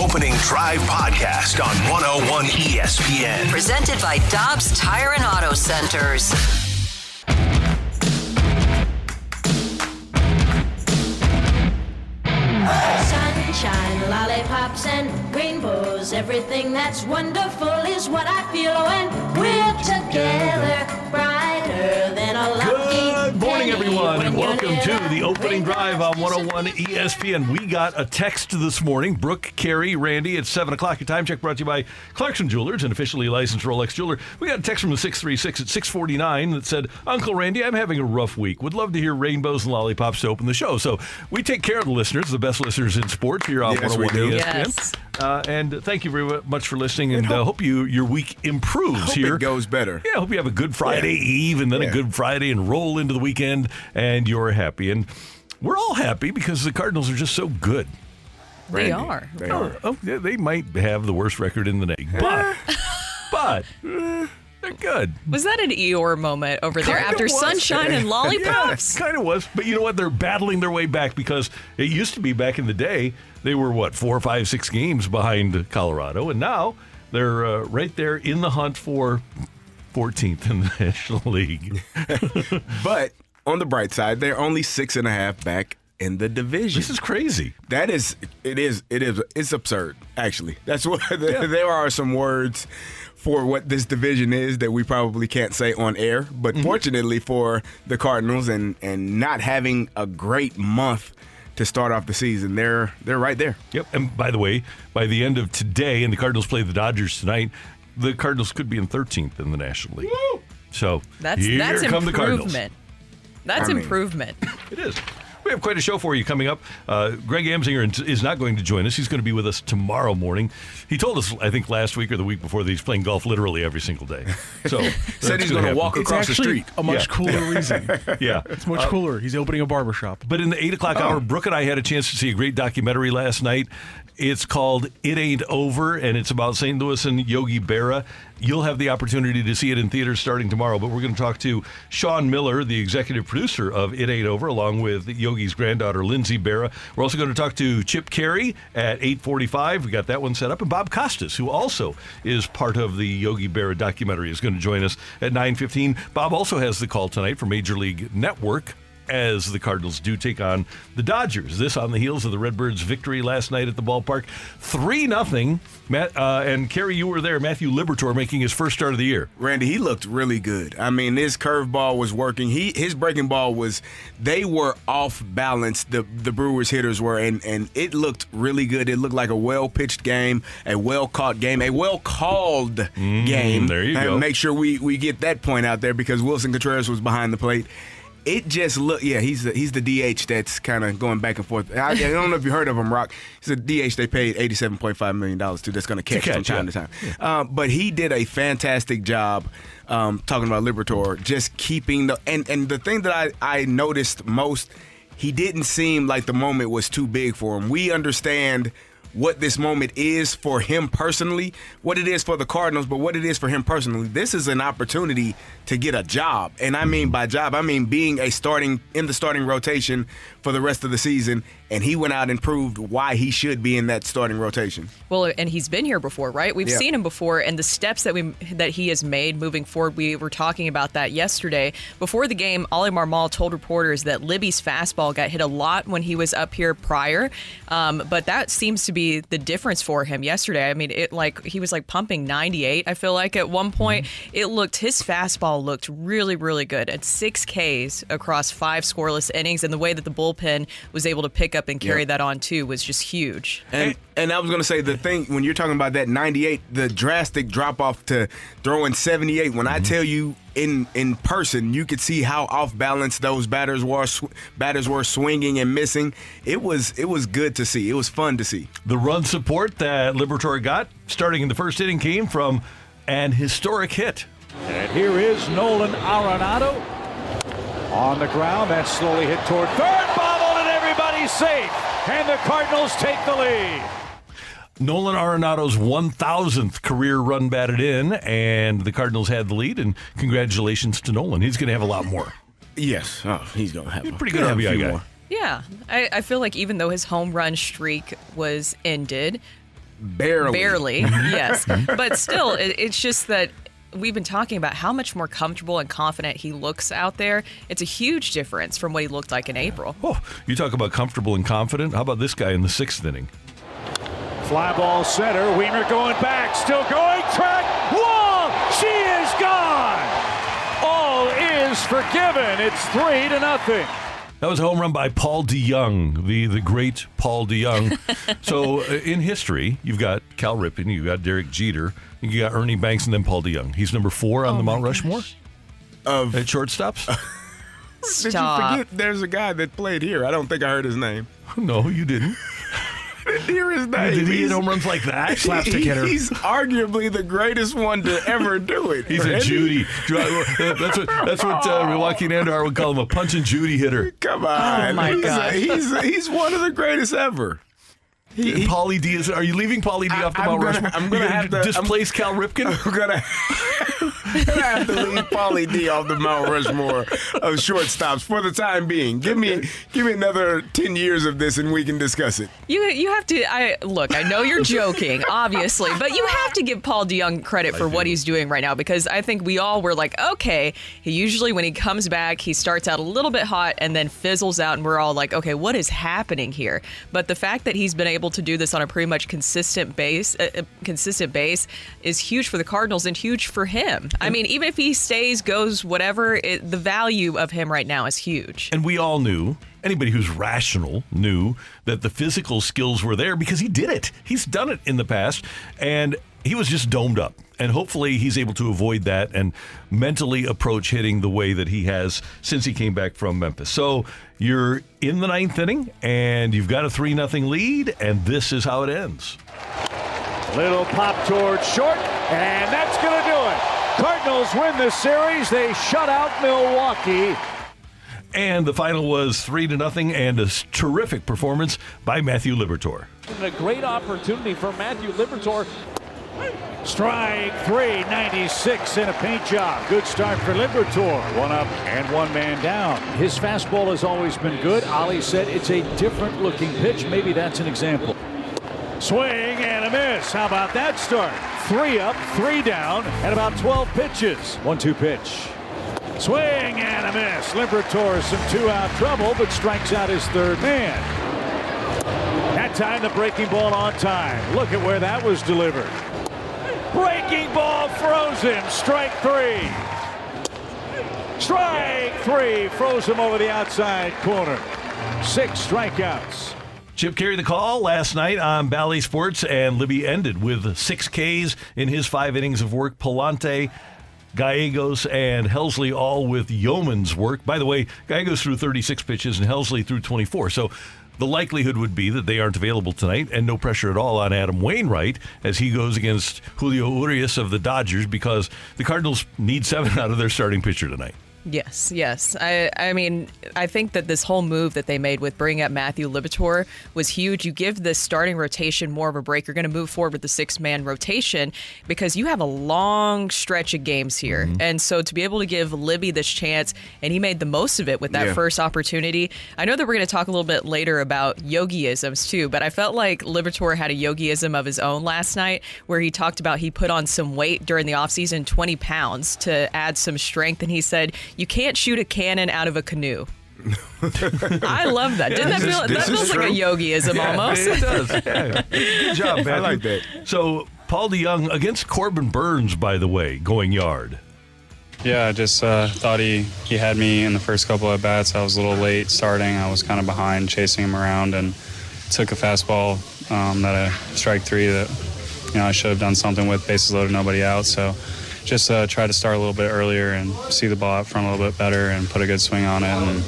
Opening Drive Podcast on 101 ESPN. Presented by Dobbs Tire and Auto Centers. Sunshine, lollipops, and rainbows. Everything that's wonderful is what I feel oh, when we're together. Brighter than a lucky Good morning, penny everyone, and welcome to the the opening drive on 101 ESPN. We got a text this morning. Brooke, Carrie, Randy, it's 7 o'clock. Your time check brought to you by Clarkson Jewelers, an officially licensed Rolex jeweler. We got a text from the 636 at 649 that said, Uncle Randy, I'm having a rough week. Would love to hear rainbows and lollipops to open the show. So we take care of the listeners, the best listeners in sports here on Yes, we 101 do. ESPN. Yes. Uh, and thank you very much for listening, and uh, hope you your week improves Hope here. it goes better. Yeah, I hope you have a good Friday Eve and then a good Friday and roll into the weekend and you're happy. And we're all happy because the Cardinals are just so good. They Randy, are. They Oh, are. oh, yeah, they might have the worst record in the league, but but eh, they're good. Was that an Eeyore moment over there Kinda after was. sunshine and lollipops? kind of was. But you know what? They're battling their way back because it used to be back in the day they were what four, five, six games behind Colorado, and now they're uh, right there in the hunt for 14th in the National League. But on the bright side, they're only six and a half back in the division. This is crazy. that is, it is, it is, it's absurd. Actually, that's what there are some words for what this division is that we probably can't say on air. But Mm-hmm. fortunately for the Cardinals and and not having a great month to start off the season, they're they're right there. Yep. And by the way, by the end of today, and the Cardinals play the Dodgers tonight, the Cardinals could be in 13th in the National League. So That's here that's come the Cardinals. Improvement. That's I mean- improvement. It is. We have quite a show for you coming up. Uh, Greg Amsinger is not going to join us. He's going to be with us tomorrow morning. He told us, I think, last week or the week before that he's playing golf literally every single day. So Said he's going to walk It's across the actually street. a much Yeah. cooler reason. Yeah. It's much cooler. He's opening a barbershop. But in the eight o'clock hour, Brooke and I had a chance to see a great documentary last night. It's called "It Ain't Over," and it's about St. Louis and Yogi Berra. You'll have the opportunity to see it in theaters starting tomorrow. But we're going to talk to Sean Miller, the executive producer of "It Ain't Over," along with Yogi's granddaughter Lindsay Berra. We're also going to talk to Chip Caray at eight forty-five. We got that one set up, and Bob Costas, who also is part of the Yogi Berra documentary, is going to join us at nine fifteen. Bob also has the call tonight for Major League Network as the Cardinals do take on the Dodgers. This on the heels of the Redbirds' victory last night at the ballpark, three nothing. Matt uh, and Kerry, you were there. Matthew Liberatore making his first start of the year. Randy, he looked really good. I mean, his curveball was working. He his breaking ball was they were off balance. The the Brewers hitters were, and and it looked really good. It looked like a well pitched game, a well caught game, a well called game. there you and go. Make sure we we get that point out there because Willson Contreras was behind the plate. It just look, yeah, he's the, he's the DH that's kind of going back and forth. I, I don't know if you heard of him, Rock. He's a DH they paid eighty seven point five million dollars to. That's going to catch, catch, from time yeah. to time. Uh, but he did a fantastic job um, talking about Liberatore, just keeping the and and the thing that I I noticed most, he didn't seem like the moment was too big for him. We understand what this moment is for him personally, what it is for the Cardinals, but what it is for him personally. This is an opportunity to get a job. And I mean by job, I mean being a starting in the starting rotation for the rest of the season. And he went out and proved why he should be in that starting rotation. Well, and he's been here before, right? We've Yeah. seen him before, and the steps that we that he has made moving forward. We were talking about that yesterday. Before the game, Oli Marmol told reporters that Libby's fastball got hit a lot when he was up here prior, um, but that seems to be be the difference for him yesterday. I mean, it like he was like pumping 98. I feel like at one point it looked his fastball looked really really good at six Ks across five scoreless innings, and the way that the bullpen was able to pick up and carry Yeah. that on too was just huge. And and I was gonna say the thing when you're talking about that 98, the drastic drop off to throwing 78. When I mm-hmm. tell you in in person, you could see how off balance those batters were. Sw- batters were swinging and missing. It was it was good to see. It was fun to see. The run support that Liberatore got starting in the first inning came from an historic hit. And here is Nolan Arenado on the ground. That's slowly hit toward third. Bobbled and everybody's safe. And the Cardinals take the lead. Nolan Arenado's 1,000th career run batted in, and the Cardinals had the lead. And congratulations to Nolan. He's going to have a lot more. Yes. Oh, he's gonna have a Pretty good RBI guy. more. Yeah, I, I feel like even though his home run streak was ended, Barely. barely, yes, but still, it, it's just that we've been talking about how much more comfortable and confident he looks out there. It's a huge difference from what he looked like in April. Oh, you talk about comfortable and confident. How about this guy in the sixth inning? Fly ball center. Wiemer going back. Still going. Track. Wall. She is gone. All is forgiven. It's three to nothing. That was a home run by Paul DeJong, the, the great Paul DeJong. so uh, in history, you've got Cal Ripken, you've got Derek Jeter, you got Ernie Banks, and then Paul DeJong. He's number four on Oh the Mount Rushmore gosh. Of at shortstops. did you Stop. forget? There's a guy that played here. I don't think I heard his name. no, you didn't. Didn't hear his name. Did he hit He's- home runs like that? Slapstick hitter. He's arguably the greatest one to ever do it. He's a Judy. That's what that's what uh, Joaquin Andujar would call him, a punch and Judy hitter. Come on. Oh, my he's, gosh. he's he's one of the greatest ever. He, he- Paulie D is. Are you leaving Paulie D I- off the I'm Mount gonna- Rushmore? I'm gonna have to- I'm- displace Cal Ripken. I'm gonna, I'm have to leave Paulie D off the Mount Rushmore of shortstops for the time being. Give me give me another ten years of this and we can discuss it. You you have to. I look. I know you're joking, obviously, but you have to give Paul DeJong credit for what he's doing right now because I think we all were like, okay. He usually when he comes back, he starts out a little bit hot and then fizzles out, and we're all like, okay, what is happening here? But the fact that he's been able to do this on a pretty much consistent base, uh, uh, consistent base, is huge for the Cardinals and huge for him. I mean, even if he stays, goes, whatever, it, the value of him right now is huge. And we all knew, anybody who's rational knew that the physical skills were there because he did it. He's done it in the past. And he was just domed up. And hopefully he's able to avoid that and mentally approach hitting the way that he has since he came back from Memphis. So you're in the ninth inning and you've got a 3 nothing lead, and this is how it ends. Little pop towards short, and that's going to do it. Cardinals win the series. They shut out Milwaukee. And the final was 3 to nothing and a terrific performance by Matthew Liberatore. And a great opportunity for Matthew Liberatore. Strike three, 96 in a paint job. Good start for Liberatore. One up and one man down. His fastball has always been good. Ali said it's a different looking pitch. Maybe that's an example. Swing and a miss. How about that start? Three up, three down, and about 12 pitches. One two pitch. Swing and a miss. Liberatore some two out trouble, but strikes out his third man. That time the breaking ball on time. Look at where that was delivered. Breaking ball froze him. Strike three. Strike three. Froze him over the outside corner. Six strikeouts. Chip carried the call last night on Bally Sports, and Libby ended with six Ks in his five innings of work. Pallante, Gallegos, and Helsley all with yeoman's work. By the way, Gallegos threw 36 pitches and Helsley threw 24. So the likelihood would be that they aren't available tonight, and no pressure at all on Adam Wainwright as he goes against Julio Urias of the Dodgers because the Cardinals need seven out of their starting pitcher tonight. Yes, yes. I I mean, I think that this whole move that they made with bringing up Matthew Liberatore was huge. You give the starting rotation more of a break. You're going to move forward with the six-man rotation because you have a long stretch of games here. Mm-hmm. And so to be able to give Libby this chance and he made the most of it with that Yeah. first opportunity. I know that we're going to talk a little bit later about yogiisms too, but I felt like Liberatore had a yogiism of his own last night where he talked about he put on some weight during the offseason, 20 pounds to add some strength and he said you can't shoot a cannon out of a canoe. I love that. Didn't that This is- feel this that is feels like a true. yogiism Yeah, almost? It does. Yeah. Good job, Matthew. I like that. So, Paul DeJong against Corbin Burnes, by the way, going yard. Yeah, I just uh, thought he, he had me in the first couple of bats. I was a little late starting. I was kind of behind, chasing him around, and took a fastball um, that I strike three that you know I should have done something with. Bases loaded, nobody out. So just uh, tried to start a little bit earlier and see the ball out front a little bit better and put a good swing on it. And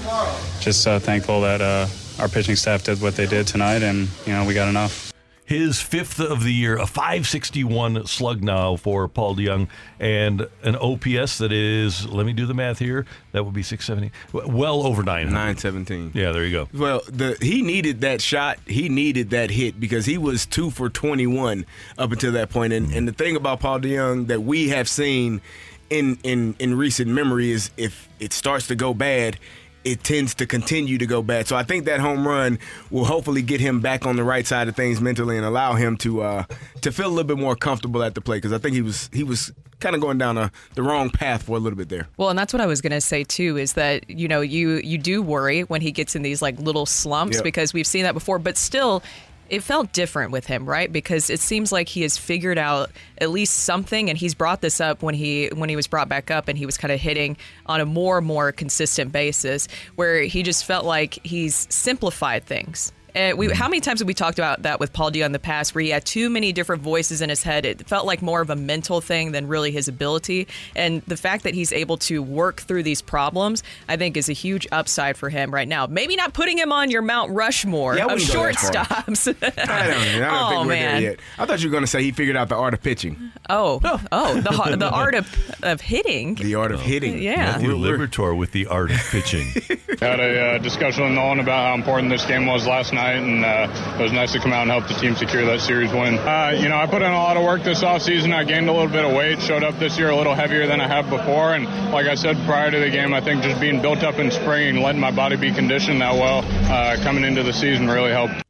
just uh, thankful that uh, our pitching staff did what they did tonight, and you know we got enough. His fifth of the year, a 561 slug now for Paul DeJong, and an OPS that is, let me do the math here, that would be 670, well over 900. 917. Yeah, there you go. Well, the he needed that shot. He needed that hit because he was two for 21 up until that point. And, and the thing about Paul DeJong that we have seen in, in, in recent memory is if it starts to go bad, it tends to continue to go bad. So I think that home run will hopefully get him back on the right side of things mentally and allow him to uh, to feel a little bit more comfortable at the plate because I think he was he was kind of going down a, the wrong path for a little bit there. Well, and that's what I was going to say too is that you know you you do worry when he gets in these like little slumps Yep. because we've seen that before, but still it felt different with him, right? Because it seems like he has figured out at least something and he's brought this up when he when he was brought back up and he was kind of hitting on a more more consistent basis where he just felt like he's simplified things. And we, how many times have we talked about that with Paul DeJong in the past, where he had too many different voices in his head? It felt like more of a mental thing than really his ability. And the fact that he's able to work through these problems, I think, is a huge upside for him right now. Maybe not putting him on your Mount Rushmore Yeah, of wouldn't go that far. shortstops. I don't, I don't oh think we're man! there yet. I thought you were going to say he figured out the art of pitching. Oh, oh, the the art of of hitting. The art of hitting. Yeah. Matthew We're- we're- Liberatore with the art of pitching. Had a uh, discussion with Nolan about how important this game was last night, and uh, it was nice to come out and help the team secure that series win. Uh, you know, I put in a lot of work this offseason. I gained a little bit of weight, showed up this year a little heavier than I have before, and like I said prior to the game, I think just being built up in spring and letting my body be conditioned that well uh, coming into the season really helped.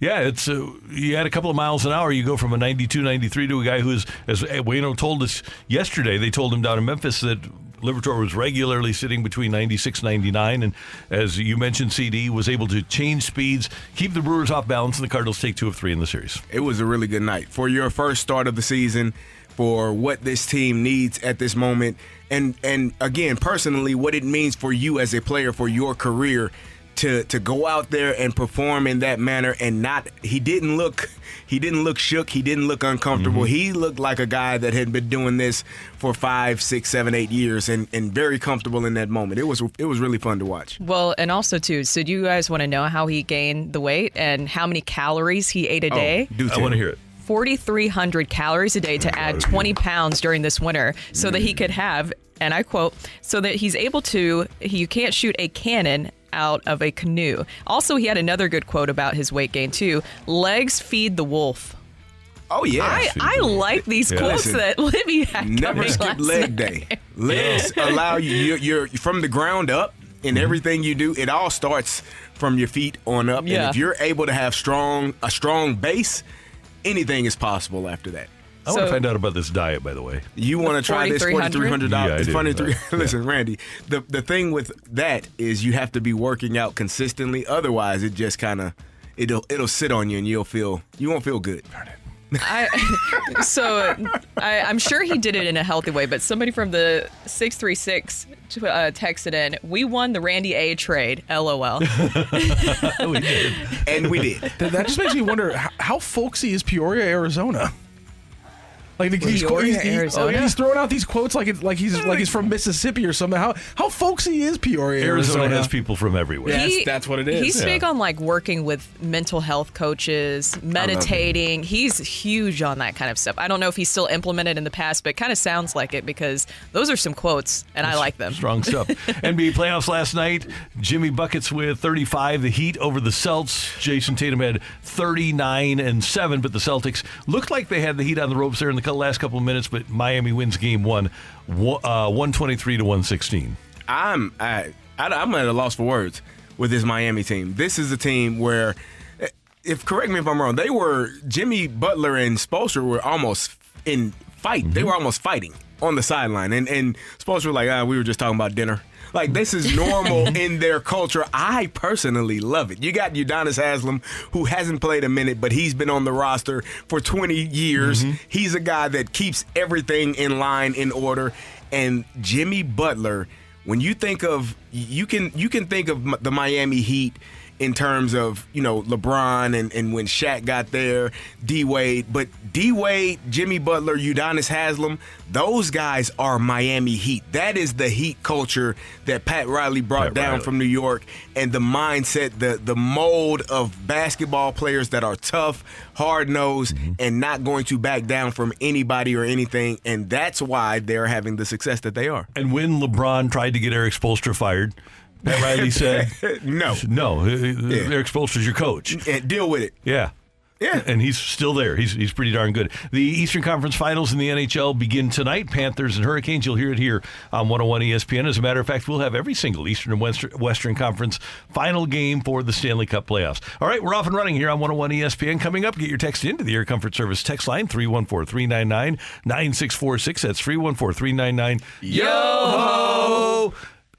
Yeah, it's uh, you add a couple of miles an hour, you go from a 92, 93 to a guy who's, as Wayno told us yesterday, they told him down in Memphis that Liberatore was regularly sitting between 96, 99, and as you mentioned, CD was able to change speeds, keep the Brewers off balance, and the Cardinals take two of three in the series. It was a really good night for your first start of the season, for what this team needs at this moment, and and again, personally, what it means for you as a player for your career to to go out there and perform in that manner and not he didn't look he didn't look shook he didn't look uncomfortable mm-hmm. he looked like a guy that had been doing this for five six seven eight years and and very comfortable in that moment it was it was really fun to watch Well, and also too. So, do you guys want to know how he gained the weight and how many calories he ate a oh, day? Oh, do I want to hear it. 4,300 calories a day to add 20 pounds during this winter so that he mm. could have, and I quote, so that he's able to, he, you can't shoot a cannon out of a canoe. Also, he had another good quote about his weight gain too legs feed the wolf. oh yeah I, I like these Yeah. quotes Listen, that Libby had Never coming skip last leg night. day. Legs allow you. You're, you're from the ground up in Mm-hmm. everything you do. It all starts from your feet on up. Yeah. And if you're able to have strong a strong base, anything is possible after that. I want to find out about this diet, by the way. You want to try this forty 4,300? three hundred Yeah, I dollars? do. Funny three. Yeah. Listen, Randy. The the thing with that is you have to be working out consistently. Otherwise, it just kind of it'll it'll sit on you and you'll feel you won't feel good. I, so I, I'm sure he did it in a healthy way, but somebody from the 636 uh, texted in, we won the Randy A trade, LOL. we did. And we did. That, that just makes me wonder how, how folksy is Peoria, Arizona? Like the, these, Peoria, he's, he- oh, yeah, he's throwing out these quotes like it's like he's like he's from Mississippi or something. How how folksy is Peoria, Arizona Arizona? has people from everywhere. Yeah. That's- that's what it is. He's Yeah. big on like working with mental health coaches, meditating. He's huge on that kind of stuff. I don't know if he's still implemented in the past, but it kind of sounds like it because those are some quotes, and I like them. Strong stuff. NBA playoffs last night. Jimmy buckets with 35. The Heat over the Celts. Jayson Tatum had 39 and seven, but the Celtics looked like they had the Heat on the ropes there in the last couple of minutes. But Miami wins game one, uh, 123 to 116. I'm I, I'm at a loss for words with this Miami team. This is a team where, if correct me if I'm wrong, they were Jimmy Butler and Spoelstra were almost in fight. They were almost fighting on the sideline, and and Spoelstra were like, ah, we were just talking about dinner. Like this is normal in their culture. I personally love it. You got Udonis Haslem, who hasn't played a minute, but he's been on the roster for 20 years. Mm-hmm. He's a guy that keeps everything in line, in order. And Jimmy Butler, when you think of you can you can think of the Miami Heat in terms of you know LeBron and, and when Shaq got there, D Wade, but D Wade, Jimmy Butler, Udonis Haslem, those guys are Miami Heat. That is the Heat culture that Pat Riley brought Pat down Riley. from New York, and the mindset, the the mold of basketball players that are tough, hard nosed, Mm-hmm. and not going to back down from anybody or anything, and that's why they're having the success that they are. And when LeBron tried to get Erik Spoelstra fired, Pat Riley said, no, no, uh, Erik Spoelstra's your coach. And deal with it. Yeah. Yeah. And he's still there. He's, he's pretty darn good. The Eastern Conference Finals in the NHL begin tonight. Panthers and Hurricanes. You'll hear it here on 101 ESPN. As a matter of fact, we'll have every single Eastern and Western, Western Conference final game for the Stanley Cup playoffs. All right, we're off and running here on 101 ESPN. Coming up, get your text into the Air Comfort Service text line 314 399 9646. That's 314 399 Yo ho!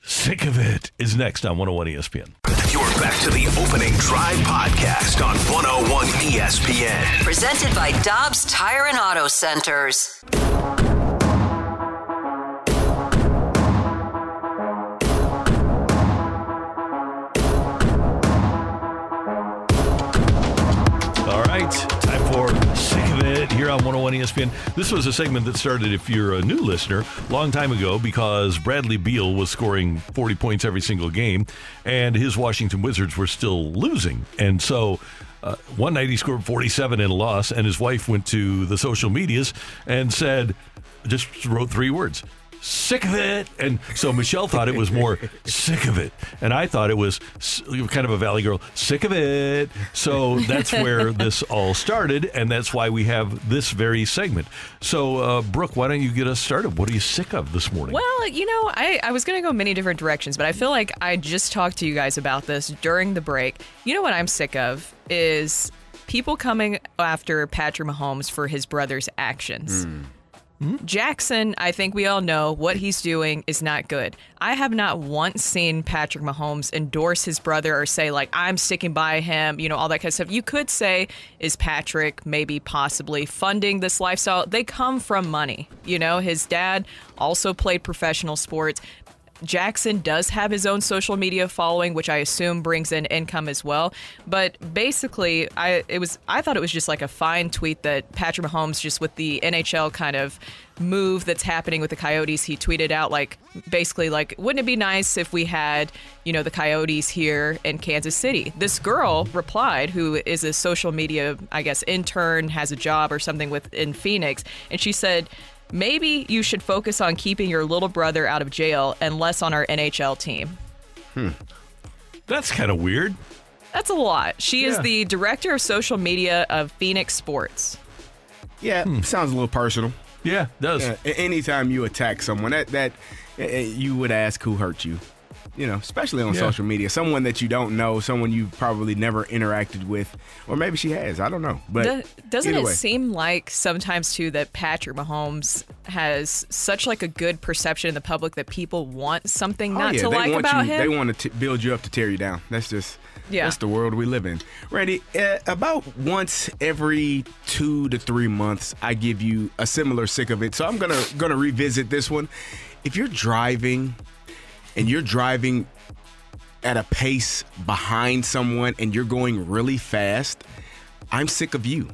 Sick of it is next on 101 ESPN. You're back to the opening drive podcast on 101 ESPN. Presented by Dobbs Tire and Auto Centers. All right, here on 101 ESPN. This was a segment that started, if you're a new listener, long time ago because Bradley Beal was scoring 40 points every single game and his Washington Wizards were still losing. And so uh, one night he scored 47 in a loss, and his wife went to the social medias and said, just wrote three words. Sick of it. And so Michelle thought it was more sick of it. And I thought it was kind of a Valley girl, sick of it. So that's where this all started. And that's why we have this very segment. So, uh, Brooke, why don't you get us started? What are you sick of this morning? Well, you know, I, I was going to go many different directions, but I feel like I just talked to you guys about this during the break. You know what I'm sick of is people coming after Patrick Mahomes for his brother's actions. Jackson, I think we all know what he's doing is not good. I have not once seen Patrick Mahomes endorse his brother or say, like, I'm sticking by him, you know, all that kind of stuff. You could say, is Patrick maybe possibly funding this lifestyle? They come from money. You know, his dad also played professional sports. Jackson does have his own social media following, which I assume brings in income as well. But basically, I it was I thought it was just like a fine tweet that Patrick Mahomes just with the NHL kind of move that's happening with the Coyotes, he tweeted out like basically like, wouldn't it be nice if we had you know the Coyotes here in Kansas City? This girl replied, who is a social media I guess intern, has a job or something with in Phoenix, and she said. Maybe you should focus on keeping your little brother out of jail and less on our NHL team. Hmm. That's kind of weird. That's a lot. She is the director of social media of Phoenix Sports. Yeah, sounds a little personal. Yeah, it does. Yeah, anytime you attack someone, that that uh, you would ask who hurt you. You know, especially on Yeah. social media, someone that you don't know, someone you probably never interacted with, or maybe she has. I don't know, but Do- doesn't it way. seem like sometimes too that Patrick Mahomes has such like a good perception in the public that people want something Oh, not yeah, to they like about you, him? They want to t- build you up to tear you down. That's just Yeah. that's the world we live in. Randy, uh, about once every two to three months, I give you a similar sick of it. So I'm gonna gonna revisit this one. If you're driving and you're driving at a pace behind someone and you're going really fast, I'm sick of you.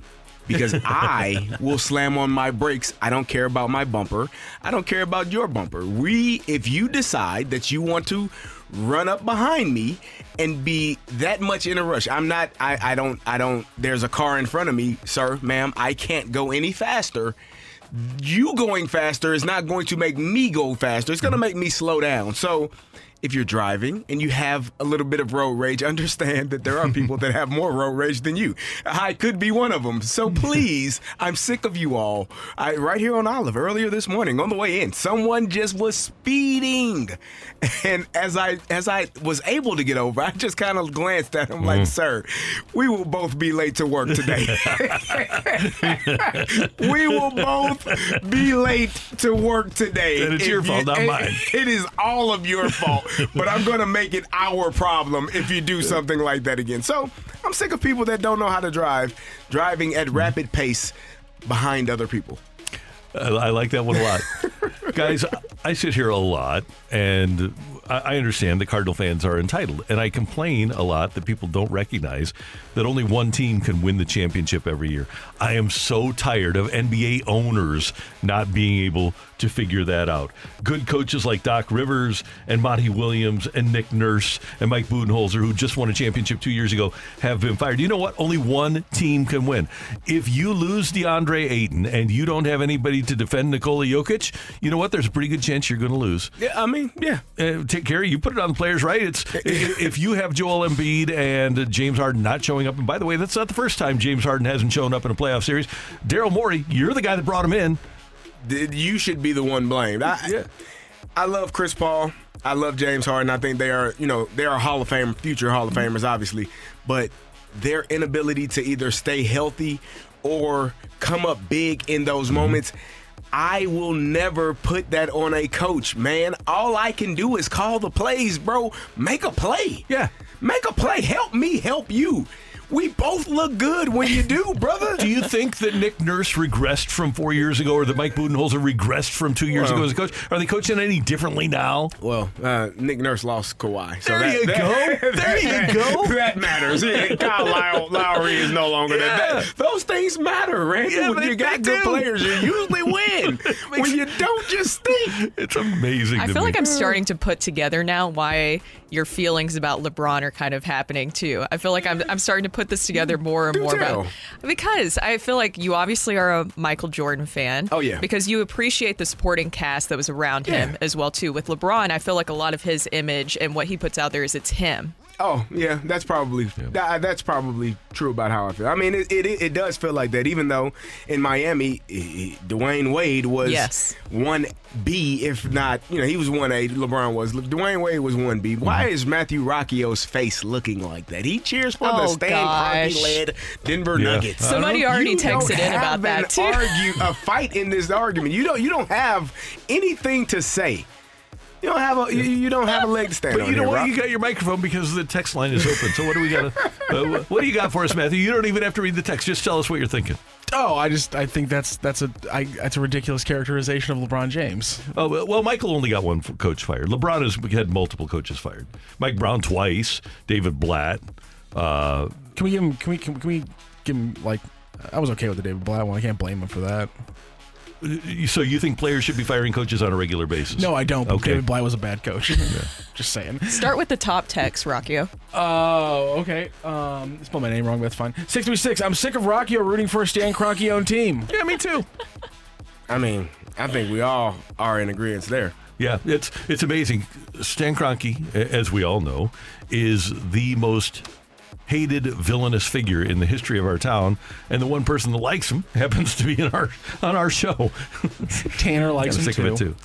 Because I will slam on my brakes. I don't care about my bumper. I don't care about your bumper. We, if you decide that you want to run up behind me and be that much in a rush, I'm not. I, I don't. I don't. There's a car in front of me, sir, ma'am. I can't go any faster. You going faster is not going to make me go faster. It's going to make me slow down. So if you're driving and you have a little bit of road rage, understand that there are people that have more road rage than you. I could be one of them. So please, I'm sick of you all. I, right here on Olive earlier this morning on the way in, someone just was speeding, and as I as I was able to get over, I just kind of glanced at him like, mm. "Sir, we will both be late to work today. we will both be late to work today. And it's If your fault, not it- mine. It is all of your fault, but I'm going to make it our problem if you do something like that again. So I'm sick of people that don't know how to drive, driving at rapid pace behind other people. I, I like that one a lot. Guys, I sit here a lot and I, I understand that Cardinal fans are entitled. And I complain a lot that people don't recognize that only one team can win the championship every year. I am so tired of NBA owners not being able to figure that out. Good coaches like Doc Rivers and Monty Williams and Nick Nurse and Mike Budenholzer, who just won a championship two years ago, have been fired. You know what? Only one team can win. If you lose DeAndre Ayton and you don't have anybody to defend Nikola Jokic, you know what? There's a pretty good chance you're going to lose. Yeah, I mean, yeah. Uh, take care. You put it on the players, right? It's if you have Joel Embiid and James Harden not showing up. And by the way, that's not the first time James Harden hasn't shown up in a playoff series. Daryl Morey, you're the guy that brought him in. You should be the one blamed. I, I love Chris Paul. I love James Harden. I think they are, you know, they are Hall of Fame, future Hall of mm-hmm. Famers, obviously. But their inability to either stay healthy or come up big in those mm-hmm. moments, I will never put that on a coach, man. All I can do is call the plays, bro. Make a play. Yeah. Make a play. Help me help you. We both look good when you do, brother. Do you think that Nick Nurse regressed from four years ago, or that Mike Budenholzer regressed from two years Well- ago as a coach? Are they coaching any differently now? Well, uh, Nick Nurse lost Kawhi. So There that, you that- go. There you go. That matters. Yeah, Kyle Low- Lowry is no longer Yeah. that. that- Those things matter, Randy. Yeah, when they- you got good do. players, you usually win. when you don't, just stink. It's amazing. I to feel me. like I'm starting to put together now why your feelings about LeBron are kind of happening too. I feel like I'm, I'm starting to put this together more and Do more about because I feel like you obviously are a Michael Jordan fan. Oh, yeah. Because you appreciate the supporting cast that was around him as well too. With LeBron, I feel like a lot of his image and what he puts out there is it's him. Oh yeah, that's probably that, uh, that's probably true about how I feel. I mean, it, it it does feel like that. Even though in Miami, i- i- Dwyane Wade was Yes. one B, if not, you know, he was one A. LeBron was. Dwyane Wade was one B. Why mm-hmm. is Matthew Rocchio's face looking like that? He cheers for the Oh, Stan. Kroenke led Denver Yeah. Nuggets. Somebody already You texted don't in about have that, an too. Argue a fight in this argument. You don't. You don't have anything to say. You don't have a. You, you don't have a leg to stand But on you know here, what? Rock. You got your microphone because the text line is open. So what do we got? Uh, what do you got for us, Matthew? You don't even have to read the text. Just tell us what you're thinking. Oh, I just I think that's that's a I, that's a ridiculous characterization of LeBron James. Oh well, well, Michael only got one coach fired. LeBron has had multiple coaches fired. Mike Brown twice. David Blatt. Uh, Can we give him? Can we? Can, can we give him like? I was okay with the David Blatt one. I can't blame him for that. So you think players should be firing coaches on a regular basis? No, I don't. Okay. David Blatt was a bad coach. Just saying. Start with the top text, Rockio. Oh, okay. Um, spelled my name wrong, but that's fine. Six three six. I'm sick of Rockio rooting for a Stan Kroenke owned team. Yeah, me too. I mean, I think we all are in agreement there. Yeah, it's it's amazing. Stan Kroenke, as we all know, is the most hated villainous figure in the history of our town, and the one person that likes him happens to be in our on our show. Tanner likes him too. I'm him sick of it too.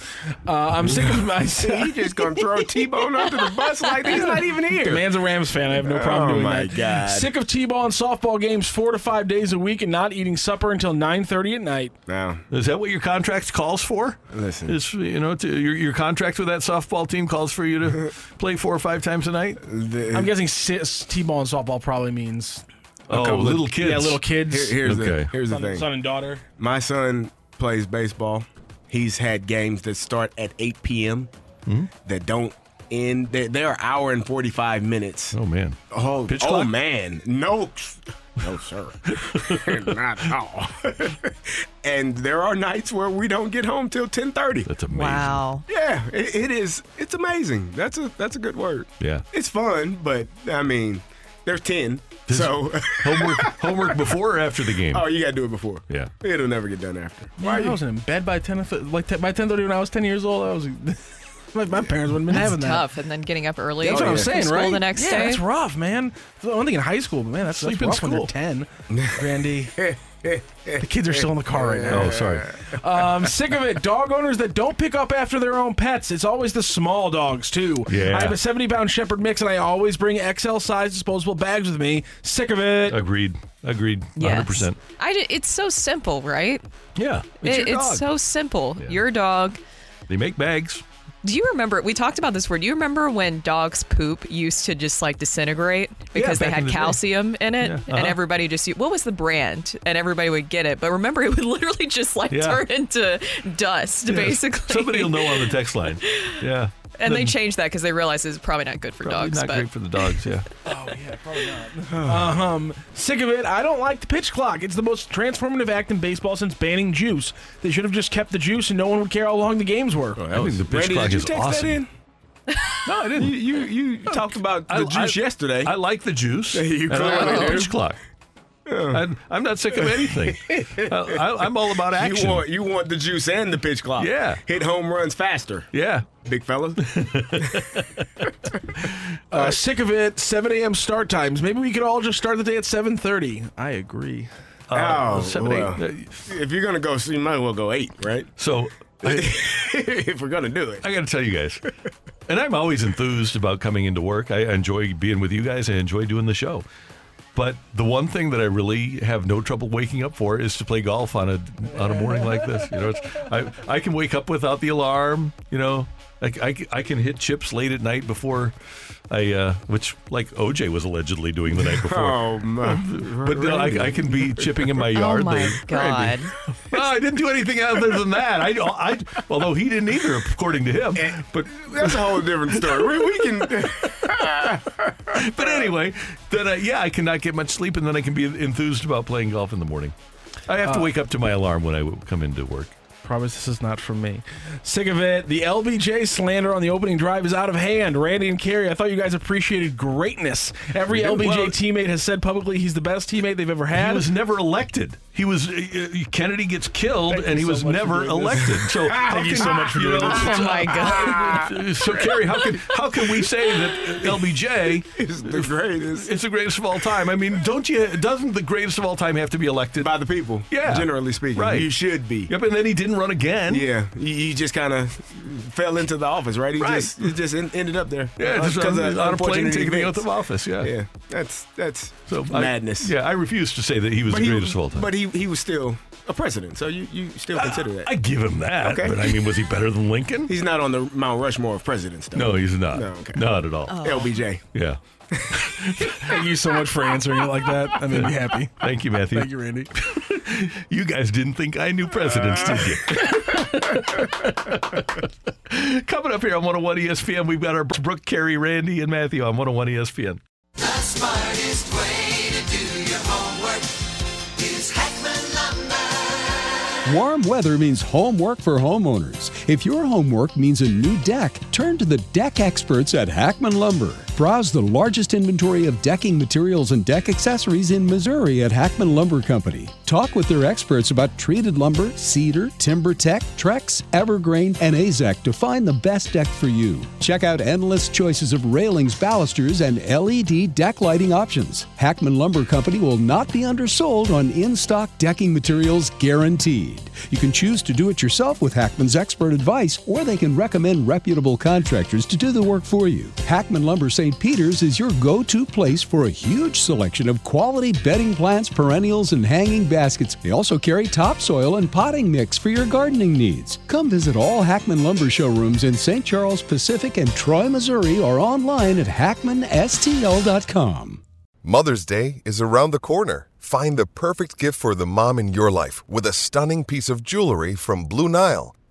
Uh, I'm sick of my. He just gonna throw T-Bone under the bus like he's not even here. The here. man's a Rams fan. I have no problem Oh, doing my that. God. Sick of T-ball and softball games four to five days a week and not eating supper until 9:30 at night. Now, Is that what your contract calls for? Listen. is you know to, your your contract with that softball team calls for you to play four or five times a night. the, I'm guessing T-ball and softball probably means Oh, couple of- little kids. yeah, little kids. here- here's Okay. the here's the son, thing. son and daughter. My son plays baseball. He's had games that start at 8 p.m. Hmm? that don't end. They're, they're hour and 45 minutes. Oh man. Oh, Pitch oh clock? man, no, no sir, not at all. and there are nights where we don't get home till 10:30. That's amazing. Wow. Yeah, it, it is. It's amazing. That's a that's a good word. Yeah. It's fun, but I mean, there's 10, so Homework homework before or after the game? oh, you gotta do it before. Yeah. it'll never get done after. Why I wasn't in bed by 10 of like 10, by 10:30 when I was 10 years old. I was My, my parents wouldn't have been That's having that. tough. And then getting up early. That's what I'm oh, for saying, school right? The next yeah, day. that's rough, man. One thing in high school, but man, that's, that's Sleep in rough when you're school. 10. Randy, the kids are still in the car right now. Oh, sorry. Um, sick of it. Dog owners that don't pick up after their own pets. It's always the small dogs, too. Yeah. I have a 70 pound Shepherd mix, and I always bring XL size disposable bags with me. Sick of it. Agreed. Agreed. Yes. 100%. I ju- it's so simple, right? Yeah. It's, It- your it's so simple. Yeah. Your dog. They make bags. Do you remember? We talked about this word. Do you remember when dogs' poop used to just like disintegrate because they had the day. calcium in it, Yeah, and uh-huh. everybody just what was the brand, and everybody would get it. But remember, it would literally just like Yeah. turn into dust, Yes. basically. Somebody will know on the text line. Yeah. And they changed that because they realized it's probably not good for Probably dogs. not but great for the dogs, yeah. Oh, yeah, probably not. um, sick of it. I don't like the pitch clock. It's the most transformative act in baseball since banning juice. They should have just kept the juice, and no one would care how long the games were. I think the pitch Randy, clock did you is text awesome. that in? No, I didn't. You you, you talked about the I- juice I- yesterday. I like the juice. You and I clearly like the pitch clock. I'm, I'm not sick of anything. I, I'm all about action. You want you want the juice and the pitch clock. Yeah. Hit home runs faster, yeah. big fellas. Uh, sick of it. 7 a.m. start times. Maybe we could all just start the day at 7:30. I agree. oh, seven, eight, well. uh, if you're gonna go, so you might as well go eight, right? So I, if we're gonna do it. I got to tell you guys, and I'm always enthused about coming into work. I enjoy being with you guys. I enjoy doing the show. But the one thing that I really have no trouble waking up for is to play golf on a on a morning like this. You know, I I can wake up without the alarm. You know, I, I, I can hit chips late at night before I, uh, which like OJ was allegedly doing the night before. Oh man! But no, I, I can be chipping in my yard. oh my late. god! Well, I didn't do anything other than that. I, I, although he didn't either, according to him. But That's a whole different story. We, we can. but anyway, then uh, yeah, I cannot get much sleep, and then I can be enthused about playing golf in the morning. I have to wake up to my alarm when I w- come into work. Promise this is not from me. Sick of it. The LBJ slander on the opening drive is out of hand. Randy and Kerry, I thought you guys appreciated greatness. Every Yeah, LBJ well- teammate has said publicly he's the best teammate they've ever had. He was never elected. He was uh, uh, Kennedy gets killed, Thank and he so was much never elected. So Thank you can- so much for you doing know, this. Oh my god! So Carrie, how can how can we say that LBJ It's the greatest. is the greatest of all time? I mean, don't you? Doesn't the greatest of all time have to be elected? By the people. Yeah. Generally speaking. Right. You should be. Yep, and then he didn't run again. Yeah. He, he just kind of fell into the office, right? He Right. just he just en- ended up there. Yeah, Uh, just on, because of on a plane taking the events. oath of office. Yeah. Yeah. That's that's So I- madness. yeah, I refuse to say that he was But the he, greatest of all time. but he he was still a president, so you, you still consider that. I give him that. Okay. But I mean, was he better than Lincoln? He's not on the Mount Rushmore of presidents, though. no, he's not. No, okay. Not at all. Oh. LBJ. Yeah. Thank you so much for answering it like that. That made me happy. Thank you, Matthew. Thank you, Randy. You guys didn't think I knew presidents, did you? Coming up here on 101 ESPN, we've got our Brooke, Carey, Randy, and Matthew on 101 ESPN. The smartest way Warm weather means homework for homeowners. If your homework means a new deck, turn to the deck experts at Hackman Lumber. Browse the largest inventory of decking materials and deck accessories in Missouri at Hackman Lumber Company. Talk with their experts about treated lumber, cedar, TimberTech, Trex, Evergreen, and Azek to find the best deck for you. Check out endless choices of railings, balusters, and LED deck lighting options. Hackman Lumber Company will not be undersold on in stock decking materials guaranteed. You can choose to do it yourself with Hackman's expert advice, or they can recommend reputable contractors to do the work for you. Hackman Lumber St. Peter's is your go to place for a huge selection of quality bedding plants, perennials, and hanging baskets. They also carry topsoil and potting mix for your gardening needs. Come visit all Hackman Lumber showrooms in St. Charles Pacific and Troy, Missouri, or online at hackmanstl.com. Mother's Day is around the corner. Find the perfect gift for the mom in your life with a stunning piece of jewelry from Blue Nile.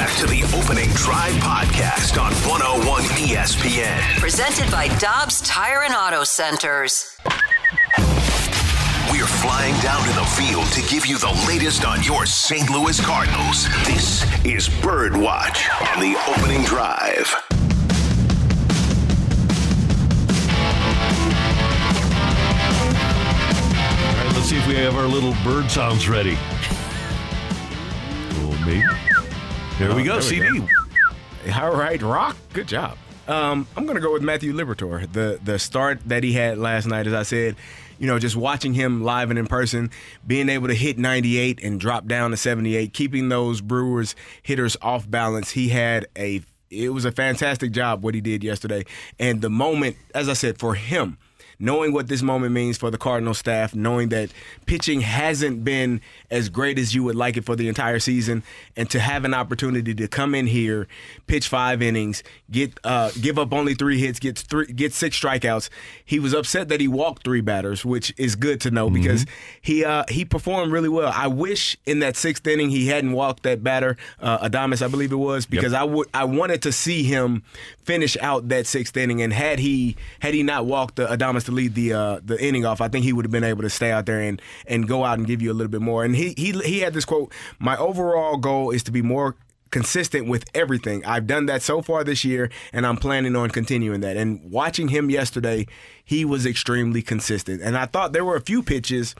back to the opening drive podcast on 101 ESPN. Presented by Dobbs Tire and Auto Centers. We're flying down to the field to give you the latest on your St. Louis Cardinals. This is Bird Watch on the opening drive. All right, let's see if we have our little bird sounds ready. Oh, maybe. There we Oh, go, there CD. go. All right, Rock. Good job. Um, I'm gonna go with Matthew Liberatore. The the start that he had last night, as I said, you know, just watching him live and in person, being able to hit 98 and drop down to 78, keeping those Brewers hitters off balance. He had a it was a fantastic job what he did yesterday. And the moment, as I said, for him, knowing what this moment means for the Cardinal staff, knowing that pitching hasn't been as great as you would like it for the entire season, and to have an opportunity to come in here, pitch five innings, get uh, give up only three hits, get three, get six strikeouts. He was upset that he walked three batters, which is good to know because he uh, he performed really well. I wish in that sixth inning he hadn't walked that batter, uh, Adames, I believe it was, because I would I wanted to see him finish out that sixth inning, and had he had he not walked the Adames to lead the uh, the inning off, I think he would have been able to stay out there and and go out and give you a little bit more. And he he he had this quote: "My overall goal is to be more." Consistent with everything. I've done that so far this year, and I'm planning on continuing that. And watching him yesterday, he was extremely consistent. And I thought there were a few pitches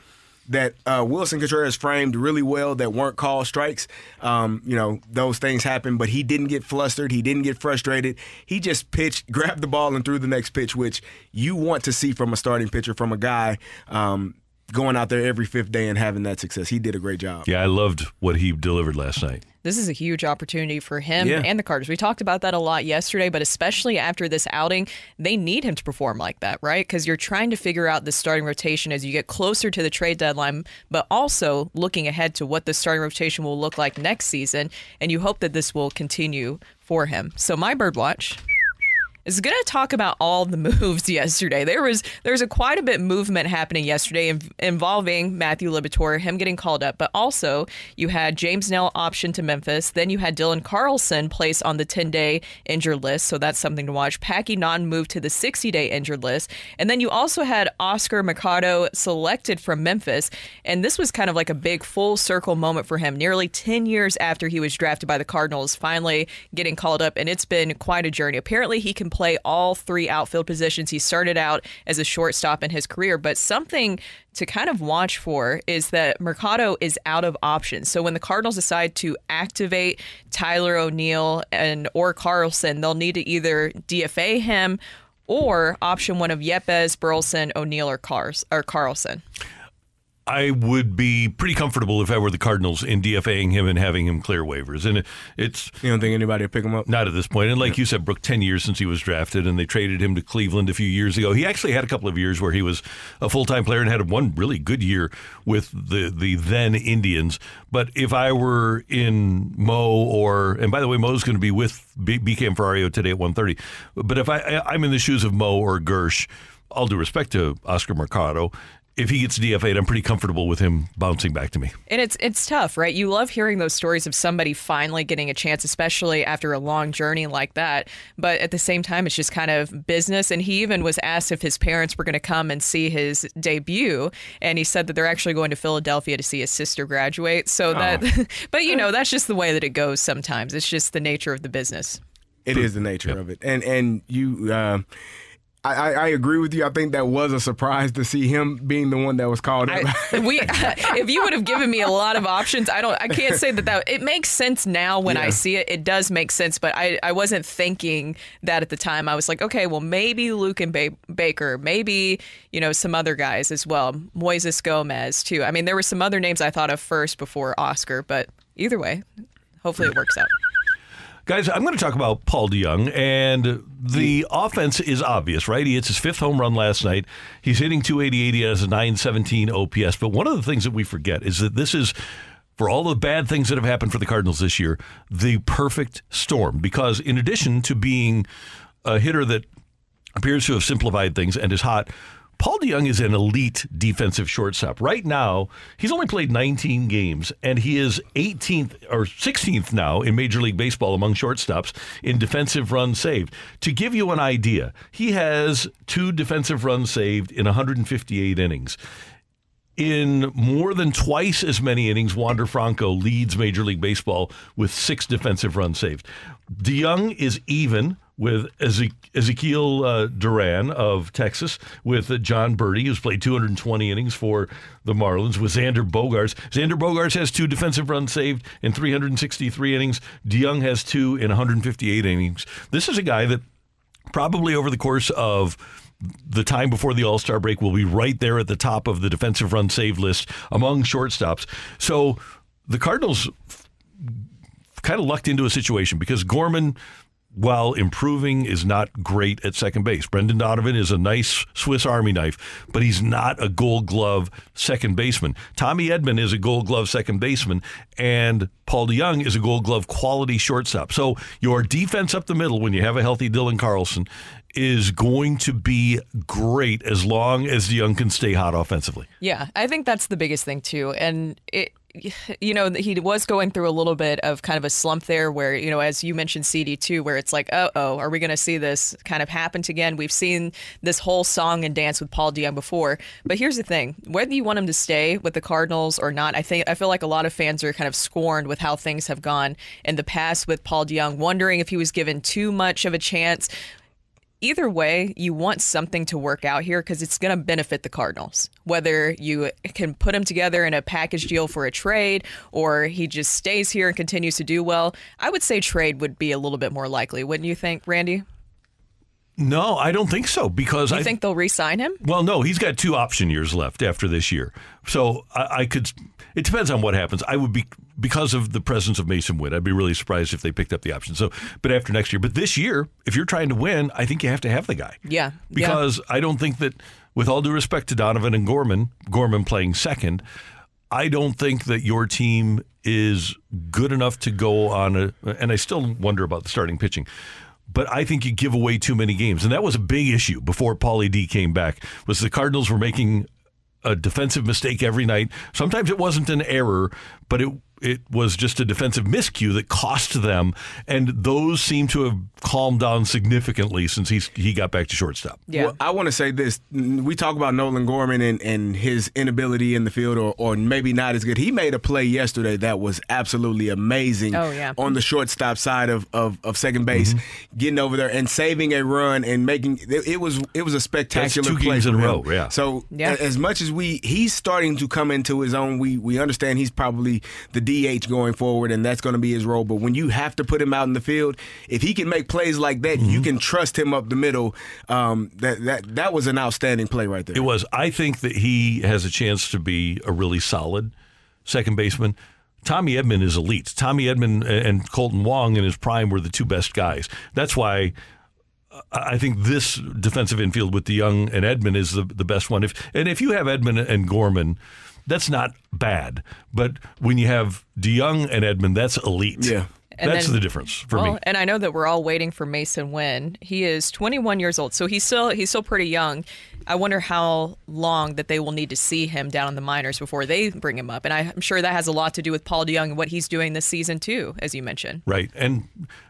that uh, Willson Contreras framed really well that weren't called strikes. Um, you know, those things happen, but he didn't get flustered. He didn't get frustrated. He just pitched, grabbed the ball, and threw the next pitch, which you want to see from a starting pitcher, from a guy um, going out there every fifth day and having that success. He did a great job. Yeah, I loved what he delivered last night. This is a huge opportunity for him Yeah. and the Cardinals. We talked about that a lot yesterday, but especially after this outing, they need him to perform like that, right? Because you're trying to figure out the starting rotation as you get closer to the trade deadline, but also looking ahead to what the starting rotation will look like next season. And you hope that this will continue for him. So, my bird watch is going to talk about all the moves yesterday. There was there's a quite a bit movement happening yesterday in, involving Matthew Liberatore, him getting called up, but also you had James Nell option to Memphis. Then you had Dylan Carlson placed on the 10 day injured list, so that's something to watch. Packy Naughton moved to the 60 day injured list, and then you also had Oscar Mercado selected from Memphis, and this was kind of like a big full circle moment for him. Nearly 10 years after he was drafted by the Cardinals, finally getting called up, and it's been quite a journey. Apparently, he can play all three outfield positions. He started out as a shortstop in his career, but something to kind of watch for is that Mercado is out of options. So when the Cardinals decide to activate Tyler O'Neill and or Carlson, they'll need to either DFA him or option one of Yepez, Burleson, O'Neill, or Cars or Carlson. I would be pretty comfortable if I were the Cardinals in DFAing him and having him clear waivers. And it's you don't think anybody would pick him up? Not at this point. And like you said, Brooke, ten years since he was drafted, and they traded him to Cleveland a few years ago. He actually had a couple of years where he was a full time player and had one really good year with the the then Indians. But if I were in Mo or and by the way, Mo's going to be with B- BK Ferrario today at 1.30. But if I I'm in the shoes of Mo or Gersh, all due respect to Oscar Mercado. If he gets DFA'd, I'm pretty comfortable with him bouncing back to me. And it's it's tough, right? You love hearing those stories of somebody finally getting a chance, especially after a long journey like that. But at the same time, it's just kind of business. And he even was asked if his parents were going to come and see his debut, and he said that they're actually going to Philadelphia to see his sister graduate. So that, but you know, that's just the way that it goes. Sometimes it's just the nature of the business. It is the nature of it, and and you. Uh, I, I, I agree with you. I think that was a surprise to see him being the one that was called up. we if you would have given me a lot of options i don't i can't say that that it makes sense now when i see it. It does make sense but i i wasn't thinking that at the time. I was like okay well maybe Luken ba- baker maybe you know some other guys as well. Moises gomez too. I mean there were some other names i thought of first before oscar but either way hopefully it works out Guys, I'm going to talk about Paul DeJong, and the offense is obvious, right? He hits his fifth home run last night. He's hitting 288. He has a 917 OPS. But one of the things that we forget is that this is, for all the bad things that have happened for the Cardinals this year, the perfect storm. Because in addition to being a hitter that appears to have simplified things and is hot. Paul DeJong is an elite defensive shortstop. Right now, he's only played 19 games, and he is 18th or 16th now in Major League Baseball among shortstops in defensive runs saved. To give you an idea, he has two defensive runs saved in 158 innings In more than twice as many innings, Wander Franco leads Major League Baseball with six defensive runs saved. DeJong is even with Eze- Ezequiel uh, Duran of Texas, with uh, Jon Berti, who's played 220 innings for the Marlins, with Xander Bogaerts. Xander Bogaerts has two defensive runs saved in 363 innings. DeJong has two in 158 innings. This is a guy that probably over the course of the time before the All Star break will be right there at the top of the defensive run save list among shortstops. So the Cardinals kind of lucked into a situation because Gorman, while improving, is not great at second base. Brendan Donovan is a nice Swiss Army knife, but he's not a gold glove second baseman. Tommy Edman is a gold glove second baseman, and Paul DeJong is a gold glove quality shortstop. So your defense up the middle when you have a healthy Dylan Carlson is going to be great as long as DeJong can stay hot offensively. Yeah, I think that's the biggest thing too. And it, you know, he was going through a little bit of kind of a slump there, where you know, as you mentioned, CD two, where it's like, oh, oh, are we going to see this kind of happen again? We've seen this whole song and dance with Paul DeJong before, but here's the thing: whether you want him to stay with the Cardinals or not, I think I feel like a lot of fans are kind of scorned with how things have gone in the past with Paul DeJong, wondering if he was given too much of a chance either way, you want something to work out here because it's going to benefit the Cardinals. Whether you can put him together in a package deal for a trade or he just stays here and continues to do well, I would say trade would be a little bit more likely, wouldn't you think, Randy? No, I don't think so because You I think they'll re-sign him? Well, no, he's got two option years left after this year. So I, I could. It depends on what happens. I would be because of the presence of Masyn Winn. I'd be really surprised if they picked up the option. So, but after next year, but this year, if you're trying to win, I think you have to have the guy Yeah. because I don't think that, with all due respect to Donovan and Gorman, Gorman playing second, I don't think that your team is good enough to go on a. And I still wonder about the starting pitching. But I think you give away too many games, and that was a big issue before Paulie D came back. Was the Cardinals were making a defensive mistake every night. Sometimes it wasn't an error, but it it was just a defensive miscue that cost them, and those seem to have calmed down significantly since he's he got back to shortstop. Well, I want to say this. We talk about Nolan Gorman and, and his inability in the field or, or maybe not as good. He made a play yesterday that was absolutely amazing Oh, yeah. on the shortstop side of, of, of second base, Mm-hmm. getting over there and saving a run and making it, it was it was a spectacular two play games in a row, yeah. So Yeah. as much as we he's starting to come into his own, we we understand he's probably the DH going forward, and that's going to be his role. But when you have to put him out in the field, if he can make plays like that, Mm-hmm. you can trust him up the middle. Um, that that that was an outstanding play right there. It was. I think that he has a chance to be a really solid second baseman. Tommy Edman is elite. Tommy Edman and Kolten Wong in his prime were the two best guys. That's why I think this defensive infield with DeJong and Edman is the, the best one. If and if you have Edman and Gorman, that's not bad. But when you have DeJong and Edman, that's elite. Yeah. And that's then- the difference for well, me. and I know that we're all waiting for Masyn Winn. He is 21 years old, so he's still he's still pretty young. I wonder how long that they will need to see him down in the minors before they bring him up. And I- I'm sure that has a lot to do with Paul DeJong and what he's doing this season too, as you mentioned. Right. And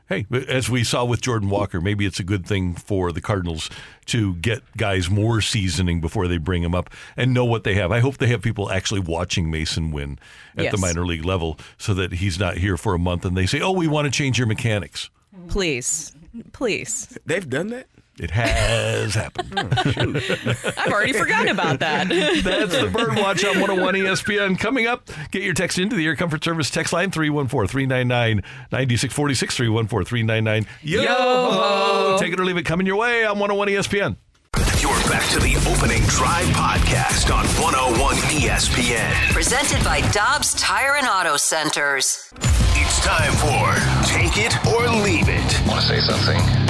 hey, as we saw with Jordan Walker, maybe it's a good thing for the Cardinals to get guys more seasoning before they bring them up and know what they have. I hope they have people actually watching Masyn Winn at the minor league level so that he's not here for a month and they say, oh, we want to change your mechanics. Please, please. They've done that. It has happened. Oh, I've already forgotten about that. That's the Birdwatch on 101 ESPN. Coming up, get your text into the Air Comfort Service text line 314 399 9646 314 399 Yo ho! Take it or leave it coming your way on 101 ESPN. You're back to the opening drive podcast on 101 ESPN. Presented by Dobbs Tire and Auto Centers. It's time for Take It or Leave It. Want to say something?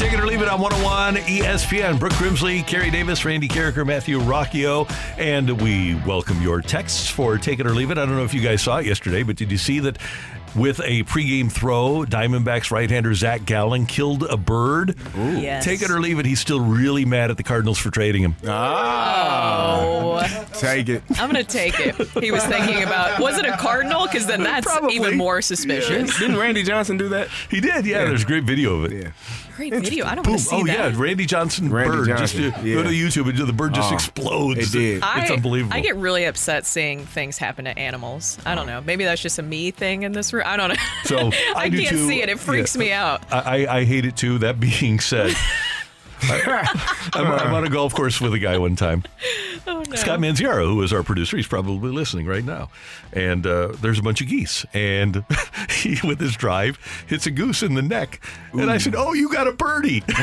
Take It or Leave It on 101 ESPN. Brooke Grimsley, Carrie Davis, Randy Karraker, Matthew Rocchio, and we welcome your texts for Take It or Leave It. I don't know if you guys saw it yesterday, but did you see that with a pregame throw, Diamondbacks right-hander Zach Gallen killed a bird? Yes. Take it or leave it, he's still really mad at the Cardinals for trading him. Ah. Oh. Take it. I'm going to take it. He was thinking about, was it a cardinal? Because then that's Probably. even more suspicious. Didn't Randy Johnson do that? He did, yeah. There's a great video of it. Yeah. Great video. I don't Boom. want to see Oh, that. yeah. Randy Johnson Randy bird. Johnson, Just uh, yeah. go to YouTube and the bird just Oh, explodes. it did. It's I, unbelievable. I get really upset seeing things happen to animals. I don't know. Maybe that's just a me thing in this room. I don't know. So I, do can't too. see it. It freaks Yeah. me out. I, I, I hate it too. That being said, I, I'm, I'm on a golf course with a guy one time. Oh, no. Scott Manziaro, who is our producer, he's probably listening right now. And uh, there's a bunch of geese, and he, with his drive, hits a goose in the neck. And I said, "Oh, you got a birdie." Not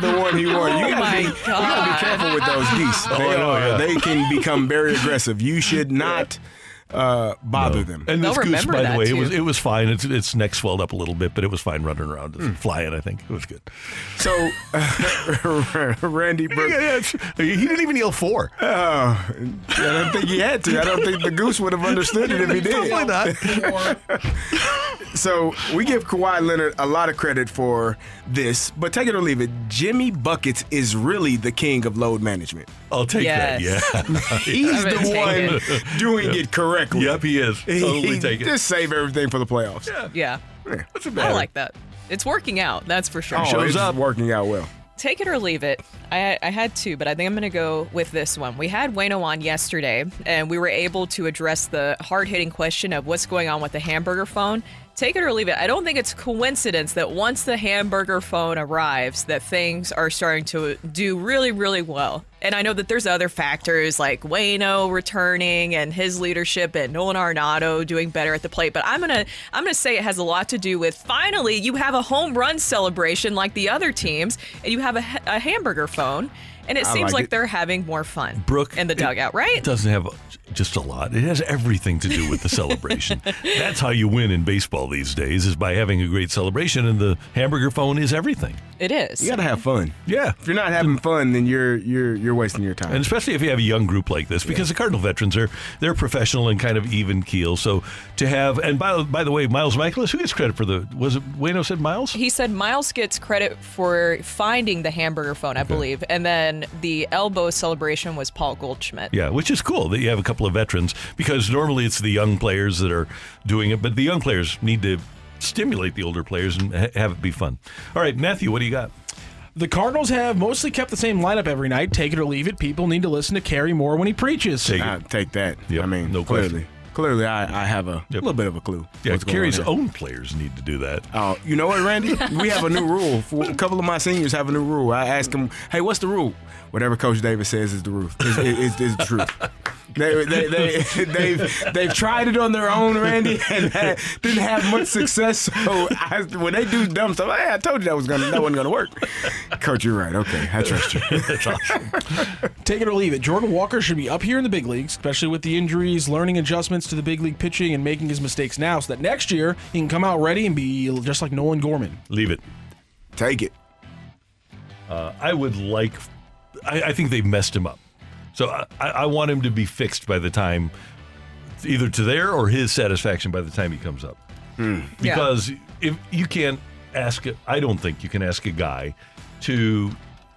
the one he wanted. You Oh gotta, my be, you gotta be careful with those geese. Oh, They, I know, are, yeah. they can become very aggressive. You should not uh, bother them. And this They'll goose, by the that, way, it was it was fine. Its its neck swelled up a little bit, but it was fine running around, Hmm. flying. I think it was good. So, Randy Brook, Yeah, yeah, he didn't even yell four. uh, I don't think he had to. I don't think the goose would have understood it if he did. Probably not. So we give Kawhi Leonard a lot of credit for this, but take it or leave it, Jimmy Buckets is really the king of load management. I'll take that. Yeah. He's the take one doing it correctly. yep, he is. Totally He- take it. Just save everything for the playoffs. Yeah. What's the I matter? like that. It's working out. That's for sure. Oh, Shows it's up. working out well. Take it or leave it. I, I had two, but I think I'm going to go with this one. We had Waino on yesterday, and we were able to address the hard hitting question of what's going on with the hamburger phone. Take it or leave it. I don't think it's coincidence that once the hamburger phone arrives, that things are starting to do really, really well. And I know that there's other factors like Waino returning and his leadership and Nolan Arenado doing better at the plate. But I'm gonna I'm gonna say it has a lot to do with finally you have a home run celebration like the other teams, and you have a, a hamburger phone, and it I seems like like it. they're having more fun. Brooke in the dugout, right? Doesn't have just a lot. It has everything to do with the celebration. That's how you win in baseball these days is by having a great celebration, and the hamburger phone is everything. It is. You gotta have fun. Yeah. If you're not having mm. fun, then you're you're you're wasting your time. And especially if you have a young group like this, because the Cardinal veterans are they're professional and kind of even keel. So to have and by by the way, Miles Mikolas, who gets credit for the was it Waino said Miles? He said Miles gets credit for finding the hamburger phone, I believe, and then the elbow celebration was Paul Goldschmidt. Yeah, which is cool that you have a couple of veterans because normally it's the young players that are doing it, but the young players need to stimulate the older players and ha- have it be fun. All right, Matthew, what do you got? The Cardinals have mostly kept the same lineup every night. Take it or leave it. People need to listen to Kerry more when he preaches. Take I take that. Yep, I mean, no clearly, question. clearly, I, I have a Yep. little bit of a clue. Yeah, what's going Kerry's own players need to do that. Oh, you know what, Randy? We have a new rule. A couple of my seniors have a new rule. I ask them, "Hey, what's the rule?" Whatever Coach Davis says is the rule. Is, is, is the truth. They, they, they, they've they've tried it on their own, Randy, and had, didn't have much success. So I, when they do dumb stuff, hey, I told you that was gonna that wasn't gonna work. Coach, you're right. Okay, I trust you. Take it or leave it. Jordan Walker should be up here in the big leagues, especially with the injuries, learning adjustments to the big league pitching, and making his mistakes now, so that next year he can come out ready and be just like Nolan Gorman. Leave it. Take it. Uh, I would like. I, I think they've messed him up, so I, I I want him to be fixed by the time, either to their or his satisfaction by the time he comes up. Hmm. Because if you can't ask, I don't think you can ask a guy to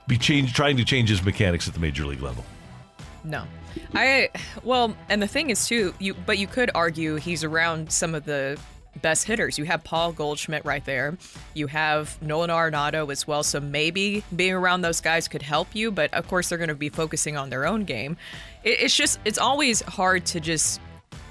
be change, trying to change his mechanics at the major league level. No. I well, and the thing is too, you but you could argue he's around some of the best hitters. You have Paul Goldschmidt right there. You have Nolan Arenado as well. So maybe being around those guys could help you, but of course they're going to be focusing on their own game. It, it's just it's always hard to just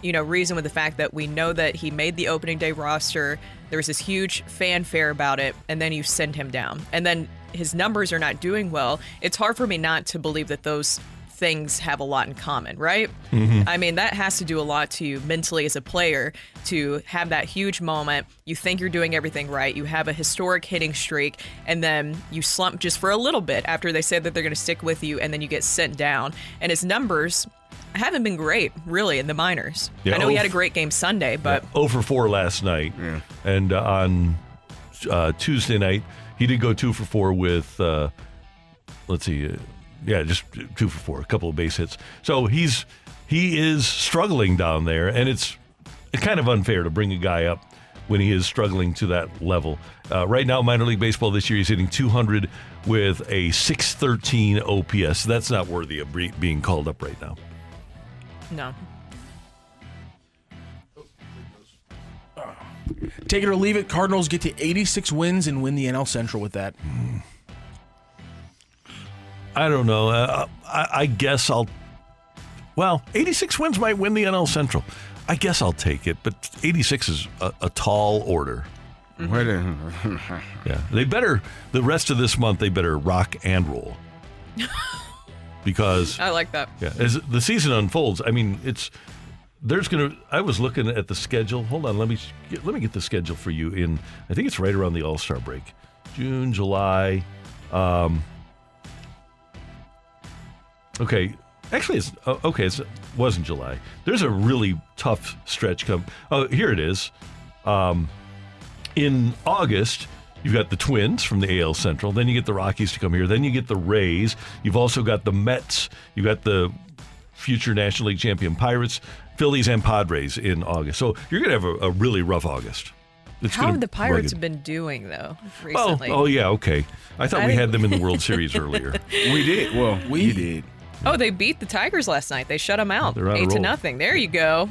you know reason with the fact that we know that he made the opening day roster. There was this huge fanfare about it, and then you send him down, and then his numbers are not doing well. It's hard for me not to believe that those things have a lot in common, right? I mean, that has to do a lot to you mentally as a player to have that huge moment. You think you're doing everything right. You have a historic hitting streak, and then you slump just for a little bit after they say that they're going to stick with you, and then you get sent down. And his numbers haven't been great, really, in the minors. Yeah, I know he had a great game Sunday, but 0 for 4 last night, and uh, on uh, Tuesday night. He did go two for four with, uh, let's see, uh, yeah, just two for four, a couple of base hits. So he's he is struggling down there, and it's kind of unfair to bring a guy up when he is struggling to that level. Uh, right now, minor league baseball this year, he's hitting 200 with a 613 OPS. That's not worthy of bre- being called up right now. No. Take it or leave it. Cardinals get to 86 wins and win the NL Central with that. I don't know. Uh, I, I guess I'll. Well, 86 wins might win the NL Central. I guess I'll take it, but 86 is a, a tall order. Yeah, they better the rest of this month. They better rock and roll because I like that. yeah, as the season unfolds, I mean, it's there's gonna. I was looking at the schedule. Hold on, let me get, let me get the schedule for you. In I think it's right around the All Star break, June, July. Um, okay, actually, it's uh, okay. It's, it wasn't July. There's a really tough stretch come. Oh, here it is. Um, in August, you've got the Twins from the AL Central. Then you get the Rockies to come here. Then you get the Rays. You've also got the Mets. You've got the future National League champion Pirates, Phillies, and Padres in August. So you're going to have a, a really rough August. It's How gonna have the Pirates rugged. been doing though Oh, recently? oh yeah, okay. I thought I we had them in the World Series earlier. we did. Well, we did. Oh, they beat the Tigers last night. They shut them out, They're on a eight to roll. nothing. There you go.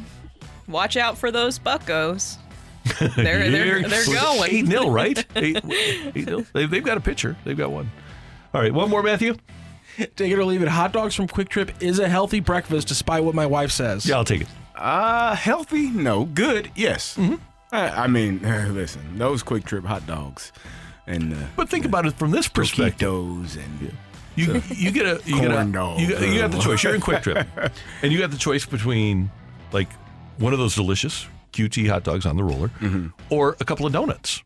Watch out for those Buccos. They're they're, they're going Eight nil, right? Eight, eight nil. They, they've got a pitcher. They've got one. All right, one more, Matthew. Take it or leave it. Hot dogs from QuikTrip is a healthy breakfast, despite what my wife says. Yeah, I'll take it. Uh, healthy? No. Good? Yes. Mm-hmm. I, I mean, listen, those QuikTrip hot dogs and uh, But think about it from this perspective. Taquitos and You you get a you get a Corn dog. you got, you got the choice. You're in QuikTrip, and you got the choice between like one of those delicious QT hot dogs on the roller, mm-hmm. or a couple of donuts.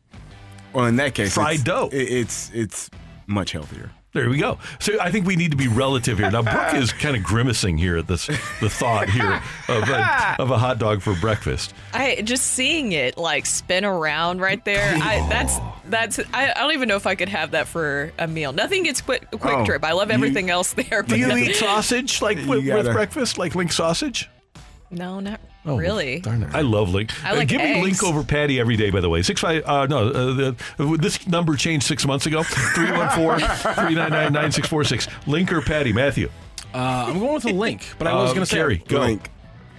well, in that case, Fried it's, dough. it- it's it's much healthier. There we go. So I think we need to be relative here. Now Brooke is kind of grimacing here at this the thought here of a, of a hot dog for breakfast. I just seeing it like spin around right there. I, that's that's. I, I don't even know if I could have that for a meal. Nothing gets quick quick Oh, trip. I love you- everything else there. Do you no- eat sausage like with, with breakfast, like link sausage? No, not Oh, really. Darn it. I love link. I like uh, give me link over patty every day. By the way, six five. Uh, no, uh, the, this number changed six months ago. 314-399-9646. Link or patty, Matthew. Uh, I'm going with a link, but I was Uh, going to say Carrie, go. Link.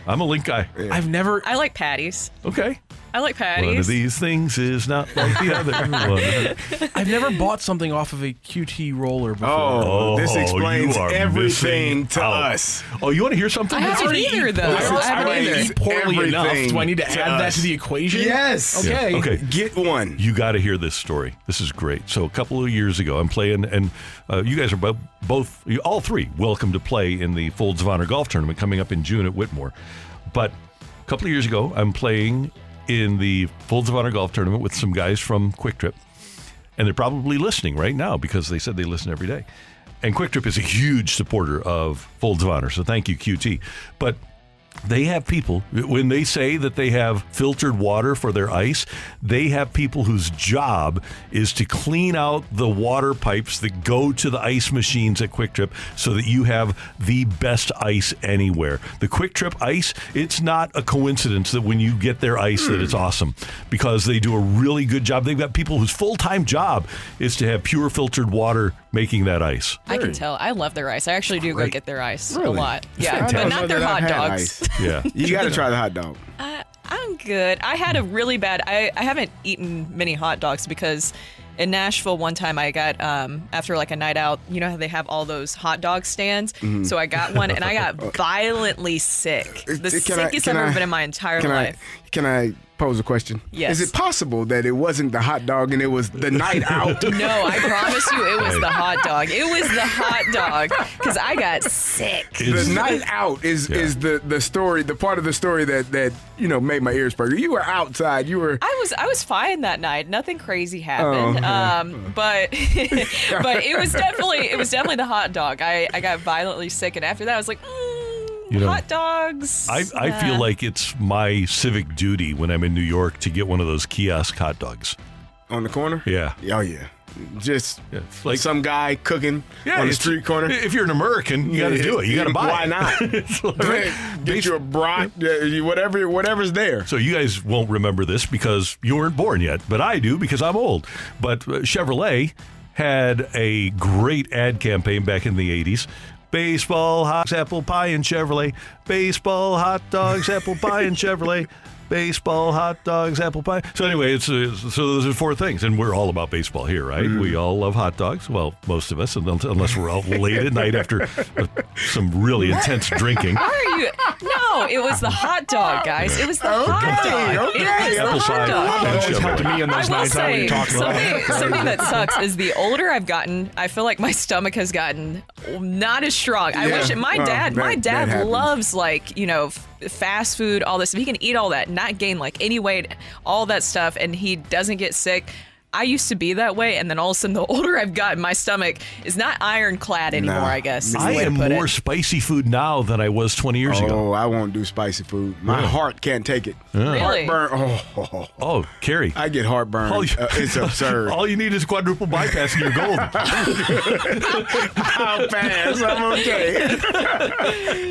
I'm a link guy. I've never. I like patties. Okay. I like patties. One of these things is not like the other one. I've never bought something off of a QT roller before. Oh, this you explains are everything missing to out. us. Oh, you want to hear something? I haven't already either eat- though. I I already haven't either. eat poorly enough. Do I need to to add that to the equation? Yes. Okay. Okay. Get one. You got to hear this story. This is great. So a couple of years ago, I'm playing, and uh, you guys are bo- both, all three, welcome to play in the Folds of Honor golf tournament coming up in June at Whitmoor. But a couple of years ago, I'm playing in the Folds of Honor golf tournament with some guys from QuikTrip, and they're probably listening right now because they said they listen every day. And QuikTrip is a huge supporter of Folds of Honor, so thank you, QT. But they have people when they say that they have filtered water for their ice they have people whose job is to clean out the water pipes that go to the ice machines at QuikTrip so that you have the best ice anywhere. The QuikTrip ice it's not a coincidence that when you get their ice that it's hmm. awesome because they do a really good job. They've got people whose full-time job is to have pure filtered water making that ice I can tell. I love their ice. I actually do go Great. get their ice Really? a lot. It's yeah, but I not their hot that I've had dogs. yeah You got to try the hot dog. Uh, I'm good. I had a really bad. I, I haven't eaten many hot dogs because in Nashville one time I got um after like a night out. You know how they have all those hot dog stands. Mhm. So I got one and I got violently sick. The Can I- sickest can I've ever I- been in my entire Can life. I can I pose a question? Yes. Is it possible that it wasn't the hot dog and it was the night out? No, I promise you, it was the hot dog. It was the hot dog because I got sick. the night out is is the the story, the part of the story that that you know made my ears perk. You were outside. You were. I was I was fine that night. Nothing crazy happened. Oh, yeah. um, but but it was definitely it was definitely the hot dog. I, I got violently sick, and after that, I was like, mm, You know, hot dogs. I, I feel like it's my civic duty when I'm in New York to get one of those kiosk hot dogs. on the corner. Yeah. Oh yeah. Just like some guy cooking Yeah, on the street corner. If you're an American, you got to do it. You got to buy Why it. not? It's like- Get you a brat, whatever, whatever's there. So you guys won't remember this because you weren't born yet, but I do because I'm old. But uh, Chevrolet had a great ad campaign back in the 80s. Baseball, hot apple pie, and Chevrolet. Baseball, hot dogs, apple pie, and Chevrolet. Baseball, hot dogs, apple pie. So anyway, it's, uh, so those are four things, and we're all about baseball here, right? Mm. We all love hot dogs. Well, most of us, unless unless we're out late at night after uh, some really intense drinking. Are you? No, it was the hot dog, guys. It was the hot dog. okay. It was Apple the hot pie dog. and Always come to me on those nights. I don't say talk about something, something that sucks is the older I've gotten, I feel like my stomach has gotten not as strong. I Yeah. wish my Oh, dad, my dad that happens. loves like you know f- fast food, all this. If he can eat all that, not gain like any weight, all that stuff, and he doesn't get sick. I used to be that way, and then all of a sudden, the older I've gotten, my stomach is not ironclad anymore. Nah. I guess. is the I way to am put more It. spicy food now than I was 20 years ago. Oh, I won't do spicy food. My Really? heart can't take it. Really? Heartburn. Oh, Oh, Carrie. I get heartburn. All you- Uh, it's absurd. All you need is quadruple bypass and you're golden. I'll pass. I'm okay.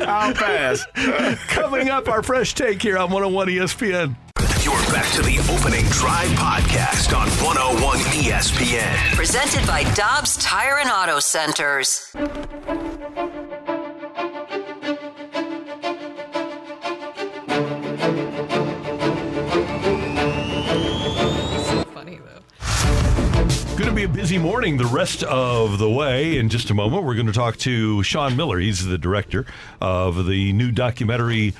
I'll pass. Coming up, our fresh take here on 101 ESPN. You're back to the opening drive podcast on 101 ESPN. Presented by Dobbs Tire and Auto Centers. So funny though. Going to be a busy morning the rest of the way. In just a moment, we're going to talk to Sean Miller. He's the director of the new documentary.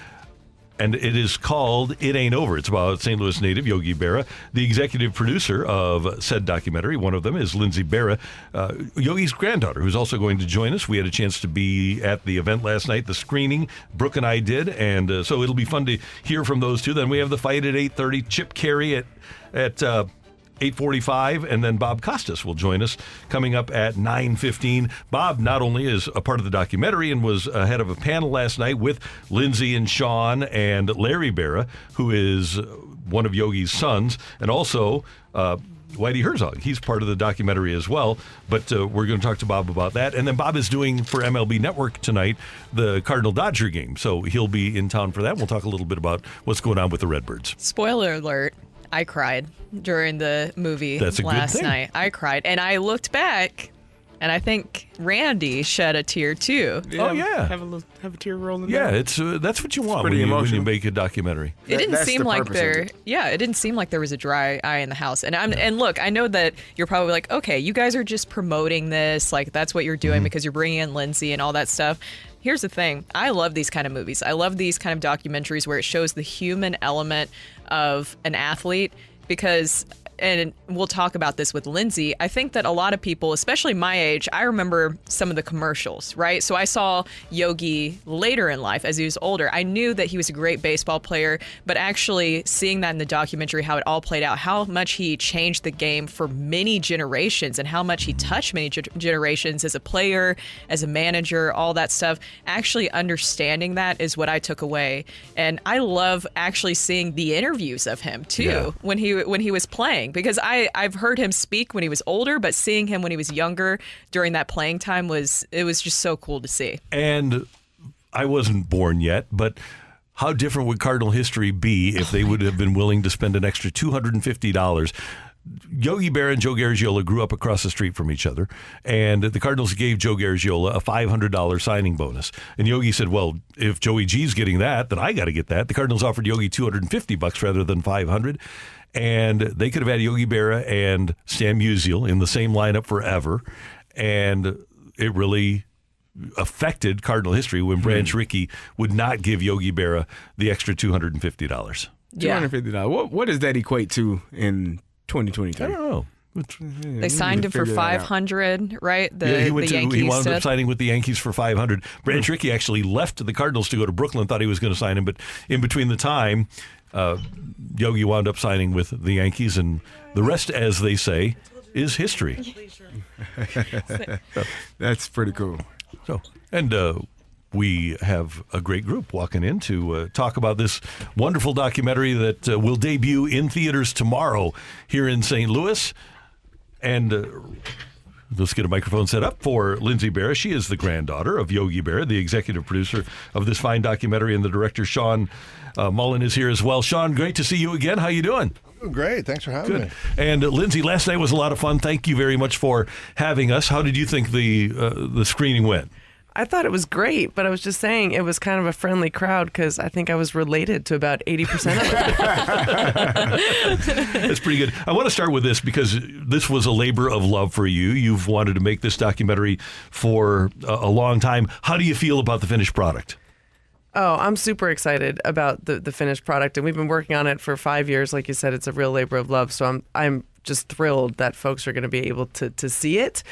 And it is called It Ain't Over. It's about St. Louis native Yogi Berra. The executive producer of said documentary, one of them is Lindsay Berra, uh, Yogi's granddaughter, who's also going to join us. We had a chance to be at the event last night, the screening. Brooke and I did, and uh, so it'll be fun to hear from those two. Then we have the fight at 8.30, Chip Caray at, at uh, 8:45 and then Bob Costas will join us coming up at 9:15. Bob not only is a part of the documentary and was ahead of a panel last night with Lindsay and Sean and Larry Berra, who is one of Yogi's sons, and also uh, Whitey Herzog. He's part of the documentary as well, but uh, we're going to talk to Bob about that. And then Bob is doing for MLB Network tonight the Cardinal Dodger game, so he'll be in town for that. We'll talk a little bit about what's going on with the Redbirds. Spoiler alert. I cried during the movie That's a good last thing. night. I cried. And I looked back and I think Randy shed a tear too. Oh, yeah. Have a little, have a tear rolling. Yeah, down. it's uh, that's what you want when pretty you, when you emotional. make a documentary. It didn't that's seem the like purpose of there. it. Yeah, it didn't seem like there was a dry eye in the house. And I'm and look, I know that you're probably like, okay, you guys are just promoting this, like that's what you're doing Mm-hmm. because you're bringing in Lindsay and all that stuff. Here's the thing: I love these kind of movies. I love these kind of documentaries where it shows the human element of an athlete because. And we'll talk about this with Lindsay. I think that a lot of people, especially my age, I remember some of the commercials, right? So I saw Yogi later in life as he was older. I knew that he was a great baseball player, but actually seeing that in the documentary, how it all played out, how much he changed the game for many generations and how much he touched many ge- generations as a player, as a manager, all that stuff. Actually understanding that is what I took away. And I love actually seeing the interviews of him too Yeah. when he when he was playing because I I've heard him speak when he was older, but seeing him when he was younger during that playing time was it was just so cool to see. And I wasn't born yet, but how different would Cardinal history be if they would have been willing to spend an extra two hundred and fifty dollars? Yogi Berra and Joe Garagiola grew up across the street from each other, and the Cardinals gave Joe Garagiola a five hundred dollars signing bonus. And Yogi said, "Well, if Joey G's getting that, then I got to get that." The Cardinals offered Yogi two hundred and fifty bucks rather than five hundred, and they could have had Yogi Berra and Stan Musial in the same lineup forever, and it really affected Cardinal history when Branch hmm. Rickey would not give Yogi Berra the extra two hundred and fifty dollars. Two hundred fifty dollars. What what does that equate to in twenty twenty three? I don't know. They signed him for five hundred, right? The, yeah, he went the to Yankees he wound up signing with the Yankees for five hundred. Branch hmm. Rickey actually left the Cardinals to go to Brooklyn. Thought he was going to sign him, but in between the time, uh, Yogi wound up signing with the Yankees, and the rest, as they say, is history. That's pretty cool. So, and uh, we have a great group walking in to uh, talk about this wonderful documentary that uh, will debut in theaters tomorrow here in St. Louis. And uh, let's get a microphone set up for Lindsay Berra. She is the granddaughter of Yogi Berra, the executive producer of this fine documentary, and the director Sean uh, Mullin is here as well. Sean, great to see you again. How you doing? Great. Thanks for having Good. me. And uh, Lindsay, last night was a lot of fun. Thank you very much for having us. How did you think the uh, the screening went? I thought it was great, but I was just saying it was kind of a friendly crowd because I think I was related to about 80% of it. That's pretty good. I want to start with this because this was a labor of love for you. You've wanted to make this documentary for a, a long time. How do you feel about the finished product? Oh, I'm super excited about the, the finished product, and we've been working on it for five years. Like you said, it's a real labor of love. So I'm I'm just thrilled that folks are going to be able to to see it.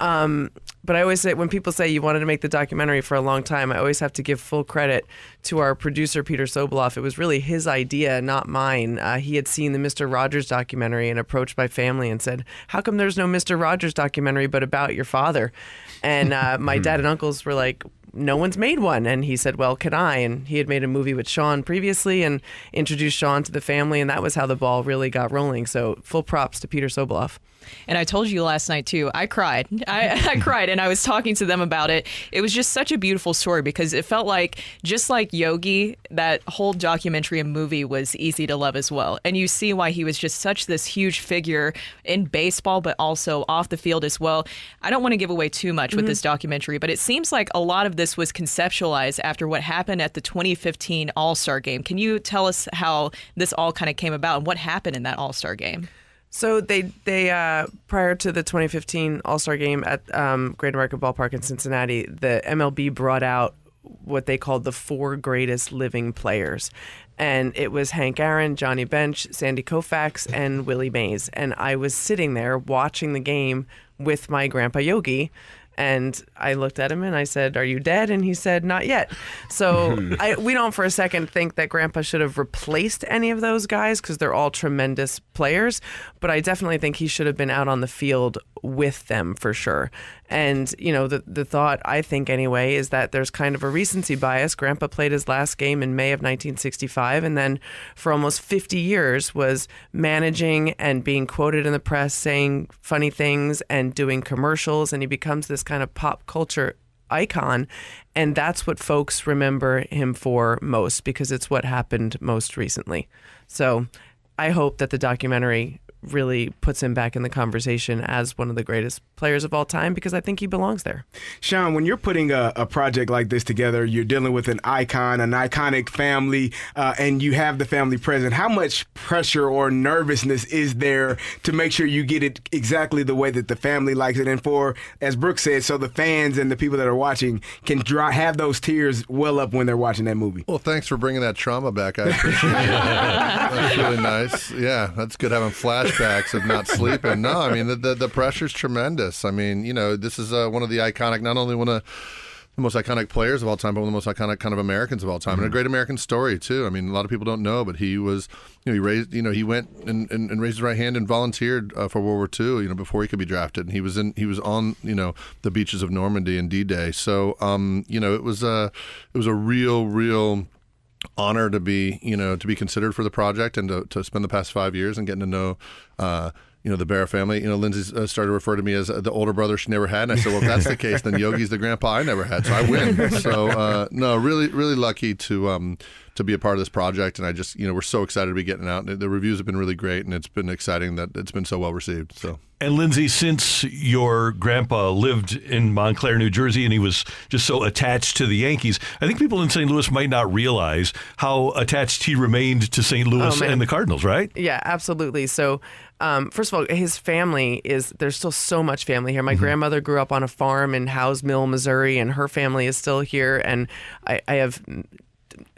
Um, but I always say when people say you wanted to make the documentary for a long time, I always have to give full credit to our producer Peter Sobiloff. It was really his idea, not mine. Uh, he had seen the Mister Rogers documentary and approached my family and said, "How come there's no Mister Rogers documentary but about your father?" And uh, my dad and uncles were like, no one's made one. And he said, Well, can I? And he had made a movie with Sean previously and introduced Sean to the family. And that was how the ball really got rolling. So full props to Peter Sobiloff. And I told you last night too. I cried. I, I cried, and I was talking to them about it. It was just such a beautiful story because it felt like just like Yogi, that whole documentary and movie was easy to love as well. And you see why he was just such this huge figure in baseball, but also off the field as well. I don't want to give away too much with Mhm. this documentary, but it seems like a lot of this was conceptualized after what happened at the 2015 All Star Game. Can you tell us how this all kind of came about and what happened in that All Star Game? So they they uh, prior to the 2015 All Star Game at um, Great American Ballpark in Cincinnati, the MLB brought out what they called the four greatest living players, and it was Hank Aaron, Johnny Bench, Sandy Koufax, and Willie Mays. And I was sitting there watching the game with my grandpa Yogi. And I looked at him and I said, "Are you dead?" And he said, "Not yet." So I, we don't for a second think that Grandpa should have replaced any of those guys because they're all tremendous players. But I definitely think he should have been out on the field with them for sure. And you know, the the thought I think anyway is that there's kind of a recency bias. Grandpa played his last game in May of 1965, and then for almost 50 years was managing and being quoted in the press saying funny things and doing commercials, and he becomes this kind of pop culture icon and that's what folks remember him for most because it's what happened most recently so i hope that the documentary really puts him back in the conversation as one of the greatest players of all time because i think he belongs there Sean, when you're putting a, a project like this together, you're dealing with an icon, an iconic family, uh, and you have the family present. How much pressure or nervousness is there to make sure you get it exactly the way that the family likes it? And for, as Brooke said, so the fans and the people that are watching can dry, have those tears well up when they're watching that movie. Well, thanks for bringing that trauma back. I appreciate it. that's really nice. Yeah, that's good having of not sleeping. No, I mean the the, the pressure's tremendous. I mean, you know, this is uh, one of the iconic, not only one of the most iconic players of all time, but one of the most iconic kind of Americans of all time, and a great American story too. I mean, a lot of people don't know, but he was, you know, he raised, you know, he went and, and, and raised his right hand and volunteered uh, for World War II, you know, before he could be drafted, and he was in, he was on, you know, the beaches of Normandy and D-Day. So, um, you know, it was a, it was a real, real honor to be you know to be considered for the project and to, to spend the past five years and getting to know uh, you know the Berra family. You know, Lindsay uh, started to refer to me as uh, the older brother she never had, and I said, well, if that's the case, then Yogi's the grandpa I never had, so I win. So uh, no, really, really lucky to um, to be a part of this project, and I just you know we're so excited to be getting out. The reviews have been really great, and it's been exciting that it's been so well received. So. And Lindsay, since your grandpa lived in Montclair, New Jersey, and he was just so attached to the Yankees, I think people in St. Louis might not realize how attached he remained to St. Louis Oh, and the Cardinals, right? Yeah, absolutely. So, um, first of all, his family is there's still so much family here. My grandmother grew up on a farm in Howes Mill, Missouri, and her family is still here. And I, I have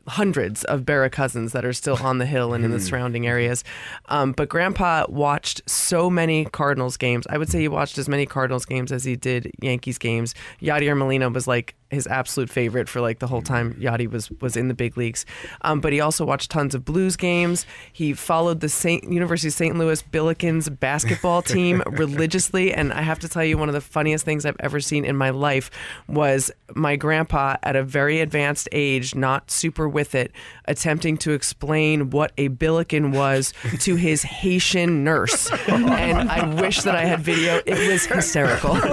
hundreds of Berra cousins that are still on the hill and in the surrounding areas. Um, but Grandpa watched so many Cardinals games. I would say he watched as many Cardinals games as he did Yankees games. Yadier Molina was like his absolute favorite for like the whole time Yadi was was in the big leagues. Um, but he also watched tons of Blues games. He followed the Saint University of St. Louis Billikens basketball team religiously, and I have to tell you, one of the funniest things I've ever seen in my life was my grandpa at a very advanced age, not super with it, attempting to explain what a Billiken was to his Haitian nurse, and I wish that I had video. It was hysterical.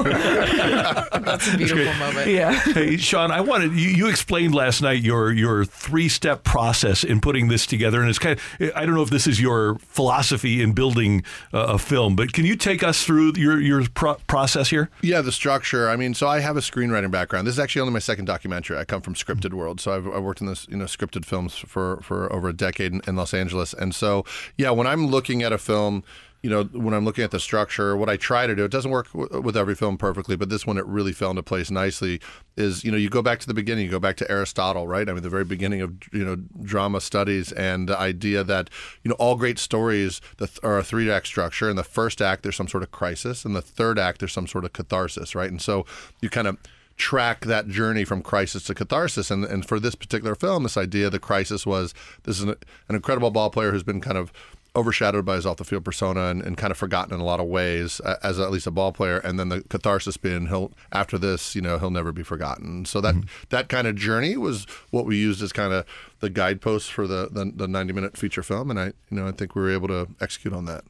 That's a beautiful moment. Yeah. Hey, Sean, I wanted you, you explained last night your your three step process in putting this together, and it's kind of I don't know if this is your philosophy in building a film, but can you take us through your your pro- process here? Yeah, the structure. I mean, so I have a screenwriting background. This is actually only my second documentary. I come from scripted world, so I've, I've worked in this, you know, scripted films for for over a decade in, in Los Angeles. And so, yeah, when I'm looking at a film, you know, when I'm looking at the structure, what I try to do, it doesn't work w- with every film perfectly, but this one it really fell into place nicely. Is you know, you go back to the beginning, you go back to Aristotle, right? I mean, the very beginning of you know drama studies and the idea that you know all great stories are a three act structure. In the first act, there's some sort of crisis, and the third act, there's some sort of catharsis, right? And so you kind of track that journey from crisis to catharsis. And, and for this particular film, this idea, the crisis was this is an, an incredible ball player who's been kind of overshadowed by his off the field persona and, and kind of forgotten in a lot of ways uh, as at least a ball player. And then the catharsis being he'll after this, you know, he'll never be forgotten. So that that kind of journey was what we used as kind of the guideposts for the, the the 90 minute feature film. And I you know I think we were able to execute on that.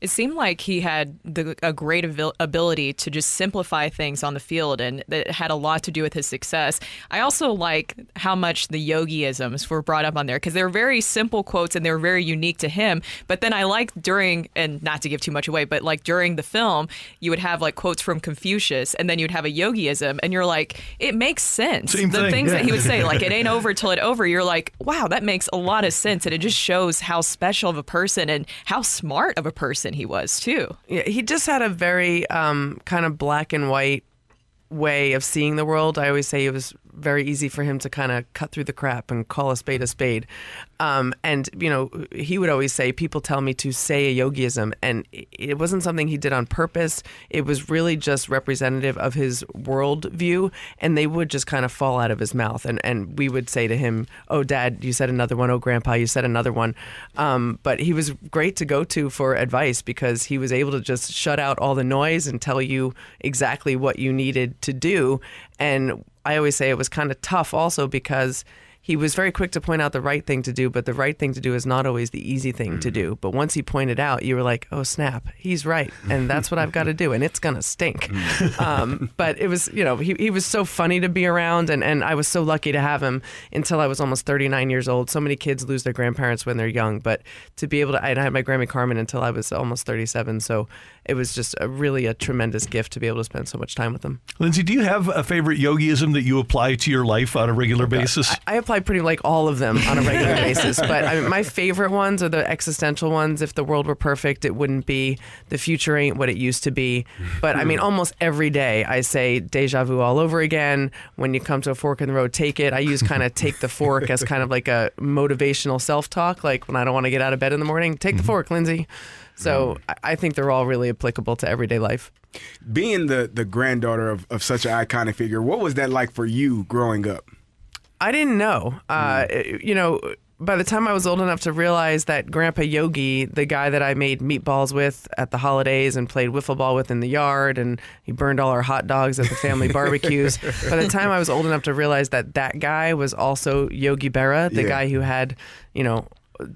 It seemed like he had the, a great abil- ability to just simplify things on the field, and that had a lot to do with his success. I also like how much the yogiisms were brought up on there because they were very simple quotes and they were very unique to him. But then I like during, and not to give too much away, but like during the film, you would have like quotes from Confucius, and then you'd have a yogiism, and you're like, it makes sense. Same the thing, things that he would say, like it ain't over till it over. You're like, wow, that makes a lot of sense, and it just shows how special of a person and how smart of a person he was too. Yeah, he just had a very um, kind of black and white way of seeing the world. I always say he was very easy for him to kind of cut through the crap and call a spade a spade. Um, and, you know, he would always say, people tell me to say a yogiism. And it- wasn't something he did on purpose. It was really just representative of his worldview. And they would just kind of fall out of his mouth. And, and we would say to him, Oh, dad, you said another one. Oh, grandpa, you said another one. Um, but he was great to go to for advice because he was able to just shut out all the noise and tell you exactly what you needed to do. And I always say it was kind of tough also because he was very quick to point out the right thing to do, but the right thing to do is not always the easy thing to do. But once he pointed out, you were like, oh, snap, he's right. And that's what I've got to do. And it's going to stink. um, but it was, you know, he, he was so funny to be around. And, and I was so lucky to have him until I was almost 39 years old. So many kids lose their grandparents when they're young. But to be able to, I had my Grammy Carmen until I was almost 37. So it was just a really a tremendous gift to be able to spend so much time with them. Lindsay, do you have a favorite yogiism that you apply to your life on a regular basis? I apply pretty like all of them on a regular basis, but I mean, my favorite ones are the existential ones. If the world were perfect, it wouldn't be. The future ain't what it used to be. But I mean, almost every day I say deja vu all over again. When you come to a fork in the road, take it. I use kind of take the fork as kind of like a motivational self talk. Like when I don't want to get out of bed in the morning, take the mm-hmm. fork, Lindsay. So mm. I- I think they're all really applicable to everyday life. Being the the granddaughter of, of such an iconic figure, what was that like for you growing up? I didn't know. Uh, mm. eh, You know, by the time I was old enough to realize that Grandpa Yogi, the guy that I made meatballs with at the holidays and played wiffle ball with in the yard, and he burned all our hot dogs at the family barbecues. By the time I was old enough to realize that that guy was also Yogi Berra, the Yeah. guy who had, you know,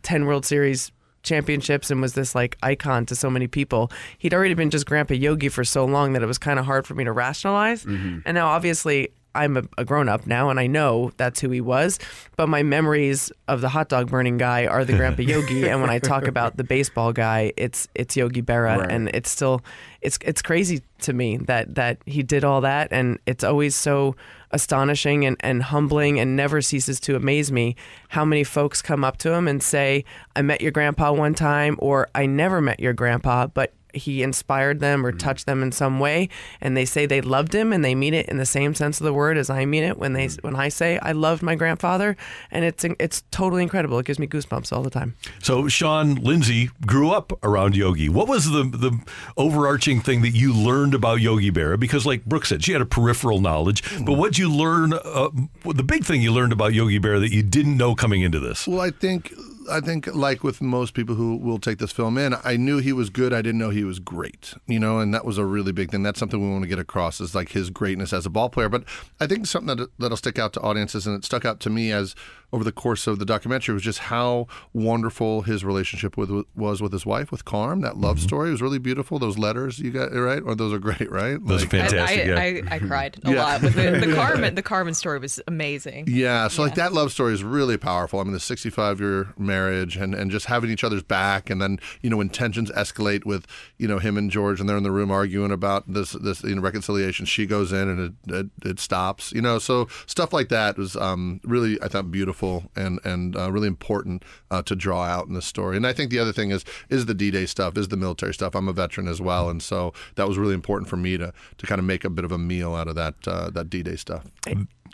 10 World Series championships and was this like icon to so many people. He'd already been just Grandpa Yogi for so long that it was kind of hard for me to rationalize. Mhm. And now, obviously, I'm a, a grown up now and I know that's who he was. But my memories of the hot dog burning guy are the Grandpa Yogi. and when I talk about the baseball guy, it's it's Yogi Berra. Right. And it's still it's it's crazy to me that that he did all that and it's always so astonishing and, and humbling and never ceases to amaze me how many folks come up to him and say, I met your grandpa one time or I never met your grandpa, but he inspired them or mm-hmm. touched them in some way, and they say they loved him, and they mean it in the same sense of the word as I mean it when they mm-hmm. when I say I loved my grandfather, and it's it's totally incredible. It gives me goosebumps all the time. So Sean Lindsay grew up around Yogi. What was the the overarching thing that you learned about Yogi Berra? Because, like Brooke said, she had a peripheral knowledge. But mm-hmm. what did you learn, uh, the big thing you learned about Yogi Berra that you didn't know coming into this. Well, I think I think like with most people who will take this film in, I knew he was good. I didn't know he was great. You know, and that was a really big thing. That's something we want to get across is like his greatness as a ball player. But I think something that that'll stick out to audiences, and it stuck out to me as over the course of the documentary was just how wonderful his relationship with was with his wife, with Carm. That love story was really beautiful. Those letters you got right, or those are great, right? Those are fantastic. I, I, I cried a Yeah. lot. With the, the Carmen, the Carmen story was amazing. Yeah, so like that love story is really powerful. I mean, the 65 year marriage and, and just having each other's back, and then you know when tensions escalate with you know him and George, and they're in the room arguing about this this you know reconciliation. She goes in and it it, it stops. You know, so stuff like that was um, really I thought beautiful and and uh, really important uh, to draw out in this story. And I think the other thing is is the D Day stuff, is the military stuff. I'm a veteran as well, and so that was really important for me to to kind of make a bit of a meal out of that uh, that D Day stuff.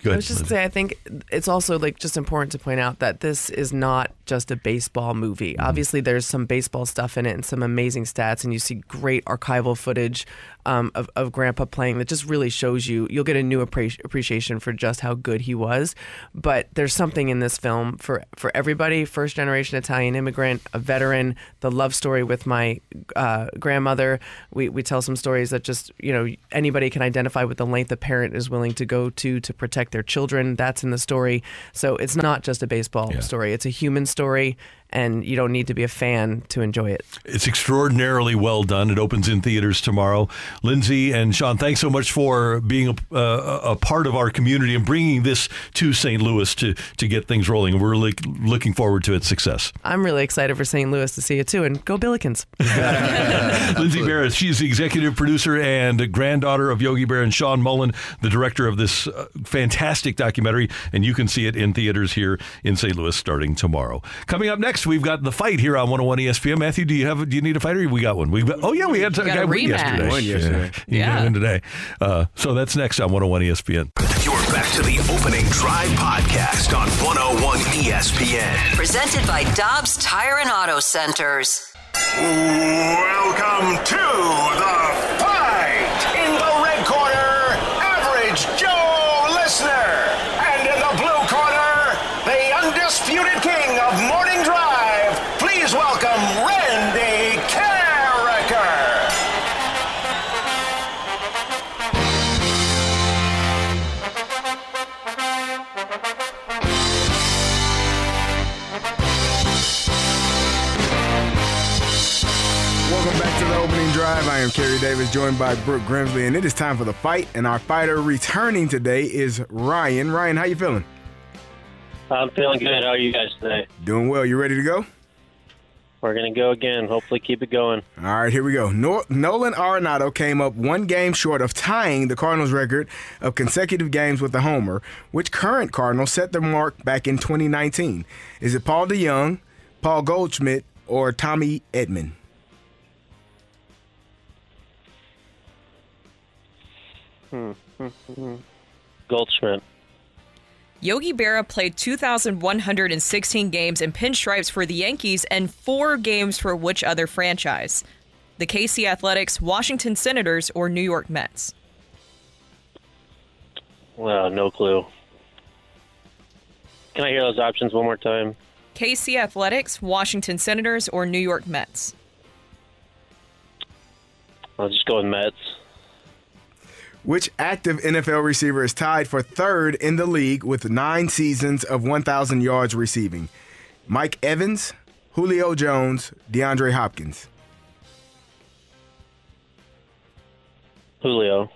Go I was just say, I think it's also like just important to point out that this is not just a baseball movie. Obviously, there's some baseball stuff in it and some amazing stats, and you see great archival footage um, of, of Grandpa playing that just really shows you. You'll get a new appre- appreciation for just how good he was. But there's something in this film for for everybody: first generation Italian immigrant, a veteran, the love story with my uh, grandmother. We we tell some stories that just you know anybody can identify with the length a parent is willing to go to to protect their children. That's in the story. So it's not just a baseball story; it's a human story, story and you don't need to be a fan to enjoy it. It's extraordinarily well done. It opens in theaters tomorrow. Lindsay and Sean, thanks so much for being a, uh, a part of our community and bringing this to St. Louis to, to get things rolling. We're really looking forward to its success. I'm really excited for St. Louis to see it too, and go Billikens. Lindsay Berra, she's the executive producer and granddaughter of Yogi Berra and Sean Mullin, the director of this uh, fantastic documentary, and you can see it in theaters here in St. Louis starting tomorrow. Coming up next, we've got the fight here on 101 ESPN. Matthew, do you have do you need a fighter? We got one. We got, oh yeah, we had a guy a win yesterday. Won yesterday. Yeah, you Yeah. got win today. Uh, so that's next on 101 ESPN. You're back to the opening drive podcast on 101 ESPN. Presented by Dobbs Tire and Auto Centers. Welcome to the fight. In the red corner, average Joe Listener. And in the blue corner, the undisputed king of morning drive. Please welcome Randy Karraker. Welcome back to the opening drive. I am Kerry Davis, joined by Brooke Grimsley, and it is time for the fight. And our fighter returning today is Ryan. Ryan, how you feeling? I'm feeling good. How are you guys today? Doing well. You ready to go? We're going to go again. Hopefully, keep it going. All right, here we go. Nolan Arenado came up one game short of tying the Cardinals' record of consecutive games with a homer, which current Cardinal set the mark back in 2019. Is it Paul DeJong, Paul Goldschmidt, or Tommy Edman? Hmm. Goldschmidt. Yogi Berra played 2,116 games in pinstripes for the Yankees and four games for which other franchise? The KC Athletics, Washington Senators, or New York Mets? Well, no clue. Can I hear those options one more time? KC Athletics, Washington Senators, or New York Mets? I'll just go with Mets. Which active NFL receiver is tied for third in the league with nine seasons of 1,000 yards receiving? Mike Evans, Julio Jones, DeAndre Hopkins. Julio.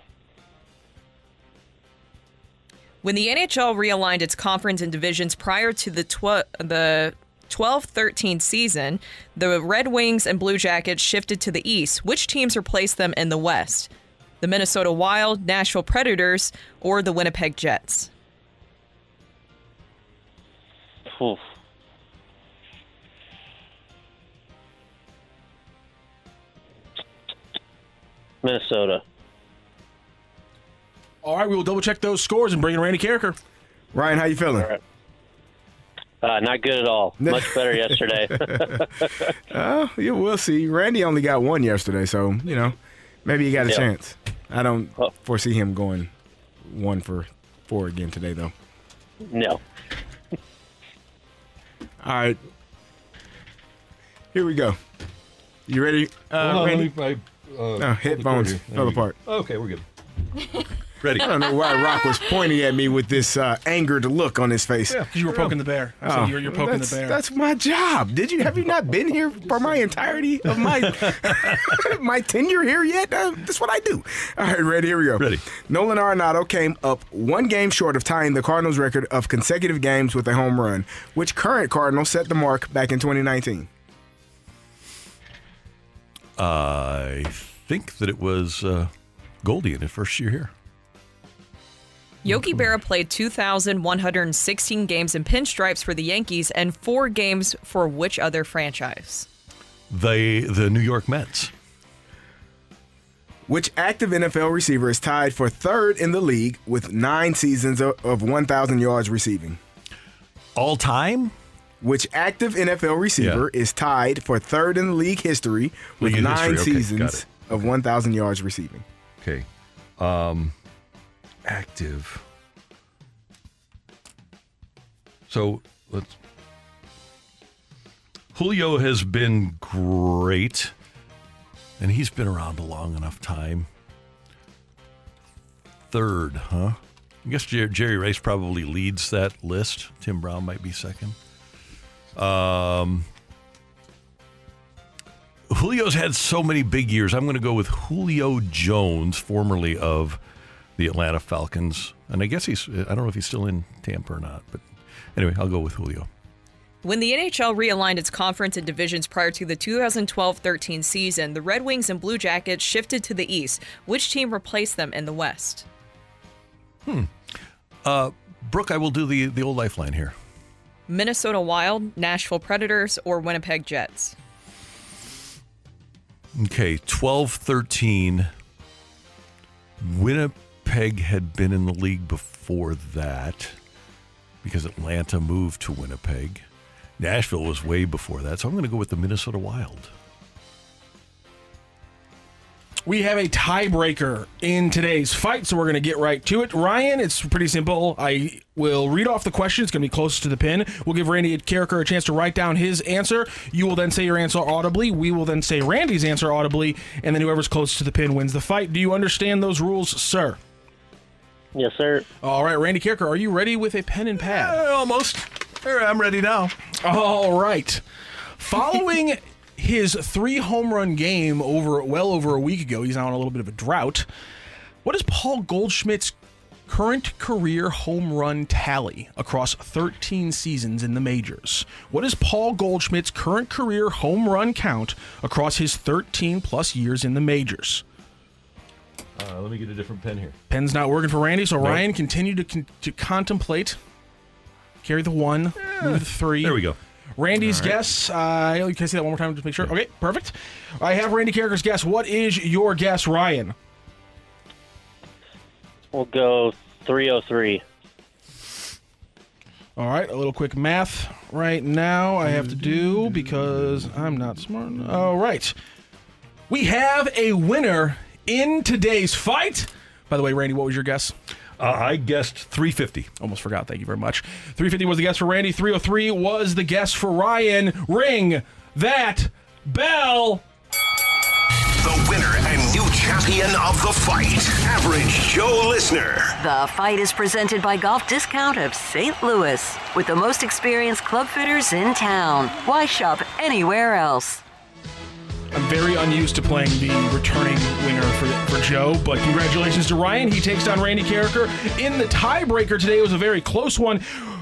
When the NHL realigned its conference and divisions prior to the tw- the 12-13 season, the Red Wings and Blue Jackets shifted to the east. Which teams replaced them in the west? The Minnesota Wild, Nashville Predators, or the Winnipeg Jets? Oof. Minnesota. All right, we will double check those scores and bring in Randy Karraker. Ryan, how you feeling? Uh, not good at all. Much better yesterday. Uh, yeah, we'll see. Randy only got one yesterday, so you know maybe he got a Yeah. chance. I don't foresee him going one for four again today, though. no. All right, here we go. You ready, uh, Hold on, Randy? let I, uh, no, hold the headphones fell apart. Okay, we're good. Ready? I don't know why Rocc was pointing at me with this uh, angered look on his face. Yeah, because you were poking the bear. I said you're, you're poking that's, the bear. That's my job. Did you have you not been here for my entirety of my my tenure here yet? Uh, that's what I do. All right, ready? Here we go. Ready. Nolan Arenado came up one game short of tying the Cardinals' record of consecutive games with a home run, which current Cardinal set the mark back in 2019. I think that it was uh, Goldie in his first year here. Yogi Berra played 2,116 games in pinstripes for the Yankees and four games for which other franchise? The the New York Mets. Which active NFL receiver is tied for third in the league with nine seasons of, of 1,000 yards receiving? All time? Which active NFL receiver is tied for third in the league history with League nine history, okay, seasons it. of 1,000 yards receiving? Okay. Um, active. So let's. Julio has been great, and he's been around a long enough time. Third, huh? I guess Jerry Rice probably leads that list. Tim Brown might be second. Um, Julio's had so many big years. I'm going to go with Julio Jones, formerly of the Atlanta Falcons. And I guess he's, I don't know if he's still in Tampa or not, but anyway, I'll go with Julio. When the NHL realigned its conference and divisions prior to the 2012 13 season, the Red Wings and Blue Jackets shifted to the East. Which team replaced them in the West? Hmm. Uh, Brooke, I will do the, the old lifeline here. Minnesota Wild, Nashville Predators, or Winnipeg Jets? Okay, 12 13. Winnipeg had been in the league before that because Atlanta moved to Winnipeg. Nashville was way before that, so I'm going to go with the Minnesota Wild. We have a tiebreaker in today's fight, so we're going to get right to it. Ryan, it's pretty simple. I will read off the question. It's going to be closest to the pin. We'll give Randy Karraker a chance to write down his answer. You will then say your answer audibly. We will then say Randy's answer audibly, and then whoever's closest to the pin wins the fight. Do you understand those rules, sir? Yes, sir. All right, Randy Karraker, are you ready with a pen and pad? almost. I'm ready now. All right. Following his three home run game over well over a week ago, he's now on a little bit of a drought. What is Paul Goldschmidt's current career home run tally across 13 seasons in the majors? What is Paul Goldschmidt's current career home run count across his 13 plus years in the majors? Uh, let me get a different pen here. Pen's not working for Randy, so Nope. Ryan continue to con- to contemplate. Carry the one, move the three. There we go. Randy's All right. guess. Uh, can I say that one more time just to make sure? Okay, perfect. I have Randy Karraker's guess. What is your guess, Ryan? We'll go 303. All right, a little quick math right now I have to do because I'm not smart. All right. We have a winner in today's fight. By the way, Randy, what was your guess? Uh, I guessed 350. Almost forgot. Thank you very much. 350 was the guess for Randy. 303 was the guess for Ryan. Ring that bell. The winner and new champion of the fight, Average Joe Listener. The fight is presented by Golf Discount of St. Louis with the most experienced club fitters in town. Why shop anywhere else? I'm very unused to playing the returning winner for, for Joe, but congratulations to Ryan. He takes down Randy Karraker in the tiebreaker today. It was a very close one.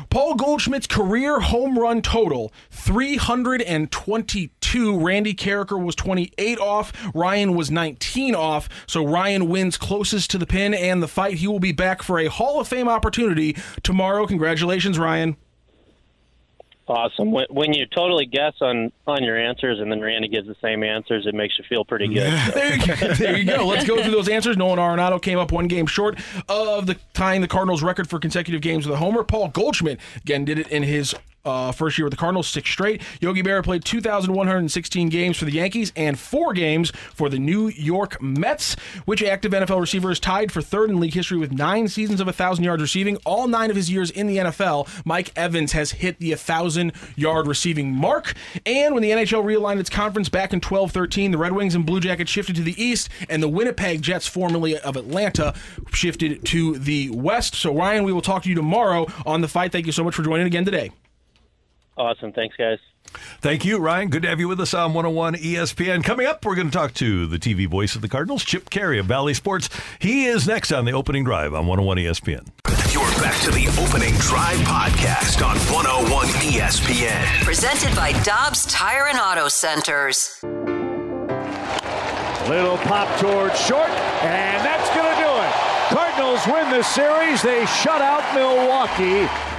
Paul Goldschmidt's career home run total 322. Randy Karraker was 28 off. Ryan was 19 off. So Ryan wins closest to the pin and the fight. He will be back for a Hall of Fame opportunity tomorrow. Congratulations, Ryan. Awesome. When, when you totally guess on on your answers and then Randy gives the same answers, it makes you feel pretty good. So. there, you go. there you go. Let's go through those answers. Nolan Arenado came up one game short of the tying the Cardinals' record for consecutive games with a homer. Paul Goldschmidt again did it in his uh, first year with the Cardinals, six straight. Yogi Berra played 2,116 games for the Yankees and four games for the New York Mets. Which active NFL receiver is tied for third in league history with nine seasons of 1,000 yards receiving? All nine of his years in the NFL, Mike Evans has hit the 1,000 yard receiving mark. And when the NHL realigned its conference back in 12 13, the Red Wings and Blue Jackets shifted to the east, and the Winnipeg Jets, formerly of Atlanta, shifted to the west. So, Ryan, we will talk to you tomorrow on the fight. Thank you so much for joining again today. Awesome. Thanks, guys. Thank you, Ryan. Good to have you with us on 101 ESPN. Coming up, we're going to talk to the TV voice of the Cardinals, Chip Caray of Bally Sports. He is next on the opening drive on 101 ESPN. You're back to the opening drive podcast on 101 ESPN. Presented by Dobbs Tire and Auto Centers. Little pop towards short, and that's going to do it. Cardinals win the series. They shut out Milwaukee.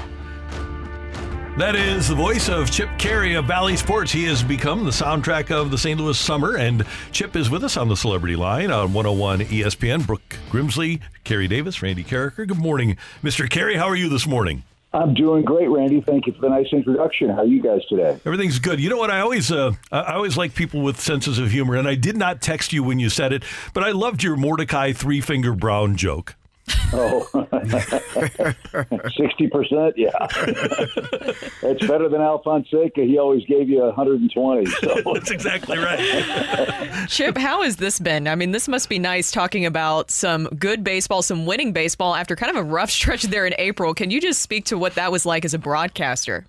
That is the voice of Chip Caray of Bally Sports. He has become the soundtrack of the St. Louis summer, and Chip is with us on the Celebrity Line on 101 ESPN. Brooke Grimsley, Carey Davis, Randy Karraker. Good morning, Mr. Caray. How are you this morning? I'm doing great, Randy. Thank you for the nice introduction. How are you guys today? Everything's good. You know what? I always, uh, I I always like people with senses of humor, and I did not text you when you said it, but I loved your Mordecai Three Finger Brown joke. Oh, 60%? Yeah. it's better than Al Fonseca. He always gave you 120. So. That's exactly right. Chip, how has this been? I mean, this must be nice talking about some good baseball, some winning baseball after kind of a rough stretch there in April. Can you just speak to what that was like as a broadcaster?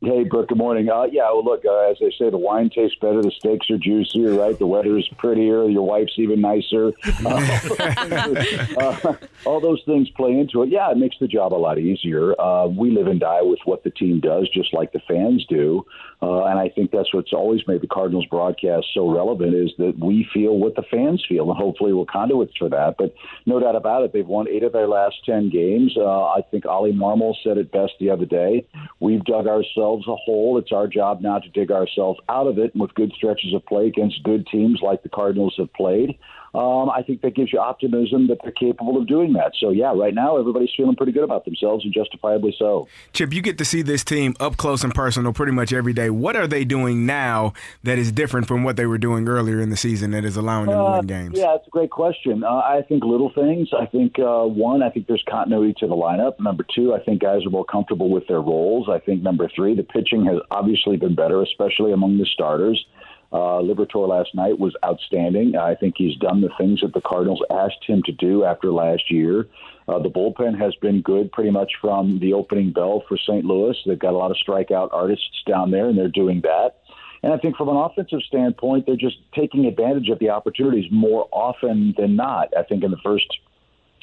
Hey, Brooke, good morning. Uh, yeah, well, look, uh, as they say, the wine tastes better, the steaks are juicier, right? The weather's prettier, your wife's even nicer. Uh, all those things play into it. Yeah, it makes the job a lot easier. Uh, we live and die with what the team does, just like the fans do. Uh, and I think that's what's always made the Cardinals broadcast so relevant is that we feel what the fans feel, and hopefully we're conduits for that. But no doubt about it, they've won eight of their last ten games. Uh, I think Oli Marmol said it best the other day. We've dug ourselves a hole. It's our job now to dig ourselves out of it. And with good stretches of play against good teams like the Cardinals have played, um, I think that gives you optimism that they're capable of doing that. So yeah, right now everybody's feeling pretty good about themselves, and justifiably so. Chip, you get to see this team up close and personal pretty much every day. What are they doing now that is different from what they were doing earlier in the season that is allowing them to Uh, win games? Yeah, it's a great question. Uh, I think little things. I think uh, one, I think there's continuity to the lineup. Number two, I think guys are more comfortable with their roles. I think number three, the pitching has obviously been better, especially among the starters. Uh, Liberatore last night was outstanding. I think he's done the things that the Cardinals asked him to do after last year. Uh, the bullpen has been good pretty much from the opening bell for St. Louis. They've got a lot of strikeout artists down there, and they're doing that. And I think from an offensive standpoint, they're just taking advantage of the opportunities more often than not. I think in the first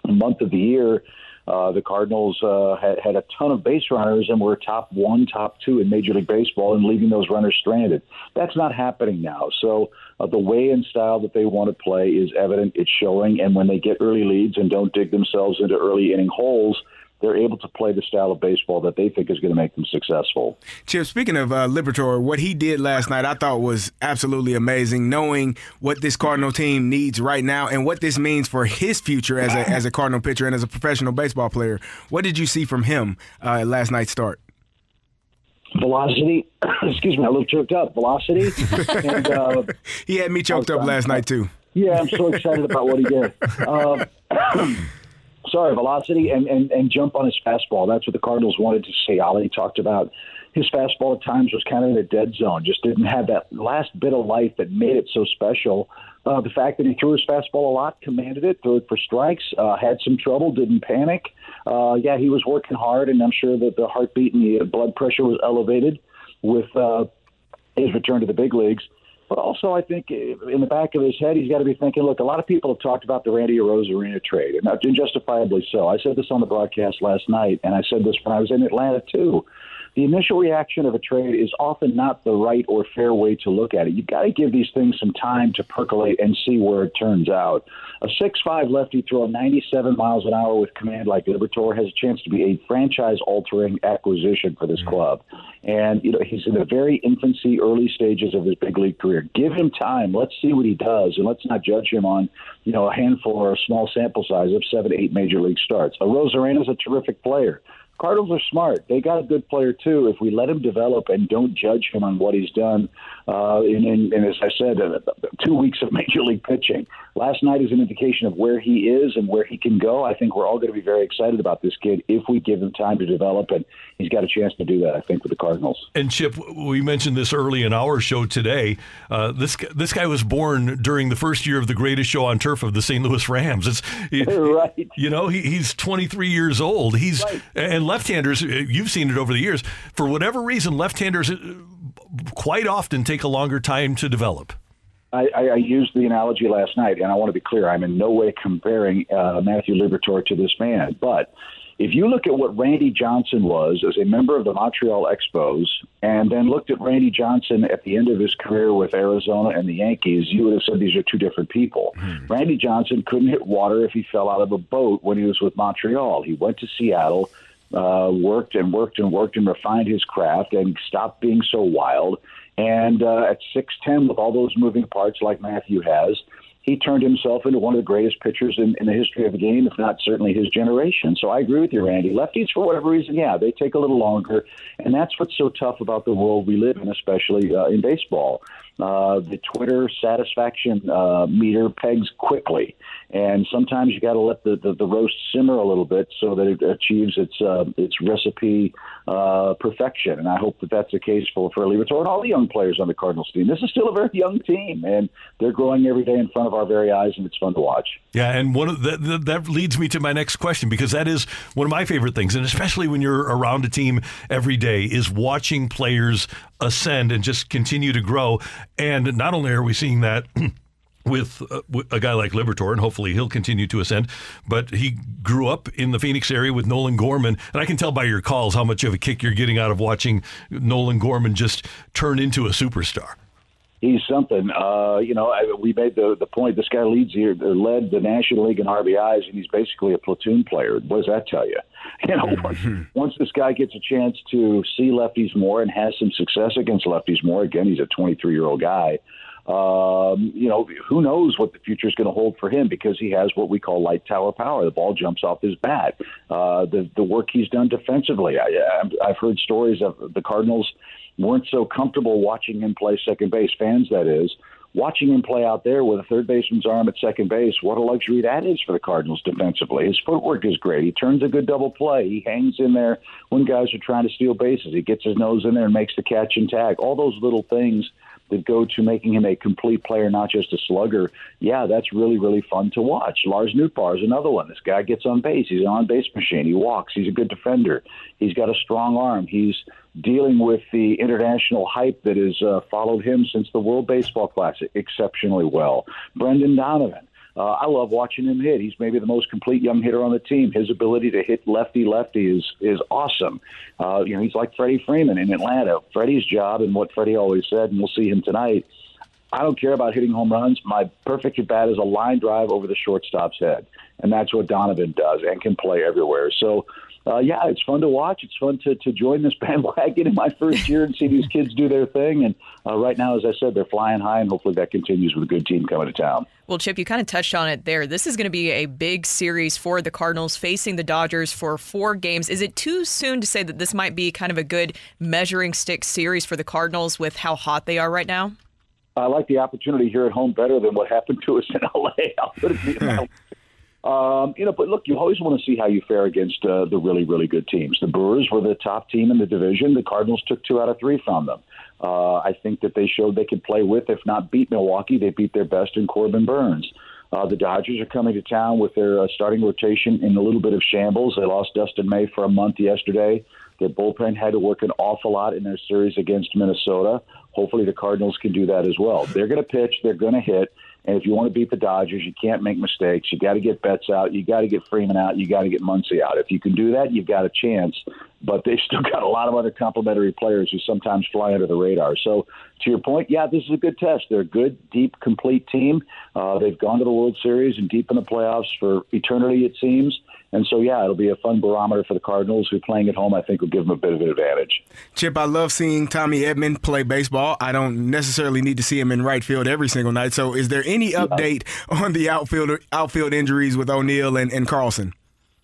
month of the year, uh, the Cardinals uh, had, had a ton of base runners and were top one, top two in Major League Baseball and leaving those runners stranded. That's not happening now. So uh, the way and style that they want to play is evident. It's showing. And when they get early leads and don't dig themselves into early inning holes, they're able to play the style of baseball that they think is going to make them successful. Chip, speaking of uh, Liberatore, what he did last night I thought was absolutely amazing, knowing what this Cardinal team needs right now and what this means for his future as a, as a Cardinal pitcher and as a professional baseball player. What did you see from him uh, last night's start? Velocity, excuse me, a little choked up. Velocity. and, uh, he had me choked up last night, too. Yeah, I'm so excited about what he did. Uh, sorry, velocity and, and, and jump on his fastball. That's what the Cardinals wanted to see. Oli talked about his fastball at times was kind of in a dead zone, just didn't have that last bit of life that made it so special. Uh, the fact that he threw his fastball a lot, commanded it, threw it for strikes, uh, had some trouble, didn't panic. Uh, yeah, he was working hard, and I'm sure that the heartbeat and the blood pressure was elevated with uh, his return to the big leagues. But also, I think uh, in the back of his head, he's got to be thinking, look, a lot of people have talked about the Randy Arozarena trade, and uh, justifiably so. I said this on the broadcast last night, and I said this when I was in Atlanta, too. The initial reaction of a trade is often not the right or fair way to look at it. You've got to give these things some time to percolate and see where it turns out. A six-five lefty throwing 97 miles an hour with command like Liberatore has a chance to be a franchise-altering acquisition for this mm. club. And you know he's in the very infancy, early stages of his big league career. Give him time. Let's see what he does, and let's not judge him on you know a handful or a small sample size of seven, eight major league starts. A is a terrific player. Cardinals are smart. They got a good player too. If we let him develop and don't judge him on what he's done, uh, in, in, in as I said, uh, two weeks of major league pitching. Last night is an indication of where he is and where he can go. I think we're all going to be very excited about this kid if we give him time to develop, and he's got a chance to do that. I think with the Cardinals. And Chip, we mentioned this early in our show today. Uh, this this guy was born during the first year of the greatest show on turf of the St. Louis Rams. It's right. You know, he, he's 23 years old. He's and left-handers. uh, You've seen it over the years. For whatever reason, left-handers uh, quite often take a longer time to develop. I, I, I used the analogy last night, and I want to be clear. I'm in no way comparing uh, Matthew Liberatore to this man, but if you look at what Randy Johnson was as a member of the Montreal Expos, and then looked at Randy Johnson at the end of his career with Arizona and the Yankees, you would have said these are two different people. Randy Johnson couldn't hit water if he fell out of a boat when he was with Montreal. He went to Seattle, uh, worked and worked and worked and refined his craft, and stopped being so wild. And uh, at 6'10, with all those moving parts like Matthew has, he turned himself into one of the greatest pitchers in, in the history of the game, if not certainly his generation. So I agree with you, Randy. Lefties, for whatever reason, yeah, they take a little longer. And that's what's so tough about the world we live in, especially uh, in baseball. Uh, the Twitter satisfaction uh, meter pegs quickly, and sometimes you got to let the, the, the roast simmer a little bit so that it achieves its uh, its recipe uh, perfection. And I hope that that's the case for for Liberatore and all the young players on the Cardinals team. This is still a very young team, and they're growing every day in front of our very eyes, and it's fun to watch. Yeah, and one of that that- that leads me to my next question because that is one of my favorite things, and especially when you're around a team every day, is watching players ascend and just continue to grow. And not only are we seeing that. With uh, a guy like Liberatore, and hopefully he'll continue to ascend. But he grew up in the Phoenix area with Nolan Gorman, and I can tell by your calls how much of a kick you're getting out of watching Nolan Gorman just turn into a superstar. He's something. Uh, you know, I, we made the the point. This guy leads here, led the National League in RBIs, and he's basically a platoon player. What does that tell you? You know, once, once this guy gets a chance to see lefties more and has some success against lefties more, again, he's a 23 year old guy. Um, you know, who knows what the future is going to hold for him because he has what we call light tower power. The ball jumps off his bat. Uh, the the work he's done defensively. I- I've heard stories of the Cardinals weren't so comfortable watching him play second base. Fans, that is, watching him play out there with a third baseman's arm at second base. What a luxury that is for the Cardinals defensively. His footwork is great. He turns a good double play. He hangs in there when guys are trying to steal bases. He gets his nose in there and makes the catch and tag. All those little things that go to making him a complete player, not just a slugger. Yeah, that's really, really fun to watch. Lars Nootbaar is another one. This guy gets on base. He's an on base machine. He walks. He's a good defender. He's got a strong arm. He's dealing with the international hype that has uh, followed him since the World Baseball Classic exceptionally well. Brendan Donovan. Uh, I love watching him hit. He's maybe the most complete young hitter on the team. His ability to hit lefty lefty is is awesome. Uh, you know, he's like Freddie Freeman in Atlanta. Freddie's job and what Freddie always said, and we'll see him tonight. I don't care about hitting home runs. My perfect at bat is a line drive over the shortstop's head, and that's what Donovan does and can play everywhere. So. Uh, yeah, it's fun to watch. It's fun to, to join this bandwagon in my first year and see these kids do their thing. And uh, right now, as I said, they're flying high, and hopefully that continues with a good team coming to town. Well, Chip, you kind of touched on it there. This is going to be a big series for the Cardinals facing the Dodgers for four games. Is it too soon to say that this might be kind of a good measuring stick series for the Cardinals with how hot they are right now? I like the opportunity here at home better than what happened to us in LA. I'll put it in that um, you know, but look, you always want to see how you fare against uh, the really, really good teams. The Brewers were the top team in the division. The Cardinals took two out of three from them. Uh, I think that they showed they could play with, if not beat Milwaukee, they beat their best in Corbin Burnes. Uh, the Dodgers are coming to town with their uh, starting rotation in a little bit of shambles. They lost Dustin May for a month yesterday. Their bullpen had to work an awful lot in their series against Minnesota. Hopefully, the Cardinals can do that as well. They're going to pitch, they're going to hit, and if you want to beat the Dodgers, you can't make mistakes. You got to get Betts out, you got to get Freeman out, you got to get Muncy out. If you can do that, you've got a chance. but they've still got a lot of other complementary players who sometimes fly under the radar. So, to your point, yeah, this is a good test. They're a good, deep, complete team. Uh, they've gone to the World Series and deep in the playoffs for eternity, it seems. And so, yeah, it'll be a fun barometer for the Cardinals, who playing at home, I think, will give them a bit of an advantage. Chip, I love seeing Tommy Edman play baseball. I don't necessarily need to see him in right field every single night. So, is there any update on the outfield outfield injuries with O'Neill and, and Carlson?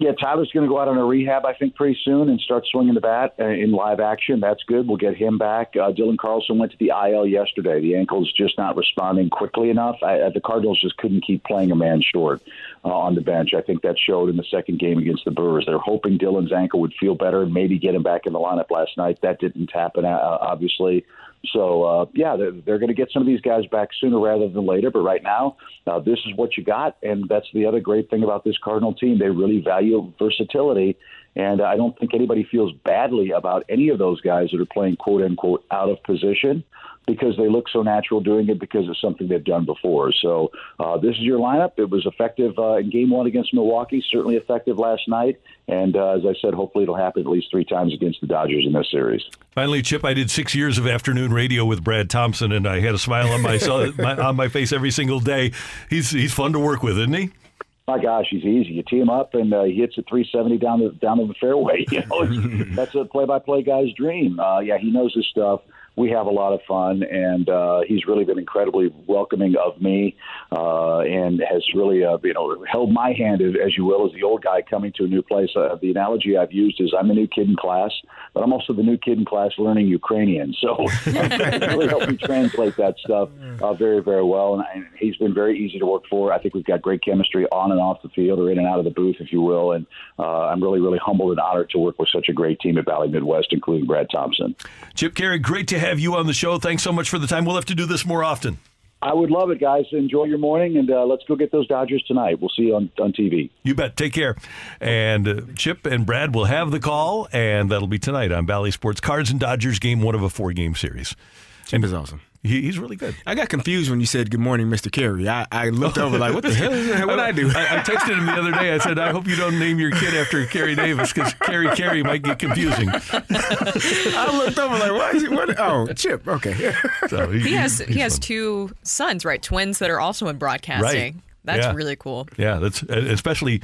Yeah, Tyler's going to go out on a rehab, I think, pretty soon and start swinging the bat uh, in live action. That's good. We'll get him back. Uh, Dylan Carlson went to the IL yesterday. The ankle's just not responding quickly enough. I, the Cardinals just couldn't keep playing a man short uh, on the bench. I think that showed in the second game against the Brewers. They're hoping Dylan's ankle would feel better and maybe get him back in the lineup last night. That didn't happen, uh, obviously. So uh, yeah, they're, they're going to get some of these guys back sooner rather than later. But right now, uh, this is what you got, and that's the other great thing about this Cardinal team. They really value versatility, and I don't think anybody feels badly about any of those guys that are playing quote unquote out of position because they look so natural doing it because it's something they've done before. So uh, this is your lineup. It was effective uh, in Game One against Milwaukee. Certainly effective last night, and uh, as I said, hopefully it'll happen at least three times against the Dodgers in this series. Finally, Chip, I did six years of afternoon radio with Brad Thompson, and I had a smile on my, my on my face every single day. He's he's fun to work with, isn't he? My gosh, he's easy. You tee him up, and uh, he hits a 370 down the down the fairway. You know, that's a play-by-play guy's dream. Uh, yeah, he knows his stuff. We have a lot of fun, and uh, he's really been incredibly welcoming of me, uh, and has really, uh, you know, held my hand, as you will, as the old guy coming to a new place. Uh, the analogy I've used is I'm the new kid in class, but I'm also the new kid in class learning Ukrainian. So really helped me translate that stuff uh, very, very well. And, and he's been very easy to work for. I think we've got great chemistry on and off the field, or in and out of the booth, if you will. And uh, I'm really, really humbled and honored to work with such a great team at Bally Midwest, including Brad Thompson. Chip Caray, great to have you on the show. Thanks so much for the time. We'll have to do this more often. I would love it, guys. Enjoy your morning, and uh, let's go get those Dodgers tonight. We'll see you on, on TV. You bet. Take care. And uh, Chip and Brad will have the call, and that'll be tonight on Bally Sports Cards and Dodgers game one of a four game series. Chip is awesome. He, he's really good. I got confused when you said good morning, Mr. Caray. I, I looked over like, what the hell is that? What I do? I, I texted him the other day. I said, I hope you don't name your kid after Kerry Davis because Kerry Caray might get confusing. I looked over like, why is he? What? Oh, Chip. Okay. So He has he has two sons, right? Twins that are also in broadcasting. Right. That's Yeah. really cool. Yeah, that's especially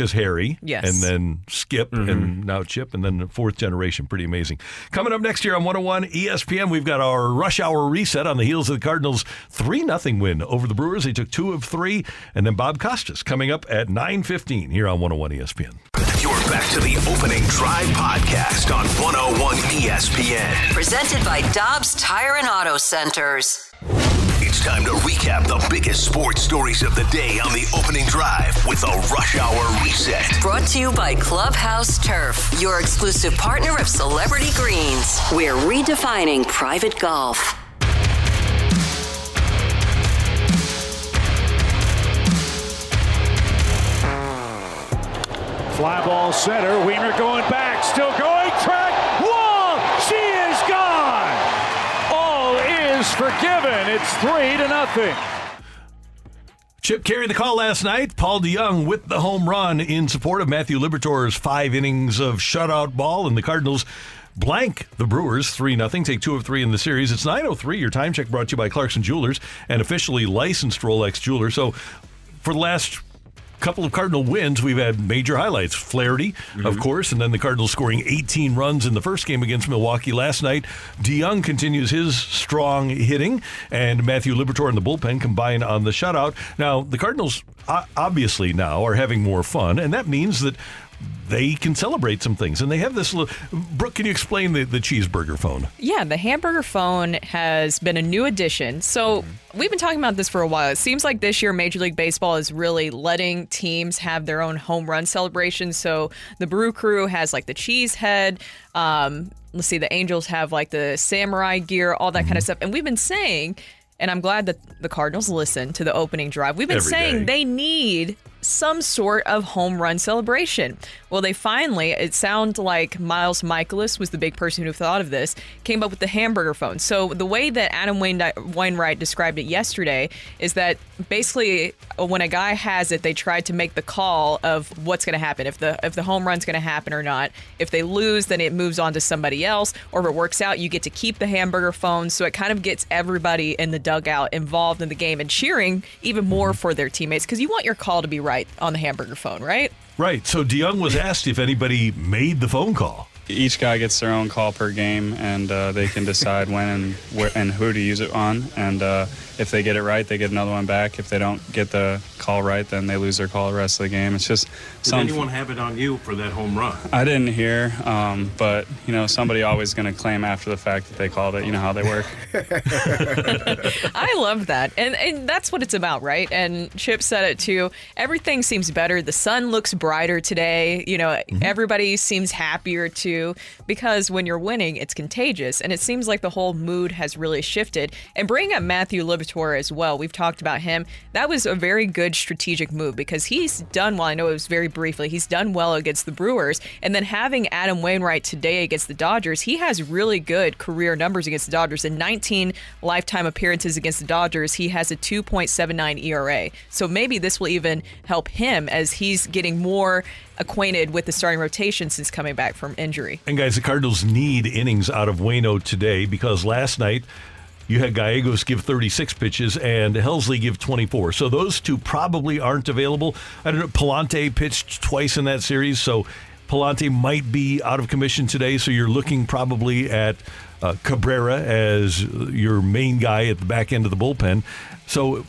because Harry, Yes. and then Skip, and mm-hmm. now Chip, and then the fourth generation. Pretty amazing. Coming up next year on 101 ESPN, we've got our rush hour reset on the heels of the Cardinals' 3 0 win over the Brewers. They took two of three, and then Bob Costas coming up at 9.15 here on 101 ESPN. Back to the opening drive podcast on 101 ESPN. Presented by Dobbs Tire and Auto Centers. It's time to recap the biggest sports stories of the day on the opening drive with a rush hour reset. Brought to you by Clubhouse Turf, your exclusive partner of Celebrity Greens. We're redefining private golf. Fly ball center. Wiemer going back. Still going. Track. Wall. She is gone. All is forgiven. It's three to nothing. Chip carried the call last night. Paul DeJong with the home run in support of Matthew Liberatore's five innings of shutout ball, and the Cardinals blank the Brewers 3 0. Take two of three in the series. It's 9.03. Your time check brought to you by Clarkson Jewelers, an officially licensed Rolex jeweler. So for the last couple of Cardinal wins, we've had major highlights. Flaherty, of mm-hmm. course, and then the Cardinals scoring 18 runs in the first game against Milwaukee last night. DeJong continues his strong hitting, and Matthew Liberatore and the bullpen combine on the shutout. Now, the Cardinals obviously now are having more fun, and that means that they can celebrate some things. And they have this little. Brooke, can you explain the, the cheeseburger phone? Yeah, the hamburger phone has been a new addition. So we've been talking about this for a while. It seems like this year Major League Baseball is really letting teams have their own home run celebrations. So the Brew Crew has like the cheese head. Um, let's see, the Angels have like the samurai gear, all that kind of stuff. And we've been saying, and I'm glad that the Cardinals listened to the opening drive. We've been Every saying day. they need some sort of home run celebration. Well, they finally, it sounds like Miles Mikolas was the big person who thought of this, came up with the hamburger phone. So the way that Adam Wain- Wainwright described it yesterday is that basically uh, when a guy has it, they try to make the call of what's going to happen if the if the home run's going to happen or not. If they lose, then it moves on to somebody else, or if it works out, you get to keep the hamburger phone. So it kind of gets everybody in the dugout involved in the game and cheering even more for their teammates because you want your call to be right on the hamburger phone, right? Right. So DeJong was asked if anybody made the phone call. Each guy gets their own call per game, and uh, they can decide when and where and who to use it on. And uh, if they get it right, they get another one back. If they don't get the call right, then they lose their call the rest of the game. It's just Did some. anyone have it on you for that home run? I didn't hear, um, but you know, somebody always going to claim after the fact that they called it. You know how they work. I love that. And, and that's what it's about, right? And Chip said it too. Everything seems better. The sun looks brighter today. You know, everybody seems happier too because when you're winning, it's contagious. And it seems like the whole mood has really shifted. And bringing up Matthew As well, we've talked about him. That was a very good strategic move because he's done well. I know it was very briefly. He's done well against the Brewers. And then having Adam Wainwright today against the Dodgers, he has really good career numbers against the Dodgers. In 19 lifetime appearances against the Dodgers, he has a 2.79 ERA. So maybe this will even help him as he's getting more acquainted with the starting rotation since coming back from injury. And guys, the Cardinals need innings out of Waino today because last night you had Gallegos give 36 pitches and Helsley give 24. So those two probably aren't available. I don't know. Pallante pitched twice in that series, so Pallante might be out of commission today. So you're looking probably at uh, Cabrera as your main guy at the back end of the bullpen. So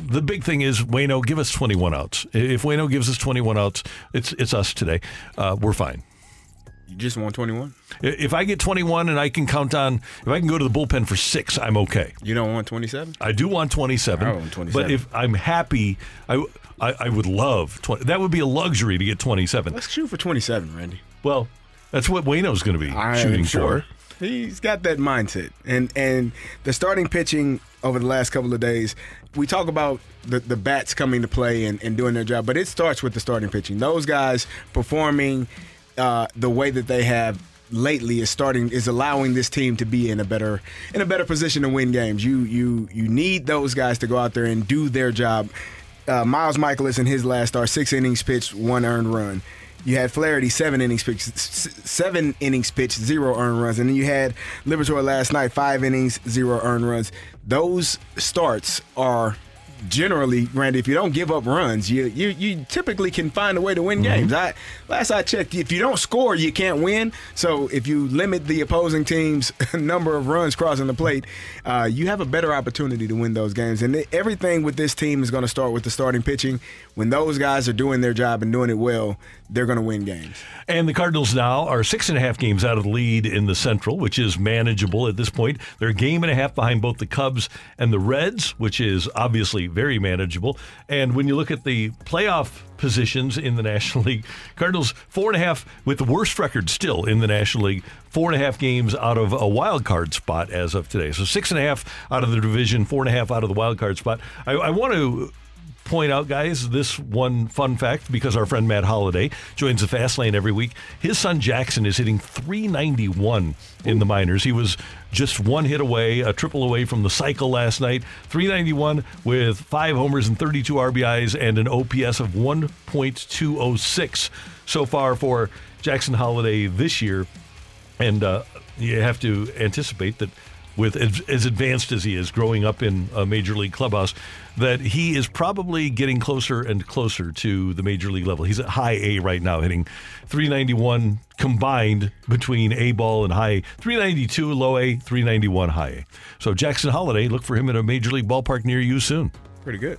the big thing is Waino, give us 21 outs. If Waino gives us 21 outs, it's it's us today. Uh, we're fine. You just want 21? If I get 21 and I can count on, if I can go to the bullpen for six, I'm okay. You don't want 27? I do want 27. I want 27. But if I'm happy, I, I, I would love 20. That would be a luxury to get 27. Let's shoot for 27, Randy. Well, that's what Waino's going to be I shooting sure. for. He's got that mindset. And and the starting pitching over the last couple of days, we talk about the, the bats coming to play and, and doing their job, but it starts with the starting pitching. Those guys performing uh, the way that they have lately is starting is allowing this team to be in a better in a better position to win games. You you you need those guys to go out there and do their job. Uh, Miles Mikolas in his last start, six innings pitched, one earned run. You had Flaherty seven innings pitched, seven innings pitched, zero earned runs, and then you had Liberatore last night five innings, zero earned runs. Those starts are generally, Randy, if you don't give up runs, you you, you typically can find a way to win games. I last I checked, if you don't score, you can't win. So if you limit the opposing team's number of runs crossing the plate, uh, you have a better opportunity to win those games. And th- everything with this team is going to start with the starting pitching. When those guys are doing their job and doing it well, they're going to win games. And the Cardinals now are six and a half games out of the lead in the Central, which is manageable at this point. They're a game and a half behind both the Cubs and the Reds, which is obviously very manageable. And when you look at the playoff positions in the National League, Cardinals four and a half with the worst record still in the National League, four and a half games out of a wild card spot as of today. So six and a half out of the division, four and a half out of the wild card spot. I, I want to point out, guys, this one fun fact because our friend Matt Holliday joins the Fast Lane every week. His son Jackson is hitting 391 in the minors. He was just one hit away, a triple away from the cycle last night. 391 with five homers and 32 RBIs and an OPS of 1.206 so far for Jackson Holliday this year. And uh, you have to anticipate that with as advanced as he is growing up in a major league clubhouse, that he is probably getting closer and closer to the major league level. He's at high A right now, hitting 391 combined between A ball and high A. 392 low A, 391 high A. So Jackson Holliday, look for him at a major league ballpark near you soon. Pretty good.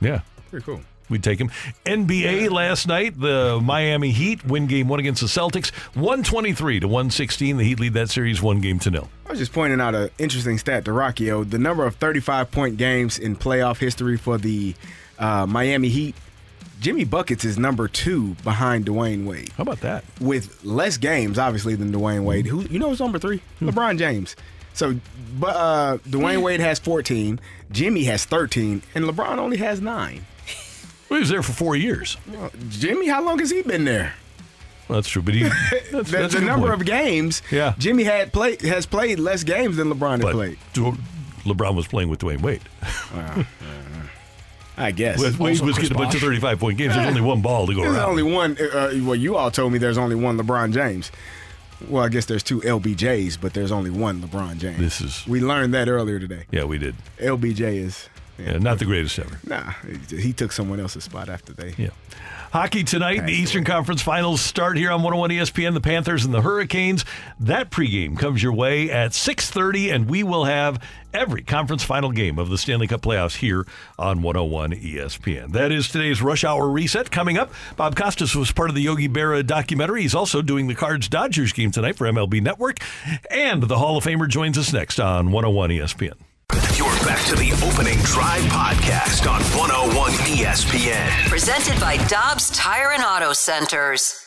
Yeah. Pretty cool. We'd take him. NBA last night, the Miami Heat win game one against the Celtics, 123 to 116. The Heat lead that series one game to nil. I was just pointing out an interesting stat to Rockio. The number of 35 point games in playoff history for the uh, Miami Heat. Jimmy Buckets is number two behind Dwyane Wade. How about that? With less games, obviously, than Dwyane Wade. Who you know who's number three? LeBron James. So, but uh, Dwyane Wade has 14, Jimmy has 13, and LeBron only has nine. Well, he was there for four years. Well, Jimmy, how long has he been there? Well, that's true, but he that's, the that's a the number point. of games, Yeah. Jimmy had played has played less games than LeBron had But played. LeBron was playing with Dwyane Wade. Uh, uh, I guess. Wade Wade was getting a bunch of 35 point games. There's only one ball to go There's around. only one. Uh, uh, well, you all told me there's only one LeBron James. Well, I guess there's two LBJs, but there's only one LeBron James. This is. We learned that earlier today. Yeah, we did. LBJ is. Yeah, not the greatest ever. Nah, he- took someone else's spot after they. Yeah. Hockey tonight, the Eastern Conference Finals start here on 101 ESPN. The Panthers and the Hurricanes. That pregame comes your way at 6:30, and we will have every conference final game of the Stanley Cup playoffs here on 101 ESPN. That is today's Rush Hour Reset. Coming up, Bob Costas was part of the Yogi Berra documentary. He's also doing the Cards Dodgers game tonight for MLB Network, and the Hall of Famer joins us next on 101 ESPN. You're back to the opening drive podcast on 101 ESPN. Presented by Dobbs Tire and Auto Centers.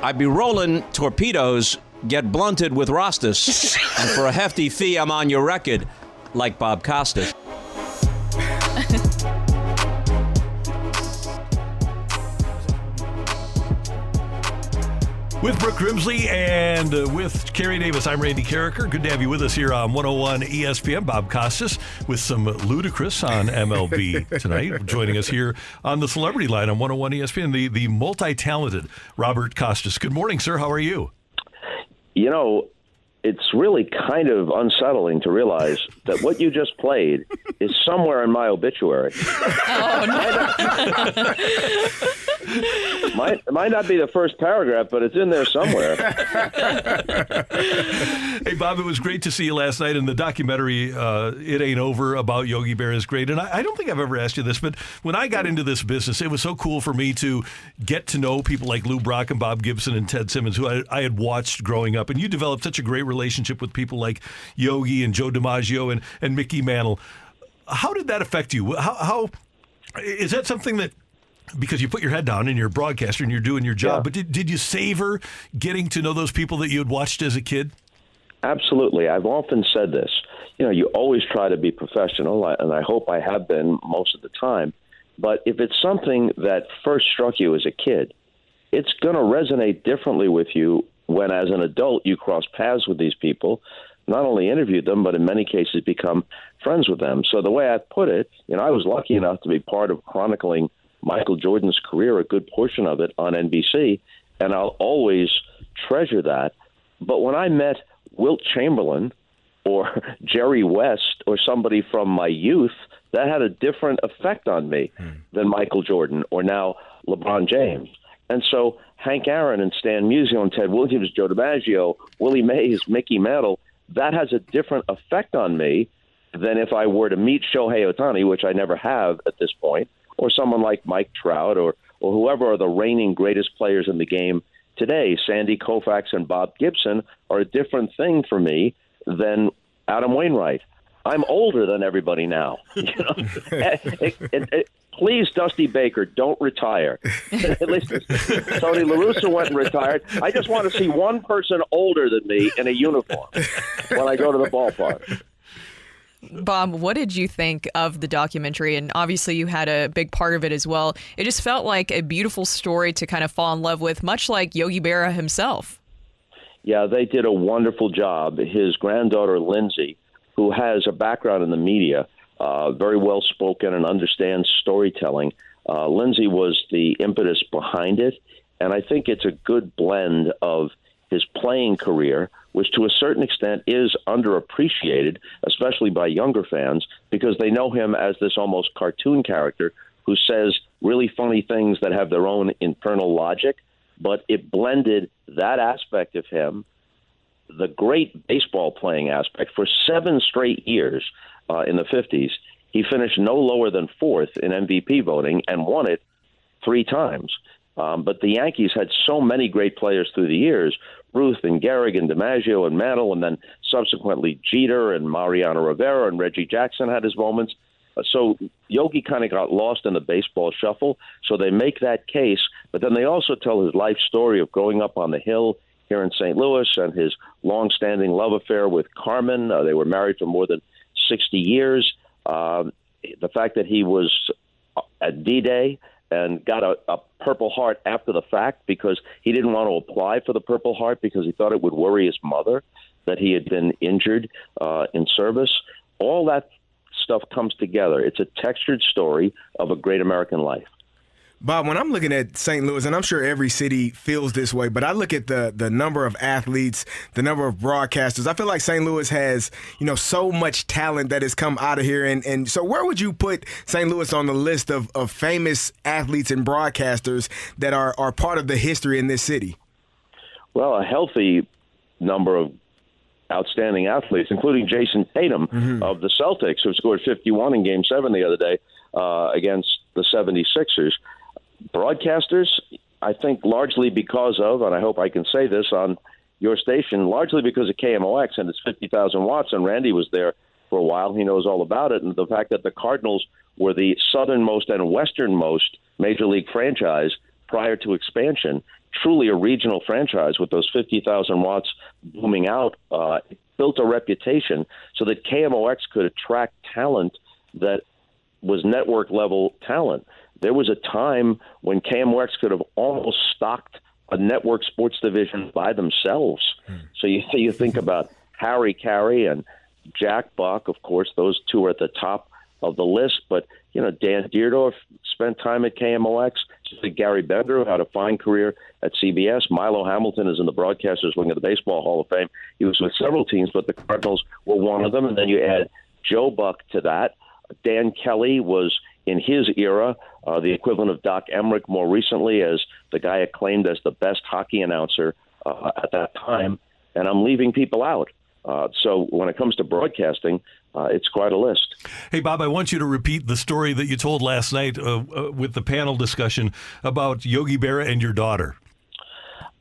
I'd be rolling torpedoes, get blunted with Rostas, and for a hefty fee, I'm on your record, like Bob Costas. With Brooke Grimsley and uh, with Carrie Davis, I'm Randy Karraker. Good to have you with us here on 101 ESPN. Bob Costas with some ludicrous on MLB tonight. Joining us here on the celebrity line on 101 ESPN, the, the multi talented Robert Costas. Good morning, sir. How are you? you know, it's really kind of unsettling to realize that what you just played is somewhere in my obituary. might it might might not be the first paragraph, but it's in there somewhere. Hey, Bob, it was great to see you last night in the documentary, uh, It Ain't Over, about Yogi Berra is great. And I, I don't think I've ever asked you this, but when I got into this business, it was so cool for me to get to know people like Lou Brock and Bob Gibson and Ted Simmons, who I, I had watched growing up. And you developed such a great relationship with people like Yogi and Joe DiMaggio and, and Mickey Mantle. How did that affect you? How, how is that something that because you put your head down and you're a broadcaster and you're doing your job, but did, did you savor getting to know those people that you had watched as a kid? Absolutely. I've often said this. You know, you always try to be professional, and I hope I have been most of the time. But if it's something that first struck you as a kid, it's going to resonate differently with you when, as an adult, you cross paths with these people, not only interviewed them, but in many cases become friends with them. So the way I put it, you know, I was lucky enough to be part of chronicling Michael Jordan's career, a good portion of it on NBC, and I'll always treasure that. But when I met Wilt Chamberlain or Jerry West or somebody from my youth, that had a different effect on me hmm. than Michael Jordan or now LeBron James. And so Hank Aaron and Stan Musial and Ted Williams, Joe DiMaggio, Willie Mays, Mickey Mantle, that has a different effect on me than if I were to meet Shohei Ohtani, which I never have at this point, or someone like Mike Trout or, or whoever are the reigning greatest players in the game today. Sandy Koufax and Bob Gibson are a different thing for me than Adam Wainwright. I'm older than everybody now. You know? It- it- it- please, Dusty Baker, don't retire. At least Tony La Russa went and retired. I just want to see one person older than me in a uniform when I go to the ballpark. Bob, what did you think of the documentary? And obviously, you had a big part of it as well. It just felt like a beautiful story to kind of fall in love with, much like Yogi Berra himself. Yeah, they did a wonderful job. His granddaughter, Lindsay, who has a background in the media, uh, very well spoken and understands storytelling. Uh, Lindsay was the impetus behind it. And I think it's a good blend of his playing career, which to a certain extent is underappreciated, especially by younger fans, because they know him as this almost cartoon character who says really funny things that have their own internal logic. But it blended that aspect of him the great baseball playing aspect for seven straight years uh, in the 50s. He finished no lower than fourth in MVP voting and won it three times. Um, but the Yankees had so many great players through the years Ruth and Gehrig and DiMaggio and Mantle, and then subsequently Jeter and Mariano Rivera and Reggie Jackson had his moments. Uh, So Yogi kind of got lost in the baseball shuffle. So they make that case, but then they also tell his life story of growing up on the hill here in St. Louis and his long-standing love affair with Carmen. Uh, they were married for more than 60 years. Um, the fact that he was at D-Day and got a, a Purple Heart after the fact because he didn't want to apply for the Purple Heart because he thought it would worry his mother that he had been injured uh, in service. All that stuff comes together. It's a textured story of a great American life. Bob, when I'm looking at St. Louis, and I'm sure every city feels this way, but I look at the the number of athletes, the number of broadcasters. I feel like St. Louis has, you know, so much talent that has come out of here. And, and so where would you put St. Louis on the list of, of famous athletes and broadcasters that are, are part of the history in this city? Well, a healthy number of outstanding athletes, including Jayson Tatum of the Celtics, who scored 51 in Game 7 the other day uh, against the 76ers. Broadcasters, I think largely because of, and I hope I can say this on your station, largely because of KMOX and its 50,000 watts, and Randy was there for a while. He knows all about it, and the fact that the Cardinals were the southernmost and westernmost major league franchise prior to expansion, truly a regional franchise with those 50,000 watts booming out, uh, built a reputation so that KMOX could attract talent that was network level talent. There was a time when KMOX could have almost stocked a network sports division by themselves. Hmm. So you you think about Harry Caray and Jack Buck, of course, those two are at the top of the list. But you know, Dan Dierdorf spent time at KMOX. Gary Bender, who had a fine career at CBS. Milo Hamilton is in the broadcasters wing of the Baseball Hall of Fame. He was with several teams, but the Cardinals were one of them. And then you add Joe Buck to that. Dan Kelly was in his era uh, the equivalent of Doc Emrick more recently as the guy acclaimed as the best hockey announcer uh, at that time. And I'm leaving people out. Uh, so when it comes to broadcasting, uh, it's quite a list. Hey, Bob, I want you to repeat the story that you told last night uh, uh, with the panel discussion about Yogi Berra and your daughter.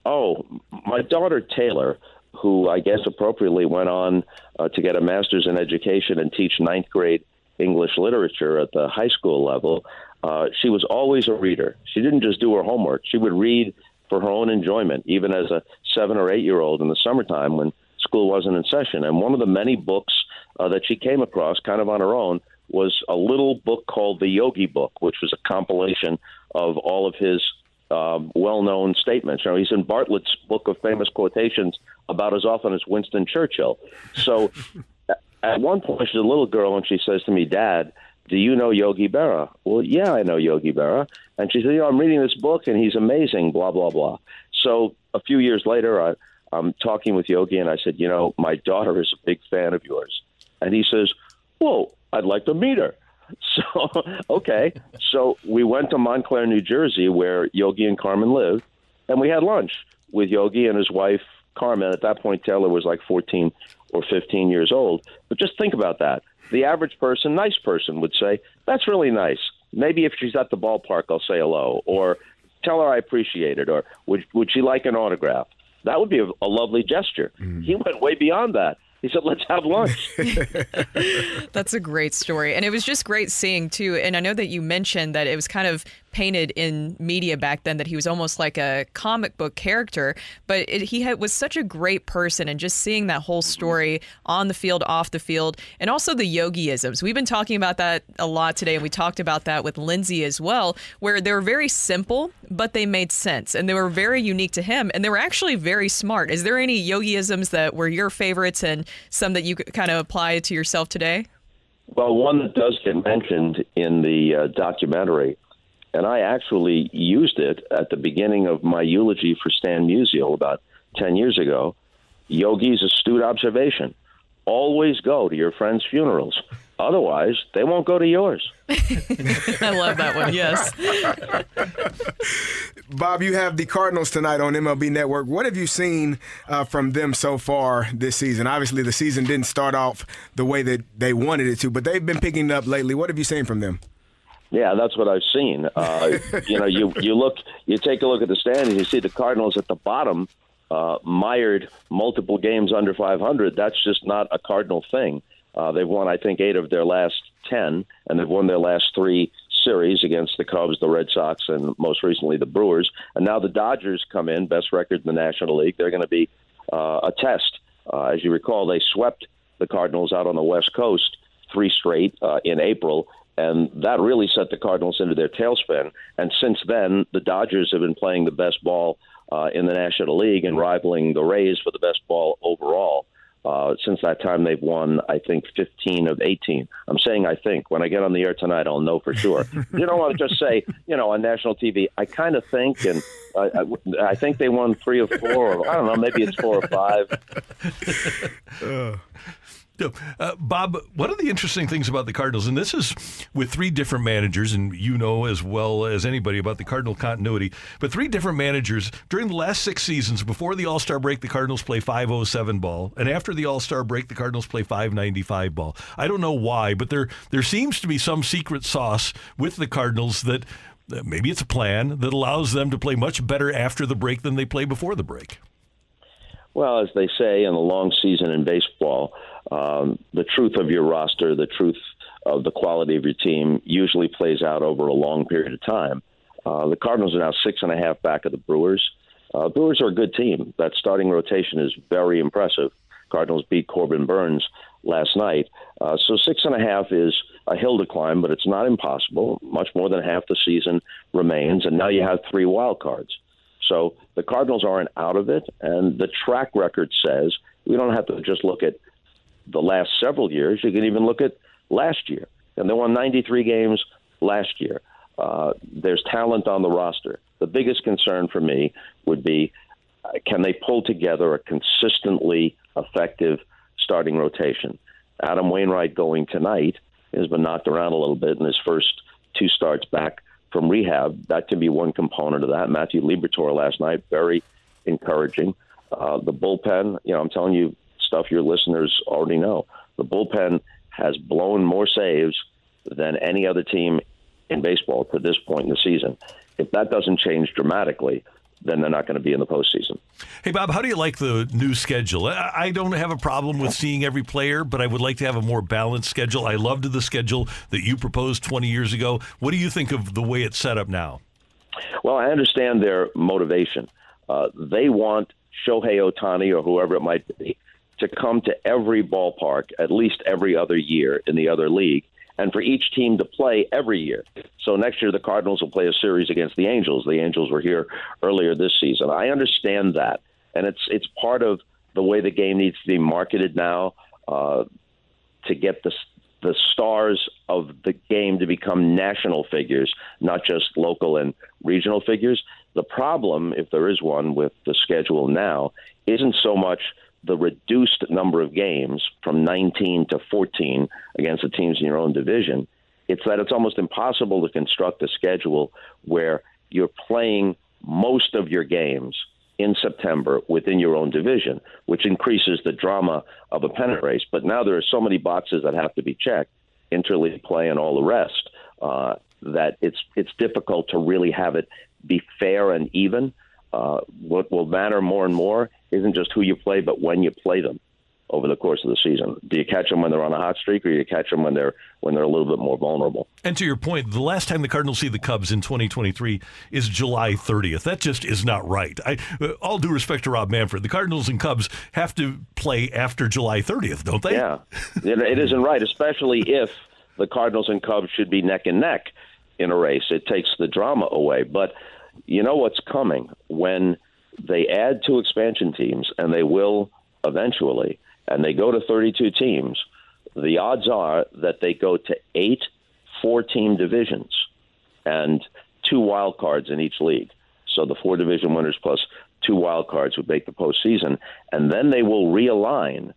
Oh, my daughter Taylor, who I guess appropriately went on uh, to get a master's in education and teach ninth grade English literature at the high school level. Uh, she was always a reader. She didn't just do her homework. She would read for her own enjoyment, even as a seven or eight year old in the summertime when school wasn't in session. And one of the many books uh, that she came across, kind of on her own, was a little book called the Yogi Book, which was a compilation of all of his um, well-known statements. You know, he's in Bartlett's book of famous quotations about as often as Winston Churchill. So, at one point, she's a little girl, and she says to me, "Dad, do you know Yogi Berra?" Well, yeah, I know Yogi Berra. And she said, "You know, I'm reading this book, and he's amazing." Blah blah blah. So, a few years later, I, I'm talking with Yogi, and I said, "You know, my daughter is a big fan of yours," and he says, "Well, I'd like to meet her." So, okay. So we went to Montclair, New Jersey, where Yogi and Carmen lived, and we had lunch with Yogi and his wife, Carmen. At that point, Taylor was like 14 or 15 years old. But just think about that. The average person, nice person, would say, That's really nice. Maybe if she's at the ballpark, I'll say hello, or tell her I appreciate it, or would, would she like an autograph? That would be a, a lovely gesture. Mm. He went way beyond that. He said, "Let's have lunch." That's a great story. And it was just great seeing, too. And I know that you mentioned that it was kind of painted in media back then that he was almost like a comic book character, but it, he had, was such a great person. And just seeing that whole story on the field, off the field, and also the yogiisms. We've been talking about that a lot today. And we talked about that with Lindsay as well, where they were very simple, but they made sense. And they were very unique to him. And they were actually very smart. Is there any yogiisms that were your favorites and some that you could kind of apply to yourself today? Well, one that does get mentioned in the uh, documentary, and I actually used it at the beginning of my eulogy for Stan Musial about 10 years ago. Yogi's astute observation always go to your friends' funerals. Otherwise, they won't go to yours. I love that one. Yes. Bob, you have the Cardinals tonight on MLB Network. What have you seen uh, from them so far this season? Obviously, the season didn't start off the way that they wanted it to, but they've been picking it up lately. What have you seen from them? Yeah, that's what I've seen. Uh, you know, you you look, you take a look at the standings. You see the Cardinals at the bottom, uh, mired multiple games under 500. That's just not a Cardinal thing. Uh, they've won, I think, eight of their last ten, and they've won their last three series against the Cubs, the Red Sox, and most recently the Brewers. And now the Dodgers come in, best record in the National League. They're going to be uh, a test. Uh, as you recall, they swept the Cardinals out on the West Coast three straight uh, in April, and that really set the Cardinals into their tailspin. And since then, the Dodgers have been playing the best ball uh, in the National League and rivaling the Rays for the best ball overall. Uh, since that time, they've won, I think, 15 of 18. I'm saying I think. When I get on the air tonight, I'll know for sure. you don't want to just say, you know, on national TV, I kind of think, and I, I, I think they won three or four, or I don't know, maybe it's four or five. Uh, Bob, one of the interesting things about the Cardinals, and this is with three different managers, and you know as well as anybody about the Cardinal continuity, but three different managers during the last six seasons, before the All Star break, the Cardinals play 507 ball, and after the All Star break, the Cardinals play 595 ball. I don't know why, but there there seems to be some secret sauce with the Cardinals that maybe it's a plan that allows them to play much better after the break than they play before the break. Well, as they say in the long season in baseball, um, the truth of your roster, the truth of the quality of your team, usually plays out over a long period of time. Uh, the Cardinals are now six and a half back of the Brewers. Uh, Brewers are a good team. That starting rotation is very impressive. Cardinals beat Corbin Burnes last night. Uh, so six and a half is a hill to climb, but it's not impossible. Much more than half the season remains, and now you have three wild cards. So the Cardinals aren't out of it, and the track record says we don't have to just look at the last several years. You can even look at last year, and they won 93 games last year. Uh, there's talent on the roster. The biggest concern for me would be uh, can they pull together a consistently effective starting rotation? Adam Wainwright going tonight has been knocked around a little bit in his first two starts back from rehab. That can be one component of that. Matthew Liberatore last night, very encouraging. Uh, the bullpen, you know, I'm telling you stuff your listeners already know. The bullpen has blown more saves than any other team in baseball to this point in the season. If that doesn't change dramatically, then they're not going to be in the postseason. Hey, Bob, how do you like the new schedule? I don't have a problem with seeing every player, but I would like to have a more balanced schedule. I loved the schedule that you proposed 20 years ago. What do you think of the way it's set up now? Well, I understand their motivation. Uh, they want Shohei Ohtani or whoever it might be to come to every ballpark at least every other year in the other league, and for each team to play every year. So next year, the Cardinals will play a series against the Angels. The Angels were here earlier this season. I understand that, and it's it's part of the way the game needs to be marketed now uh, to get the the stars of the game to become national figures, not just local and regional figures. The problem, if there is one with the schedule now, isn't so much the reduced number of games from 19 to 14 against the teams in your own division. It's that it's almost impossible to construct a schedule where you're playing most of your games in September within your own division, which increases the drama of a pennant race. But now there are so many boxes that have to be checked, interleague play and all the rest, uh, that it's it's difficult to really have it be fair and even. Uh, what will matter more and more isn't just who you play, but when you play them over the course of the season. Do you catch them when they're on a hot streak, or do you catch them when they're when they're a little bit more vulnerable? And to your point, the last time the Cardinals see the Cubs in 2023 is July 30th. That just is not right. I, uh, all due respect to Rob Manfred, the Cardinals and Cubs have to play after July 30th, don't they? Yeah, it, it isn't right, especially if the Cardinals and Cubs should be neck and neck in a race. It takes the drama away. But you know what's coming when they add two expansion teams, and they will eventually, and they go to 32 teams. The odds are that they go to eight four-team divisions and two wild cards in each league. So the four division winners plus two wild cards would make the postseason, and then they will realign,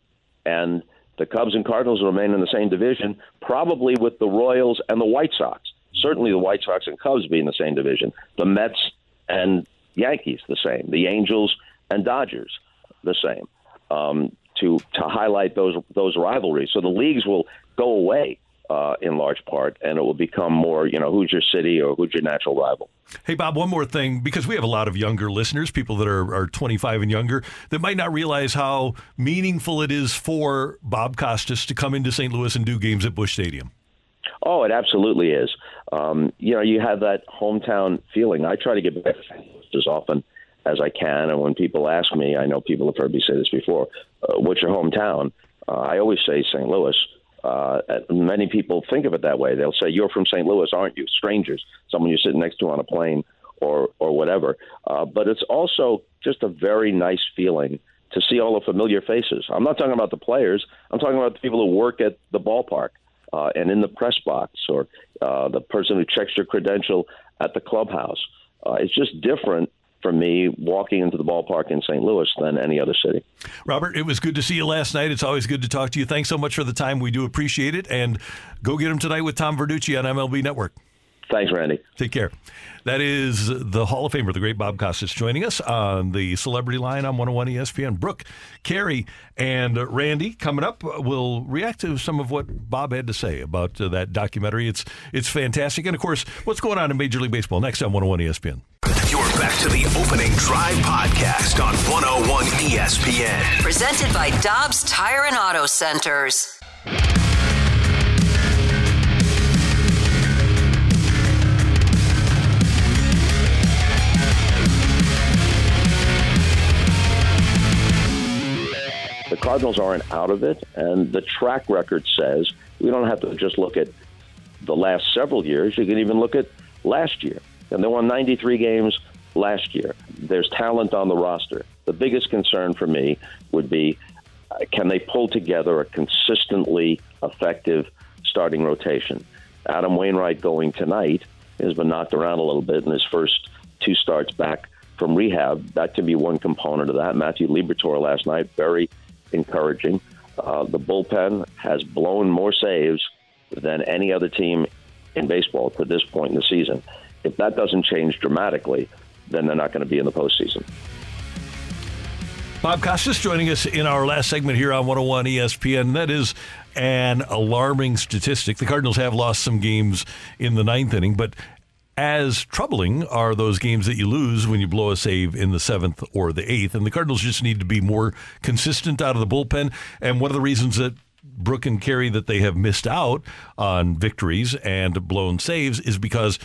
and the Cubs and Cardinals remain in the same division, probably with the Royals and the White Sox. Certainly, the White Sox and Cubs be in the same division. The Mets and Yankees the same. The Angels and Dodgers the same. Um, to to highlight those those rivalries, so the leagues will go away uh, in large part, and it will become more, you know, who's your city or who's your natural rival. Hey, Bob, one more thing, because we have a lot of younger listeners, people that are, are 25 and younger, that might not realize how meaningful it is for Bob Costas to come into St. Louis and do games at Busch Stadium. Oh, it absolutely is. Um, you know, you have that hometown feeling. I try to get back as often as I can, and when people ask me, I know people have heard me say this before, uh, what's your hometown? Uh, I always say St. Louis. Uh, many people think of it that way. They'll say, "You're from St. Louis, aren't you?" Strangers, someone you're sitting next to on a plane, or or whatever. Uh, but it's also just a very nice feeling to see all the familiar faces. I'm not talking about the players. I'm talking about the people who work at the ballpark uh, and in the press box, or uh, the person who checks your credential at the clubhouse. Uh, it's just different for me walking into the ballpark in St. Louis than any other city. Robert, it was good to see you last night. It's always good to talk to you. Thanks so much for the time. We do appreciate it. And go get him tonight with Tom Verducci on MLB Network. Thanks, Randy. Take care. That is the Hall of Famer, the great Bob Costas, joining us on the Celebrity Line on 101 ESPN. Brooke, Carey, and Randy coming up. We'll react to some of what Bob had to say about uh, that documentary. It's it's fantastic, and of course, what's going on in Major League Baseball next on 101 ESPN. You're back to the opening drive podcast on 101 ESPN. Presented by Dobbs Tire and Auto Centers. Cardinals aren't out of it, and the track record says we don't have to just look at the last several years. You can even look at last year. And they won 93 games last year. There's talent on the roster. The biggest concern for me would be uh, can they pull together a consistently effective starting rotation? Adam Wainwright going tonight has been knocked around a little bit in his first two starts back from rehab. That could be one component of that. Matthew Liberatore last night, very encouraging. Uh, the bullpen has blown more saves than any other team in baseball to this point in the season. If that doesn't change dramatically, then they're not going to be in the postseason. Bob Costas joining us in our last segment here on 101 ESPN. That is an alarming statistic. The Cardinals have lost some games in the ninth inning, but as troubling are those games that you lose when you blow a save in the seventh or the eighth. And the Cardinals just need to be more consistent out of the bullpen. And one of the reasons that Brooke and Carey that they have missed out on victories and blown saves is because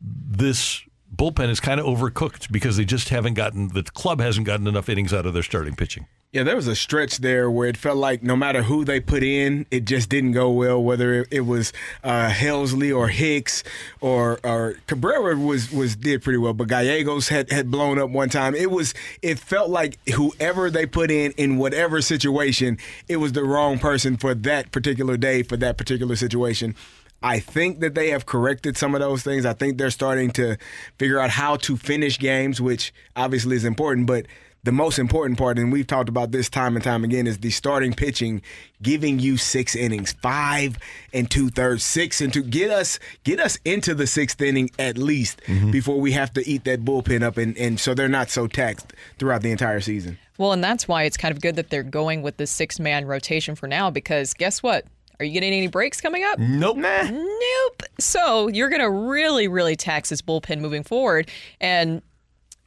this bullpen is kind of overcooked because they just haven't gotten the club hasn't gotten enough innings out of their starting pitching. Yeah, there was a stretch there where it felt like no matter who they put in, it just didn't go well. Whether it, was uh, Helsley or Hicks or or Cabrera was was did pretty well, but Gallegos had had blown up one time. It was it felt like whoever they put in in whatever situation, it was the wrong person for that particular day for that particular situation. I think that they have corrected some of those things. I think they're starting to figure out how to finish games, which obviously is important. But the most important part, and we've talked about this time and time again, is the starting pitching giving you six innings, five and two thirds, six and two. Get us get us into the sixth inning at least Mm-hmm. before we have to eat that bullpen up, and, and so they're not so taxed throughout the entire season. Well, and that's why it's kind of good that they're going with the six man rotation for now because guess what? Are you getting any breaks coming up? Nope. Nope. So you're going to really, really tax this bullpen moving forward. And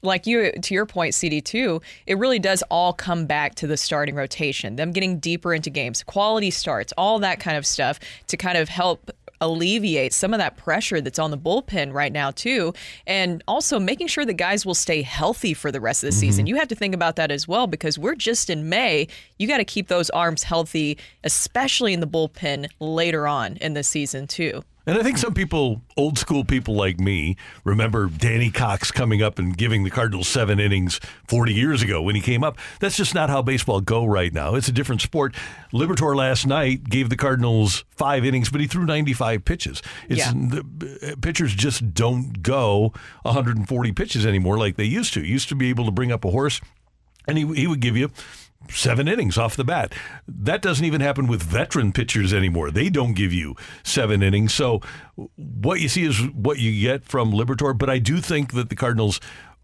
like you, to your point, CD2, it really does all come back to the starting rotation, them getting deeper into games, quality starts, all that kind of stuff to kind of help alleviate some of that pressure that's on the bullpen right now too and also making sure that guys will stay healthy for the rest of the season. Mm-hmm. You have to think about that as well because we're just in may you got to keep those arms healthy especially in the bullpen later on in the season too And I think some people, old school people like me, remember Danny Cox coming up and giving the Cardinals seven innings 40 years ago when he came up. That's just not how baseball go right now. It's a different sport. Liberatore last night gave the Cardinals five innings, but he threw 95 pitches. It's Yeah. the uh, pitchers just don't go 140 pitches anymore like they used to. Used to be able to bring up a horse and he, he would give you seven innings off the bat. That doesn't even happen with veteran pitchers anymore. They don't give you seven innings. So what you see is what you get from Liberatore. But I do think that the Cardinals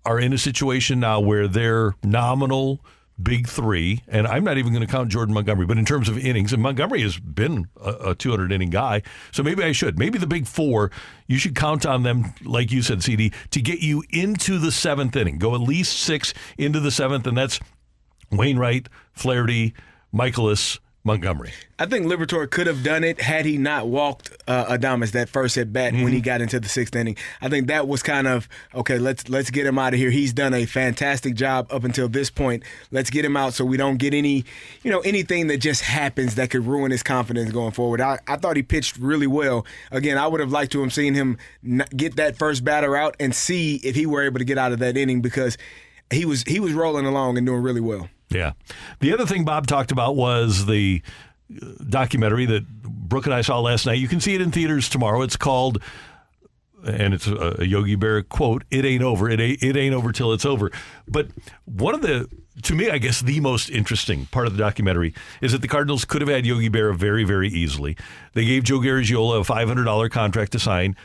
are in a situation now where they're nominal big three, and I'm not even going to count Jordan Montgomery, but in terms of innings, and Montgomery has been a, a 200 inning guy, so maybe I should. Maybe the big four, you should count on them, like you said, CD, to get you into the seventh inning. Go at least six into the seventh, and that's Wainwright, Flaherty, Mikolas, Montgomery. I think Liberatore could have done it had he not walked uh, Adames that first at bat when he got into the sixth inning. I think that was kind of okay. Let's let's get him out of here. He's done a fantastic job up until this point. Let's get him out so we don't get any, you know, anything that just happens that could ruin his confidence going forward. I, I thought he pitched really well. Again, I would have liked to have seen him get that first batter out and see if he were able to get out of that inning because he was he was rolling along and doing really well. Yeah. The other thing Bob talked about was the uh, documentary that Brooke and I saw last night. You can see it in theaters tomorrow. It's called, and it's a Yogi Berra quote, It ain't over. It ain't, it ain't over till it's over. But one of the, to me, I guess the most interesting part of the documentary is that the Cardinals could have had Yogi Berra very, very easily. They gave Joe Garagiola a $500 contract to sign.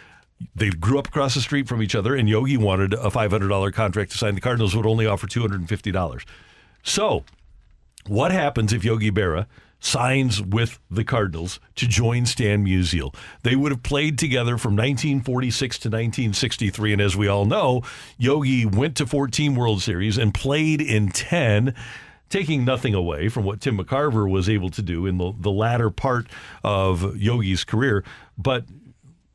They grew up across the street from each other, and Yogi wanted a $500 contract to sign. The Cardinals would only offer $250. So, what happens if Yogi Berra signs with the Cardinals to join Stan Musial? They would have played together from 1946 to 1963, and as we all know, Yogi went to 14 World Series and played in 10 taking nothing away from what Tim McCarver was able to do in the, the latter part of Yogi's career. But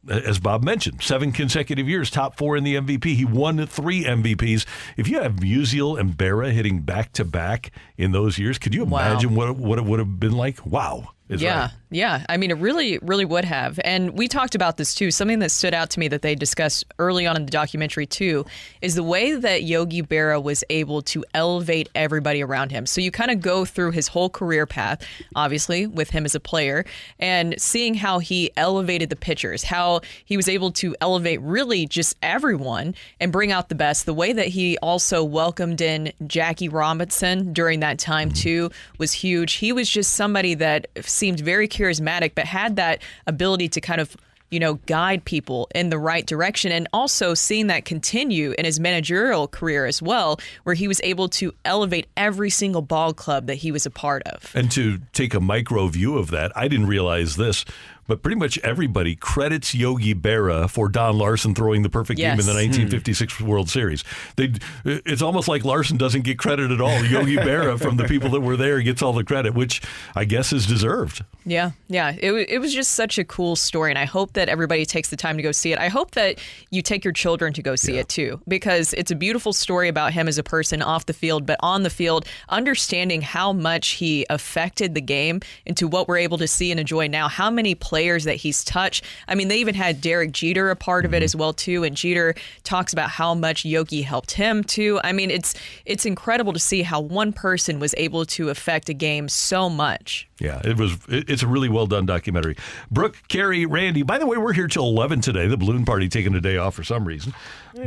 as Bob mentioned, seven consecutive years, top four in the MVP. He won three MVPs. If you have Musial and Berra hitting back to back in those years, could you Wow. imagine what it, what it would have been like? Wow. Is yeah, right. yeah. I mean, it really, really would have. And we talked about this too. Something that stood out to me that they discussed early on in the documentary too is the way that Yogi Berra was able to elevate everybody around him. So you kind of go through his whole career path, obviously with him as a player, and seeing how he elevated the pitchers, how he was able to elevate really just everyone and bring out the best. The way that he also welcomed in Jackie Robinson during that time mm-hmm. too was huge. He was just somebody that seemed very charismatic, but had that ability to kind of you know, guide people in the right direction. And also seeing that continue in his managerial career as well, where he was able to elevate every single ball club that he was a part of. And to take a micro view of that, I didn't realize this, but pretty much everybody credits Yogi Berra for Don Larsen throwing the perfect game in the Yes. Hmm. 1956 World Series. They, it's almost like Larsen doesn't get credit at all. Yogi Berra, from the people that were there, gets all the credit, which I guess is deserved. Yeah, yeah. It, it was just such a cool story. And I hope that everybody takes the time to go see it. I hope that you take your children to go see it too, because it's a beautiful story about him as a person off the field, but on the field, understanding how much he affected the game into what we're able to see and enjoy now, how many players that he's touched. I mean, they even had Derek Jeter a part of it as mm-hmm. well too. And Jeter talks about how much Yogi helped him too. I mean, it's it's incredible to see how one person was able to affect a game so much. Yeah, it was. It's a really well done documentary. Brooke, Carrie, Randy. By the way, we're here till eleven today. The balloon party taking a day off for some reason.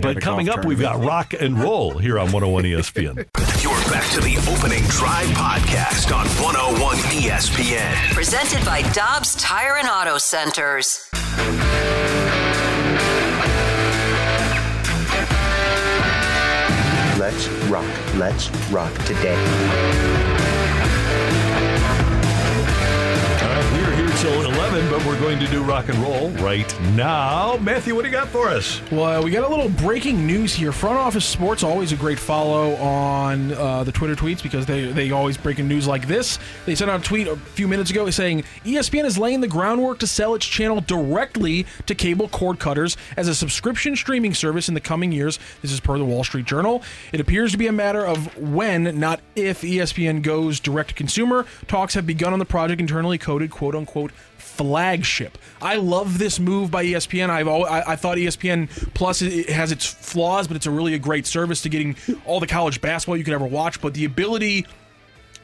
But coming golf up, we've got rock and roll here on 101 ESPN. You're back to the opening drive podcast on 101 ESPN. Presented by Dobbs Tire and Auto Centers. Let's rock. Let's rock today. Uh, All right, we are here till 11, but we're going to do rock and roll right now. Matthew, what do you got for us? Well, we got a little breaking news here. Front Office Sports always a great follow on uh, the Twitter tweets because they they always breaking news like this. They sent out a tweet a few minutes ago saying ESPN is laying the groundwork to sell its channel directly to cable cord cutters as a subscription streaming service in the coming years. This is per the Wall Street Journal. It appears to be a matter of when, not if, ESPN goes direct to consumer. Talks have begun on the project internally coded quote unquote flagship. I love this move by ESPN. I've al- I, I thought ESPN Plus it has its flaws, but it's a really a great service to getting all the college basketball you could ever watch. But the ability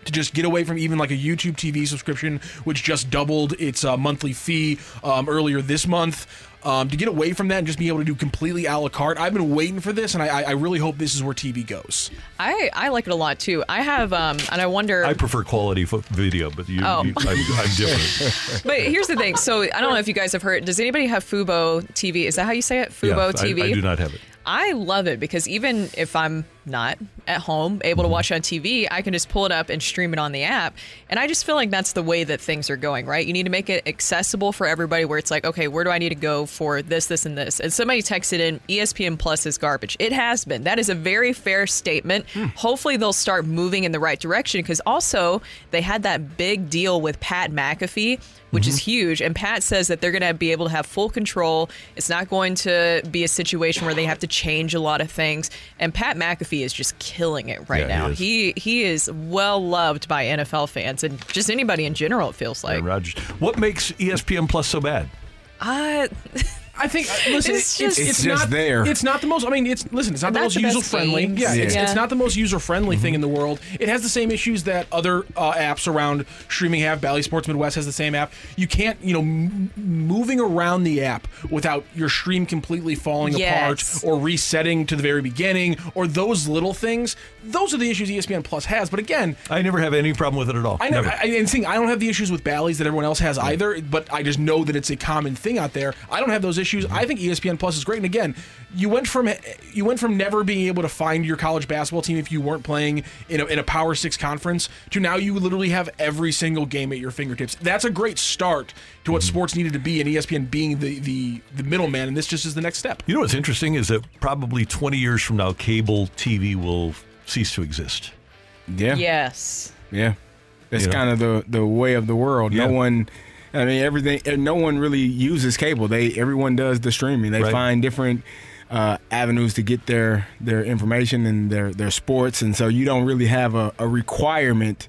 to just get away from even like a YouTube TV subscription, which just doubled its uh, monthly fee um, earlier this month. Um, to get away from that and just be able to do completely a la carte, I've been waiting for this, and I, I I really hope this is where TV goes. I, I like it a lot too. I have, um, and I wonder. I prefer quality fo- video, but you, Oh. you I'm, I'm different. but here's the thing. So I don't know if you guys have heard. Does anybody have Fubo TV? Is that how you say it? Fubo Yeah, I- TV. I do not have it. I love it because even if I'm not at home able to watch on TV, I can just pull it up and stream it on the app. And I just feel like that's the way that things are going, right? You need to make it accessible for everybody where it's like, okay, where do I need to go for this, this, and this? And somebody texted in ESPN Plus is garbage. It has been. That is a very fair statement. Hmm. Hopefully they'll start moving in the right direction because also they had that big deal with Pat McAfee which is mm-hmm. huge. And Pat says that they're going to be able to have full control. It's not going to be a situation where they have to change a lot of things. And Pat McAfee is just killing it right Yeah, he now. is. He he is well loved by NFL fans and just anybody in general. It feels like. Rodgers. What makes ESPN Plus so bad? Uh, I think uh, listen, It's it's, just- it's, It's just not there. It's not the most. I mean, it's listen. It's not the most the user friendly. games. Yeah, It's, Yeah. it's not the most user friendly thing in the world. It has the same issues that other uh, apps around streaming have. Bally Sports Midwest has the same app. You can't, you know, m- moving around the app without your stream completely falling Yes. apart or resetting to the very beginning or those little things. Those are the issues ESPN Plus has. But again, I never have any problem with it at all. I know, Never. I, and seeing, I don't have the issues with Bally's that everyone else has either, but I just know that it's a common thing out there. I don't have those issues. Mm-hmm. I think ESPN Plus is great. And again, you went from you went from never being able to find your college basketball team if you weren't playing in a, in a Power Six conference to now you literally have every single game at your fingertips. That's a great start to what mm-hmm. sports needed to be, and ESPN being the the the middleman. And this just is the next step. You know what's interesting is that probably 20 years from now, cable TV will cease to exist. Yeah. Yes. Yeah, that's You know? kind of the the way of the world. Yeah. No one, I mean, everything. No one really uses cable. They everyone does the streaming. They Right. find different uh, avenues to get their their information and their their sports, and so you don't really have a, a requirement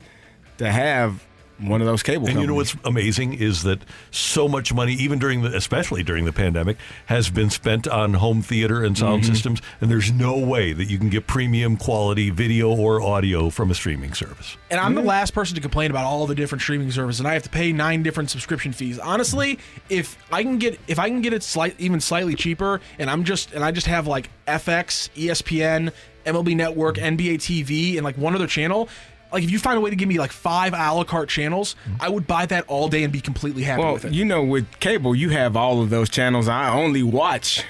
to have one of those cable. And you know what's amazing is that so much money, even during the, especially during the pandemic, has been spent on home theater and sound Mm-hmm. systems, and there's no way that you can get premium quality video or audio from a streaming service. And I'm the last person to complain about all the different streaming services, and I have to pay nine different subscription fees. Honestly, if I can get if I can get it slight even slightly cheaper, and I'm just and I just have like FX, ESPN, MLB Network, NBA TV, and like one other channel. Like if you find a way to give me like five a la carte channels, I would buy that all day and be completely happy Well, with it. you know, with cable, you have all of those channels. I only watch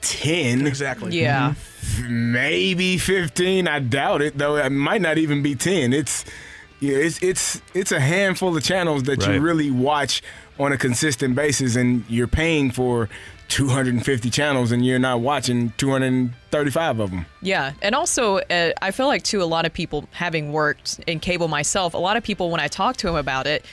ten. Exactly. Yeah. Mm-hmm. maybe 15 i doubt it though it might not even be 10 it's yeah, it's it's it's a handful of channels that Right. you really watch on a consistent basis and you're paying for 250 channels and you're not watching 235 of them Yeah, and also uh, I feel like too a lot of people having worked in cable myself, a lot of people when I talk to them about it,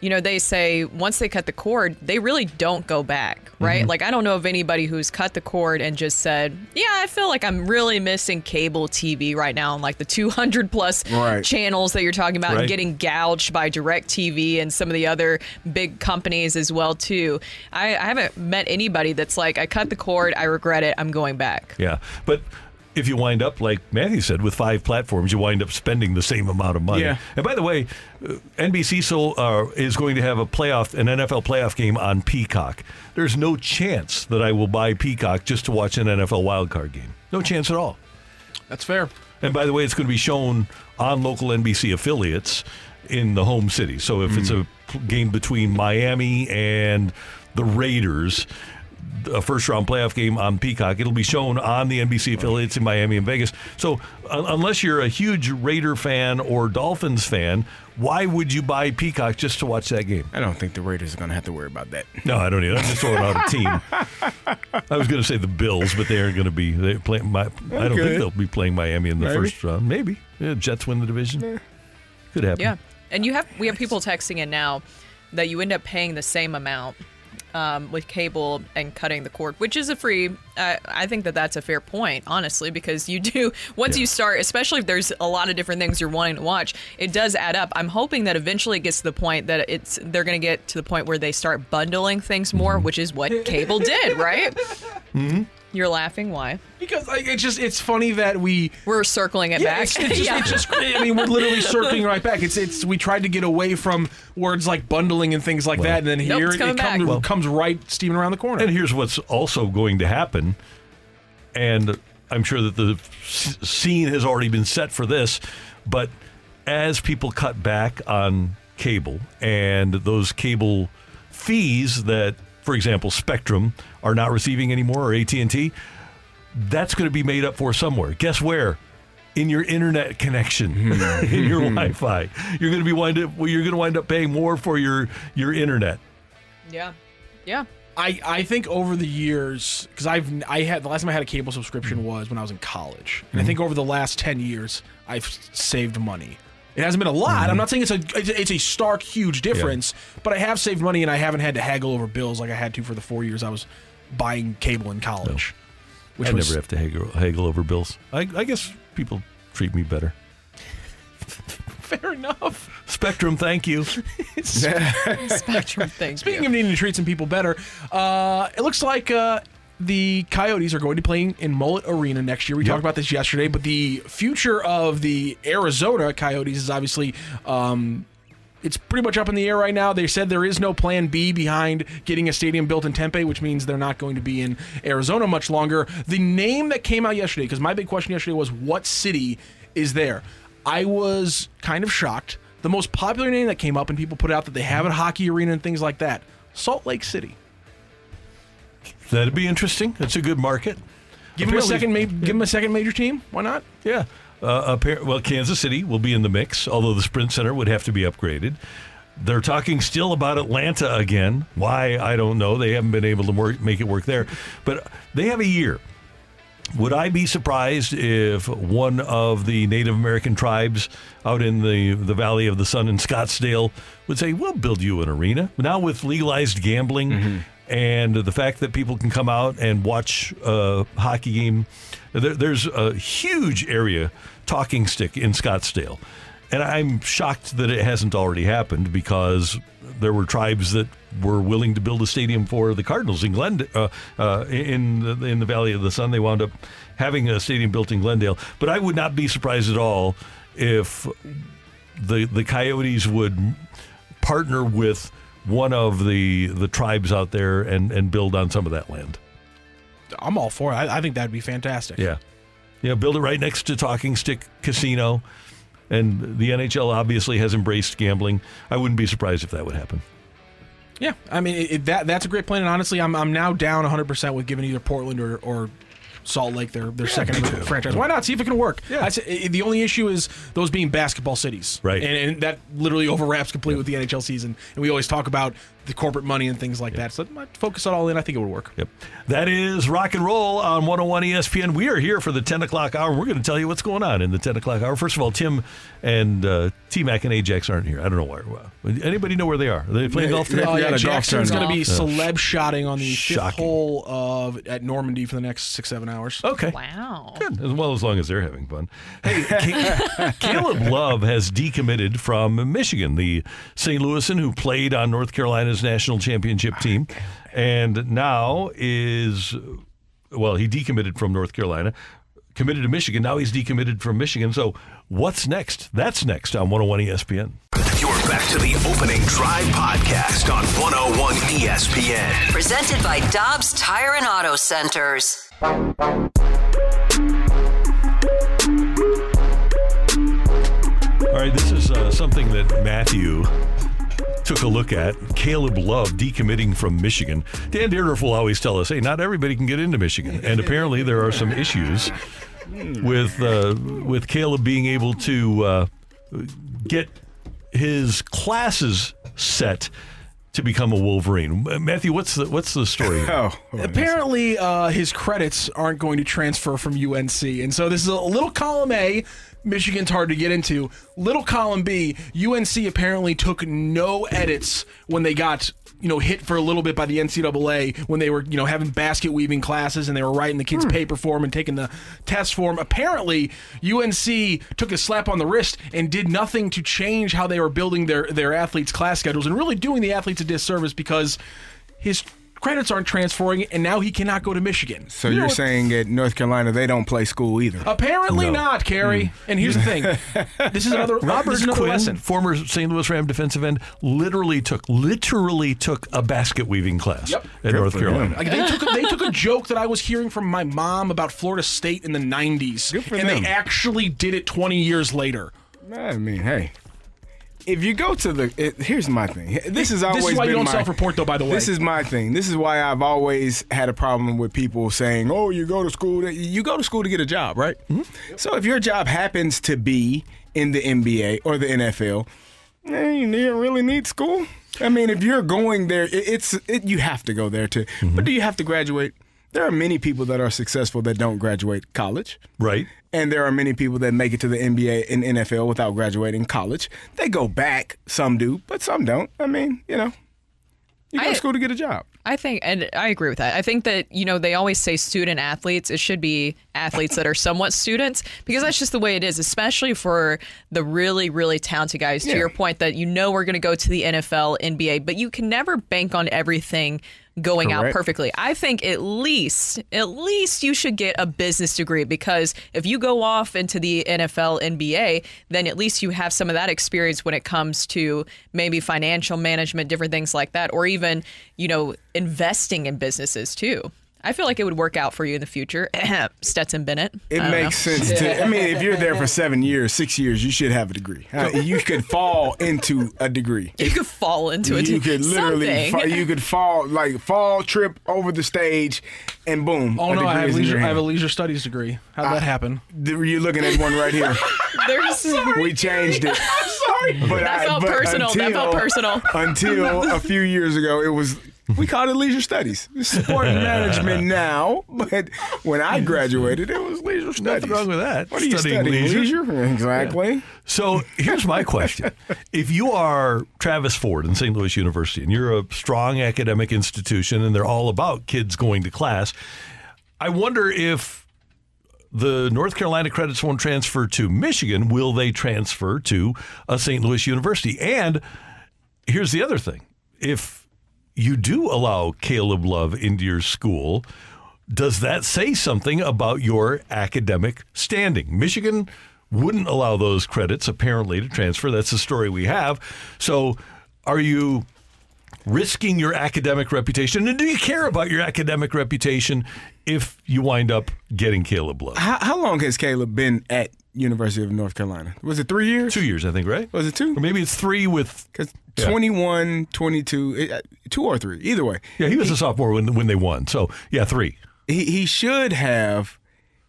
you know, they say once they cut the cord, they really don't go back, right? Mhm. Like I don't know of anybody who's cut the cord and just said, "Yeah, I feel like I'm really missing cable TV right now and like the 200 plus Right. channels that you're talking about Right. and getting gouged by DirecTV and some of the other big companies as well too." I, I haven't met anybody that's like, "I cut the cord, I regret it, I'm going back." Yeah, but if you wind up like Matthew said with five platforms, you wind up spending the same amount of money. Yeah. And by the way, uh, NBC so uh, is going to have a playoff, an NFL playoff game on Peacock. There's no chance that I will buy Peacock just to watch an NFL wildcard game. No chance at all. That's fair. And by the way, it's going to be shown on local NBC affiliates in the home city. So if it's a game between Miami and the Raiders, a first round playoff game on Peacock, it'll be shown on the NBC affiliates in Miami and Vegas. So un- unless you're a huge Raider fan or Dolphins fan, why would you buy Peacock just to watch that game? i don't think the raiders are going to have to worry about that No, I don't either. I'm just throwing out a team. I was going to say the Bills, but they aren't going to be. They play. My, I don't think they'll be playing Miami in the Maybe. first round. Maybe. Yeah, Jets win the division. Could happen. Yeah, and you have we have people texting in now that you end up paying the same amount um, with cable and cutting the cord, which is a free. Uh, I think that that's a fair point, honestly, because you do once you start, especially if there's a lot of different things you're wanting to watch, it does add up. I'm hoping that eventually it gets to the point that it's they're going to get to the point where they start bundling things more, which is what cable did, right? Mm-hmm. You're laughing. Why? Because like, it's just it's funny that we we're circling it yeah, back. It's, it's just, Yeah. it's just I mean we're literally circling right back. It's it's we tried to get away from words like bundling and things like Well- that, and then Nope, here it's it, coming comes, back. Well- comes right steaming around the corner. And here's what's also going to happen, and I'm sure that the s- scene has already been set for this, but as people cut back on cable and those cable fees that, for example, Spectrum are not receiving anymore or AT&T, that's going to be made up for somewhere. Guess where? In your internet connection, hmm. in your hmm. Wi-Fi, you're going to be wind up. Well, you're going to wind up paying more for your your internet. yeah, yeah. I, I think over the years because I've I had the last time I had a cable subscription hmm. was when I was in college, and I Mhm. think over the last ten years I've saved money. It hasn't been a lot. I'm not saying it's a it's a- it's a stark huge difference, but I have saved money and I haven't had to haggle over bills like I had to for the four years I was buying cable in college. Which I was never have to haggle, haggle over bills. I, I guess people treat me better. Fair enough. Spectrum, thank you. Spectrum, thank you. Speaking of needing to treat some people better, uh, it looks like uh, the Coyotes are going to play in Mullet Arena next year. We talked about this yesterday, but the future of the Arizona Coyotes is obviously. Um, it's pretty much up in the air right now. They said there is no plan B behind getting a stadium built in Tempe, which means they're not going to be in Arizona much longer. The name that came out yesterday, because my big question yesterday was what city is there? I was kind of shocked. The most popular name that came up, and people put out that they have a hockey arena and things like that Salt Lake City. That'd be interesting. That's a good market. Give them a second. Ma- give them a second major team. Why not? Yeah. Uh, well, Kansas City will be in the mix, although the Sprint Center would have to be upgraded. They're talking still about Atlanta again. Why, I don't know. They haven't been able to work, make it work there. But they have a year. Would I be surprised if one of the Native American tribes out in the, the Valley of the Sun in Scottsdale would say, We'll build you an arena? Now, with legalized gambling and the fact that people can come out and watch a hockey game, there, there's a huge area talking stick in Scottsdale. And I'm shocked that it hasn't already happened because there were tribes that were willing to build a stadium for the Cardinals in Glend uh, uh, in the, in the Valley of the Sun. They wound up having a stadium built in Glendale. But I would not be surprised at all if the the Coyotes would partner with one of the the tribes out there and and build on some of that land. I'm all for it. I, I think that'd be fantastic. Yeah. Yeah, build it right next to Talking Stick Casino. And the NHL obviously has embraced gambling. I wouldn't be surprised if that would happen. Yeah, I mean it, that that's a great plan, and honestly, I'm I'm now down 100 percent with giving either Portland or, or Salt Lake their their second franchise. Why not see if it can work? Yeah. the only issue is those being basketball cities, Right. And, and that literally overwraps completely with the NHL season. And we always talk about the corporate money and things like that. So might focus it all in. I think it would work. Yep. That is rock and roll on 101 ESPN. We are here for the 10 o'clock hour. We're going to tell you what's going on in the 10 o'clock hour. First of all, Tim and uh, T Mac and Ajax aren't here. I don't know where. Anybody know where they are? Are they playing golf today? Oh, yeah, Jackson's going to be celeb shotting on the fifth hole of at Normandy for the next six seven hours. Okay. Wow. Good. As well as long as they're having fun. Hey, Caleb Love has decommitted from Michigan, the St. Louisan who played on North Carolina's national championship team, and now is well, he decommitted from North Carolina, committed to Michigan. Now he's decommitted from Michigan. So what's next? That's next on 101 ESPN. You're back to the opening drive podcast on 101 ESPN. Presented by Dobbs Tire and Auto Centers. All right, this is uh, something that Matthew took a look at. Caleb Love decommitting from Michigan. Dan Dierdorf will always tell us, hey, not everybody can get into Michigan. And apparently there are some issues with, uh, with Caleb being able to uh, get his classes set to become a Wolverine. Matthew, what's the, what's the story? Oh, Apparently, uh, his credits aren't going to transfer from UNC, and so this is a little column A. Michigan's hard to get into. Little column B. UNC apparently took no edits when they got you know hit for a little bit by the NCAA when they were you know having basket weaving classes and they were writing the kids' hmm. paper for 'em and taking the test for 'em. Apparently, UNC took a slap on the wrist and did nothing to change how they were building their their athletes' class schedules and really doing the athletes a disservice because his credits aren't transferring and now he cannot go to Michigan. So you you're what- saying at North Carolina they don't play school either? Apparently No. not, Carrie. Mm. And here's the thing. This is another Robert this is another Quinn, lesson. former St. Louis Ram defensive end, literally took literally took a basket weaving class Yep. at North Carolina. him. Like they took a, they took a joke that I was hearing from my mom about Florida State in the 90s and them. they actually did it 20 years later. I mean, hey. If you go to the, it, here's my thing. This is This always is why you don't my- self-report, though, by the way. This is my thing. This is why I've always had a problem with people saying, "Oh, you go to school. To, you go to school to get a job, right?" Mm-hmm. So if your job happens to be in the NBA or the NFL, eh, you really need school. I mean, if you're going there, it, it's it, you have to go there too. Mm-hmm. But do you have to graduate? There are many people that are successful that don't graduate college. Right. And there are many people that make it to the NBA and NFL without graduating college. They go back, some do, but some don't. I mean, you know, You go I- to school to get a job. I think, and I agree with that. I think that, you know, they always say student athletes. It should be athletes that are somewhat students because that's just the way it is, especially for the really, really talented guys. To Yeah. your point, that you know we're going to go to the NFL, NBA, but you can never bank on everything going out perfectly. I think at least, at least you should get a business degree because if you go off into the NFL, NBA, then at least you have some of that experience when it comes to maybe financial management, different things like that, or even, you know, investing in businesses too. I feel like it would work out for you in the future. Stetson Bennett. It makes know. sense to. I mean, if you're there for seven years, six years, you should have a degree. Uh, you could fall into a degree. You could fall into it. You could literally. Something. Fall, you could fall like fall, trip over the stage, and boom. Oh no, I have leisure. I have a leisure studies degree. How'd that happen? You're looking at one right here. There's we changed it. sorry. But That I- felt but personal. That felt personal. Until a few years ago, it was we called it leisure studies. It's sport management now, but when I graduated, it was leisure studies. Nothing wrong with that. What are you Studying studying? leisure? Leisure, exactly. So here's my question. if you are Travis Ford in St. Louis University and you're a strong academic institution and they're all about kids going to class, I wonder if the North Carolina credits won't transfer to Michigan, will they transfer to a St. Louis University? And here's the other thing. If you do allow Caleb Love into your school, does that say something about your academic standing? Michigan wouldn't allow those credits apparently to transfer. That's the story we have. So, are you risking your academic reputation? And do you care about your academic reputation if you wind up getting Caleb Love? How, how long has Caleb been at University of North Carolina? Was it three years? Two years, I think, right? Was it two? Or maybe it's three with. Because Yeah. 21, 22, uh, two or three, either way. Yeah, he was a sophomore when, when they won. So, yeah, three. he, he should have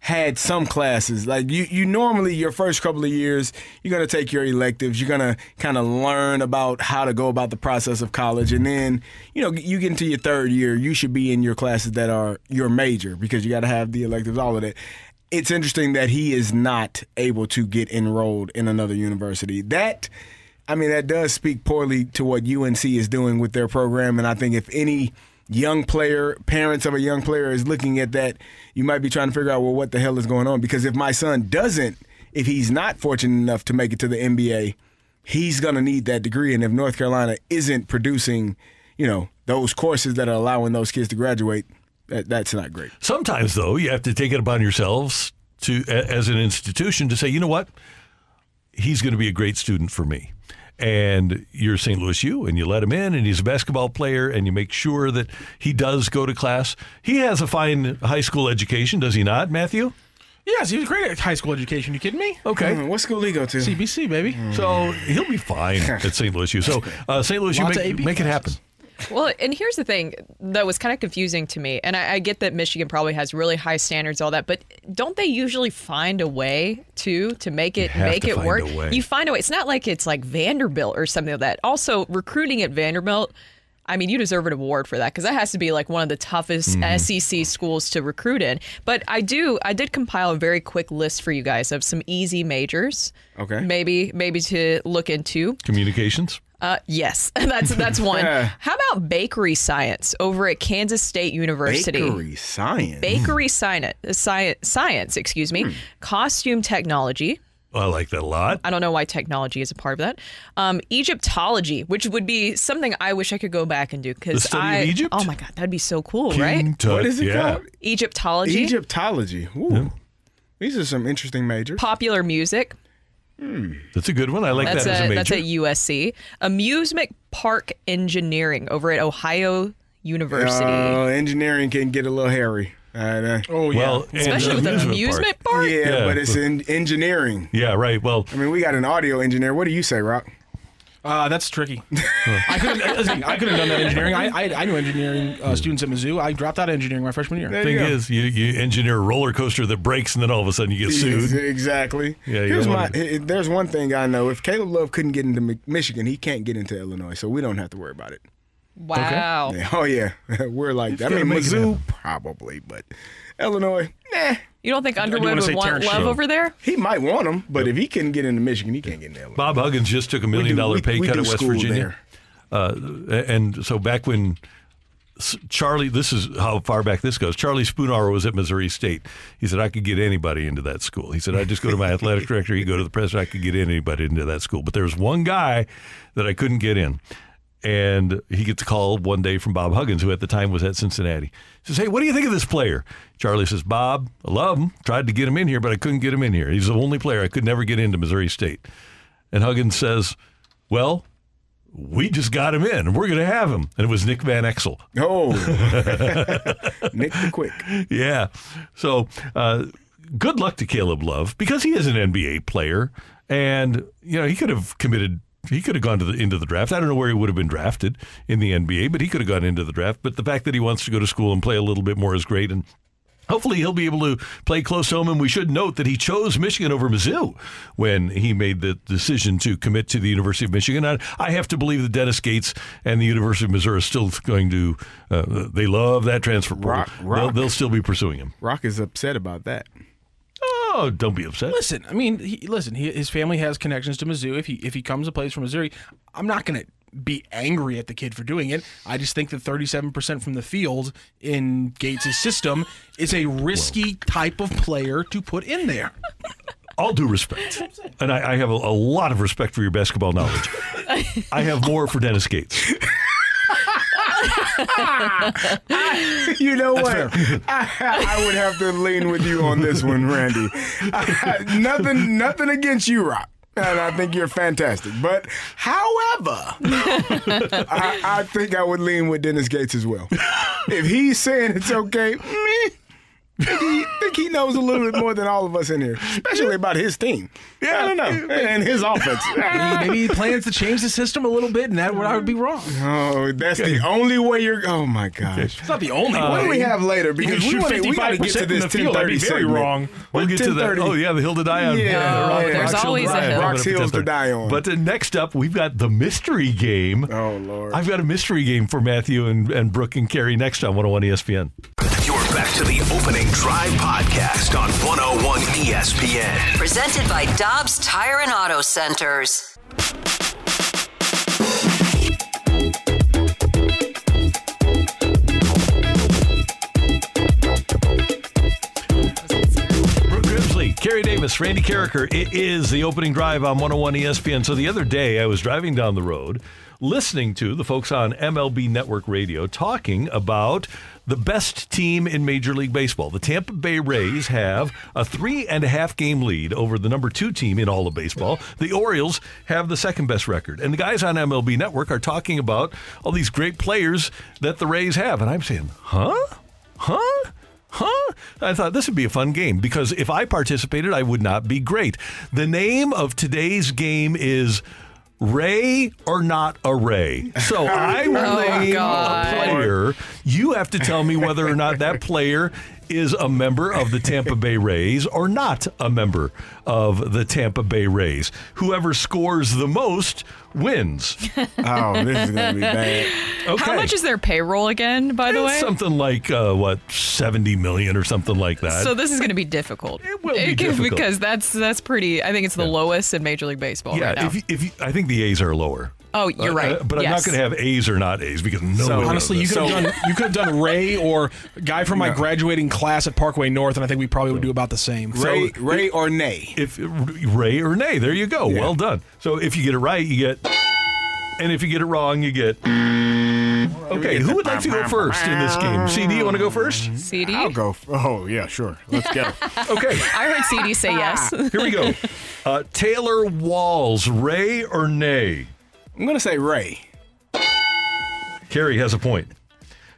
had some classes like you you normally your first couple of years you're going to take your electives you're going to kind of learn about how to go about the process of college and then you know you get into your third year you should be in your classes that are your major because you got to have the electives all of that it's interesting that he is not able to get enrolled in another university that I mean, that does speak poorly to what UNC is doing with their program. And I think if any young player, parents of a young player is looking at that, you might be trying to figure out, well, what the hell is going on? Because if my son doesn't, if he's not fortunate enough to make it to the NBA, he's going to need that degree. And if North Carolina isn't producing, you know, those courses that are allowing those kids to graduate, that's not great. Sometimes, though, you have to take it upon yourselves to, as an institution, to say, you know what, he's going to be a great student for me. And you're St. Louis U, and you let him in, and he's a basketball player, and you make sure that he does go to class. He has a fine high school education, does he not, Matthew? Yes, he was great at high school education. You kidding me? Okay. Mm, what school do he go to? CBC, baby. So he'll be fine at St. Louis U. So uh, St. Louis U, Lots of make, make it happen. Well, and here's the thing that was kind of confusing to me, and I, I get that Michigan probably has really high standards, all that, but don't they usually find a way to to make it make it work? You find a way. It's not like it's like Vanderbilt or something like that. Also, recruiting at Vanderbilt. I mean, you deserve an award for that because that has to be like one of the toughest Mhm. SEC schools to recruit in. But I do, I did compile a very quick list for you guys of some easy majors. Okay. Maybe, maybe to look into. Communications. Uh, yes, that's that's one. How about bakery science over at Kansas State University? Bakery science. Bakery science, science, science, excuse me. Costume technology. I like that a lot. I don't know why technology is a part of that. Um, Egyptology, which would be something I wish I could go back and do because study of I. Egypt? Oh my god, that'd be so cool, right? King Tut, What is it yeah. called? Egyptology. Egyptology. Ooh. These are some interesting majors. Popular music. That's a good one. I like that's that as a major. That's at USC. Amusement park engineering over at Ohio University. Uh, engineering can get a little hairy. Uh, oh yeah. Well, and Especially with an amusement park? Yeah, Yeah, but it's but- in engineering. Yeah, right. Well, I mean, we got an audio engineer. What do you say, Rocc? Uh, that's tricky. I couldn't. I couldn't have done that engineering. I, I, I knew engineering uh, students at Mizzou. I dropped out of engineering my freshman year. Thing is, you, you engineer a roller coaster that breaks, and then all of a sudden you get sued. Exactly. Yeah, you Here's don't my. wanna- i- i- There's one thing I know. If Caleb Love couldn't get into Mi- Michigan, he can't get into Illinois, so we don't have to worry about it. Wow. Yeah, Oh yeah, we're like. that. I gotta mean, make it Mizzou probably, but Illinois, nah. You don't think you Underwood wanna would say want Terrence love Shannon? over there? He might want him, but if he couldn't get into Michigan, he can't get into Illinois. Bob Huggins just took a million do- dollar we- pay we cut do at West school Virginia. Uh, and so back when Charlie, this is how far back this goes. Charlie Spoonhour was at Missouri State. He said, I could get anybody into that school. He said, I just go to my athletic director, he'd go to the president, I could get anybody into that school. But there was one guy that I couldn't get in. And he gets a call one day from Bob Huggins, who at the time was at Cincinnati. He says, Hey, what do you think of this player? Charlie says, Bob, I love him. Tried to get him in here, but I couldn't get him in here. He's the only player I could never get into Missouri State. And Huggins says, Well, we just got him in. And we're going to have him. And it was Nick Van Exel. Oh, Nick the Quick. Yeah. So uh, good luck to Caleb Love because he is an NBA player. And, you know, he could have committed. He could have gone to the into the draft. I don't know where he would have been drafted in the NBA, but he could have gone into the draft. But the fact that he wants to go to school and play a little bit more is great. And Hopefully, he'll be able to play close home. And we should note that he chose Michigan over Mizzou when he made the decision to commit to the University of Michigan. I, I have to believe that Dennis Gates and the University of Missouri are still going to, uh, they love that transfer portal. Rocc- They'll, Rocc. they'll still be pursuing him. Rocc is upset about that. Oh, don't be upset. Listen, I mean, he, listen. He, his family has connections to Mizzou. If he if he comes and plays for Missouri, I'm not going to be angry at the kid for doing it. I just think that 37% from the field in Gates' system is a risky type of player to put in there. All due respect. And I, I have a, a lot of respect for your basketball knowledge. I have more for Dennis Gates. you know what? I, I would have to lean with you on this one, Randy. nothing, nothing against you, Rocc. And I think you're fantastic. But however, I, I think I would lean with Dennis Gates as well. If he's saying it's okay, meh, think he, think he knows a little bit more than all of us in here, especially about his team. Yeah, I don't know. And his offense. Maybe, maybe he plans to change the system a little bit, and that would I would be wrong. Oh, that's the only way you're. Oh my gosh, It's not the only what way. do we have later? Because we, wanna, got to get to this the field. I'd be 10:30 very segment. wrong. We'll get to that. Oh, yeah, the hill to die on. Yeah, Rocc- yeah. Rocc's There's Hill always a hill. Rocc's Hills to die on. But uh, next up, we've got the mystery game. Oh, Lord. I've got a mystery game for Matthew and, and Brooke and Carrie next on 101 ESPN. You're back to the opening drive podcast on 101 ESPN. Presented by Dobbs Tire and Auto Centers. Brooke Grimsley, Carrie Davis, Randy Karraker. It is the opening drive on 101 ESPN. So the other day, I was driving down the road listening to the folks on MLB Network Radio talking about the best team in Major League Baseball. The Tampa Bay Rays have a three and a half game lead over the number two team in all of baseball. The Orioles have the second best record. And the guys on MLB Network are talking about all these great players that the Rays have. And I'm saying, huh? Huh? Huh? I thought this would be a fun game because if I participated, I would not be great. The name of today's game is Ray or not a Ray. So oh I will Oh, name God. a player. You have to tell me whether or not that player is a member of the Tampa Bay Rays or not a member of the Tampa Bay Rays. Whoever scores the most wins. Oh, this is gonna be bad. Okay. How much is their payroll again, by the It's way? something like uh, what seventy million or something like that. So this is going to be difficult. It will be difficult. because that's that's pretty. I think it's the lowest in Major League Baseball yeah, right now. if you, if you, I think the A's are lower. oh, you're Uh, right. uh, but I'm not going to have A's or not A's because no. So honestly, you could this. have done you could have done Ray or guy from my No. graduating class at Parkway North, and I think we probably would do about the same. Ray, Ray or nay? if Ray or Nay. There you go. Well done. So if you get it right, you get, and if you get it wrong, you get. Okay, who would like to go first in this game? CD, you want to go first? CD. I'll go. f- Oh yeah, sure. Let's go. Okay, I heard CD say yes. here we go. Uh, Taylor Walls, Ray or Nay? I'm gonna say Ray. Carrie has a point.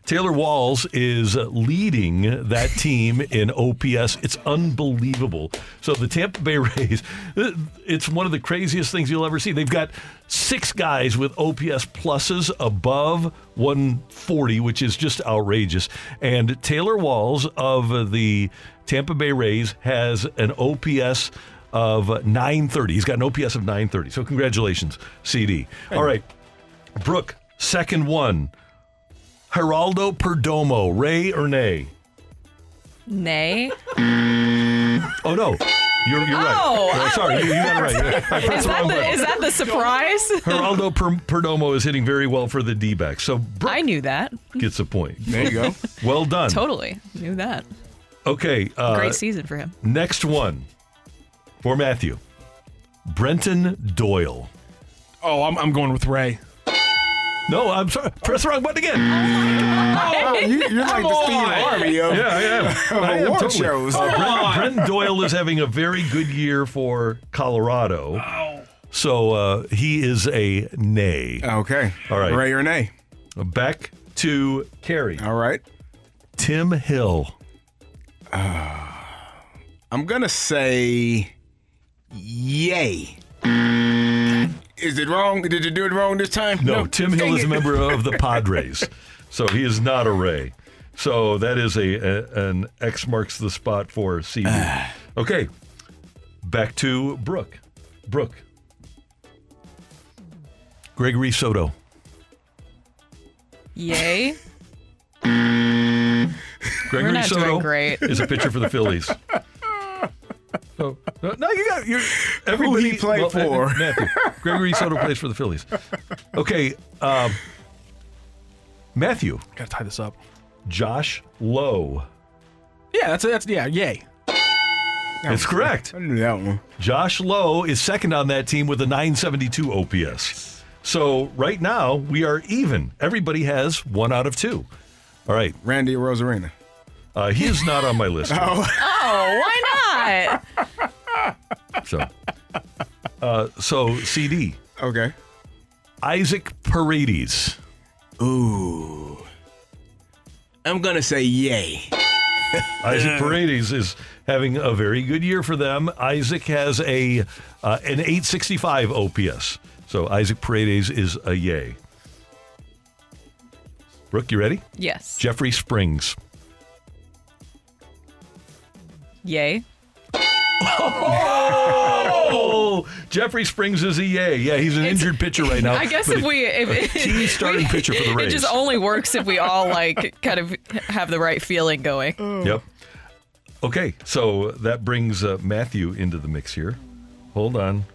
Taylor Walls is leading that team in OPS. It's unbelievable. So the Tampa Bay Rays, it's one of the craziest things you'll ever see. They've got six guys with OPS pluses above 140, which is just outrageous. And Taylor Walls of the Tampa Bay Rays has an OPS of 930. He's got an OPS of 930. So congratulations, CD. All right. Brooke, second one. Geraldo Perdomo, Ray or Nay? Nay. Oh no, You're, you're right. Oh, Uh, sorry, you, you got it right. I Is that the, is that the surprise? Geraldo per- Perdomo is hitting very well for the D-backs. So Brooke I knew that. gets a point. There you go. Well done. Totally knew that. Okay. Uh, Great season for him. Next one for Matthew. Brenton Doyle. Oh, I'm, I'm going with Ray. No, I'm sorry. Press the wrong button again. Oh, you, you're like the Steve Harvey of, Yeah, I am. of I am award totally. shows. Uh, Brent, Brenton Doyle is having a very good year for Colorado. So uh, he is a nay. Okay. All right. Ray or nay? Back to Carrie. All right. Tim Hill. I'm gonna say yay. Is it wrong? Did you do it wrong this time? No, Tim Hill is a member of the Padres. So he is not a Ray. So that is a, a an X marks the spot for CD. okay. Back to Brooke. Brooke. Gregory Soto. Yay. Gregory not Soto doing great. is a pitcher for the Phillies. So, no, no, you got you're everybody he play for? Matthew. Gregory Soto plays for the Phillies. Okay, um, Matthew. Gotta tie this up. Josh Lowe. Yeah, that's that's yeah, yay. That's correct. I knew that one. Josh Lowe is second on that team with a 972 OPS. So right now we are even. Everybody has one out of two. All right, Randy Arozarena. uh, he is not on my list. Oh, Oh, why not? So, uh, so CD okay. Isaac Paredes. Ooh. I'm gonna say yay. Isaac Paredes is having a very good year for them. Isaac has a uh, an 865 OPS. So Isaac Paredes is a yay. Brooke, you ready? Yes. Jeffrey Springs. Yay. Oh, Jeffrey Springs is a yay. Yeah, he's an It's- injured pitcher right now. I guess but if we if a key starting pitcher for the Rays. It just only works if we all like kind of have the right feeling going. Yep. Okay, so that brings uh, Matthew into the mix here. Hold on.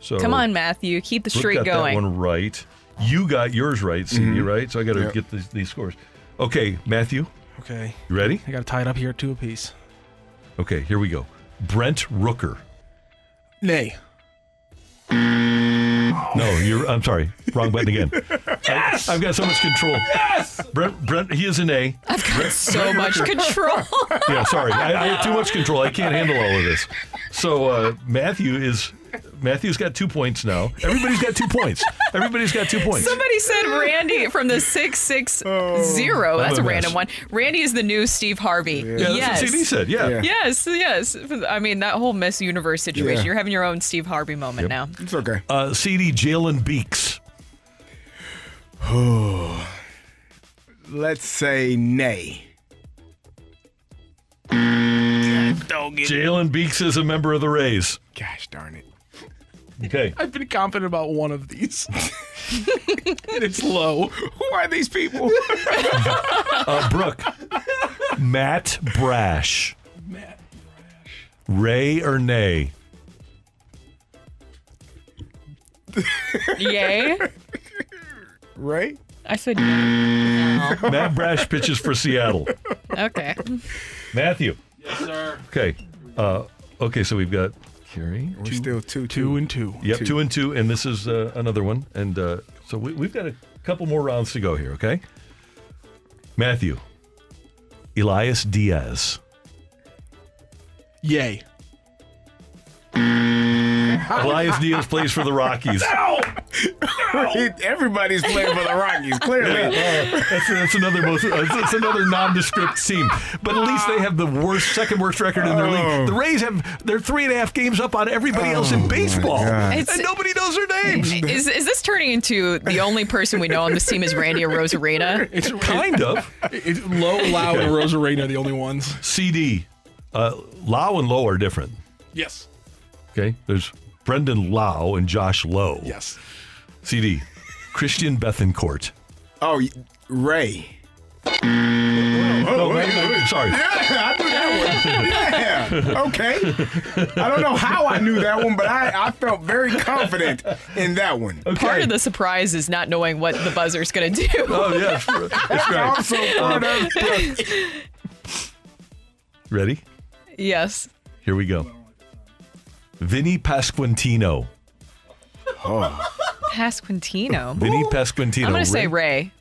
So Come on, Matthew, keep the Brooke streak got going. that one right. You got yours right, CD, Mhm. right? So I got to Yep. get these, these scores. Okay, Matthew, Okay. you ready? I gotta tie it up here two apiece. Okay, here we go. Brent Rooker. Nay. No, you're. I'm sorry. Wrong button again. yes! I, have got so much control. Yes! Brent, Brent, he is an A. I've got so much control. Yeah, sorry. I, I have too much control. I can't handle all of this. So uh, Matthew is. Matthew's got two points now. Everybody's got two points. Everybody's got two points. Somebody said Randy from the six six zero. That's a a random one. Randy is the new Steve Harvey. Yeah, that's yes. what CD said. Yeah. Yeah. Yes, yes. I mean that whole Miss Universe situation. Yeah. You're having your own Steve Harvey moment now. It's okay. Uh, CD Jalen Beeks. Oh. Let's say nay. Don't get Jalen Beeks is a member of the Rays. Gosh darn it. Okay. I've been confident about one of these. and it's low. Who are these people? Uh, Brooke. Matt Brash. Matt Brash. Ray or nay? Yay. Ray? I said no. Matt Brash pitches for Seattle. Okay. Matthew. Yes, sir. Okay. Uh, okay, so we've got Carrie. We're still two, Two and two. Yep, two. two and two, and this is uh, another one. And uh, so we, we've got a couple more rounds to go here, okay? Matthew. Elias Diaz. Yay. Elias Diaz plays for the Rockies. Everybody's playing for the Rockies, clearly. Yeah, that's, that's another most. Uh, that's another nondescript team, but at least they have the worst, second worst record in their Oh. league. The Rays have they're three and a half games up on everybody else in baseball, and nobody knows their names. Is is this turning into the only person we know on this team is Randy Arozarena? It's kind of. It's low, loud, and Arozarena are the only ones. CD, uh, Lau and Low are different. Yes. Okay, there's Brandon Lowe and Josh Lowe. Yes. CD, Christian Bethancourt. Oh, y- Ray. No, wait, wait, sorry. Yeah, I knew that one. Yeah. Okay. I don't know how I knew that one, but I, I felt very confident in that one. Part of the surprise is not knowing what the buzzer's going to do. Oh, yeah. That's right. Also part of Ready? yes. Here we go. Vinny Pasquantino. Oh. Pasquantino. Vinny Pasquantino. I'm going to say Ray.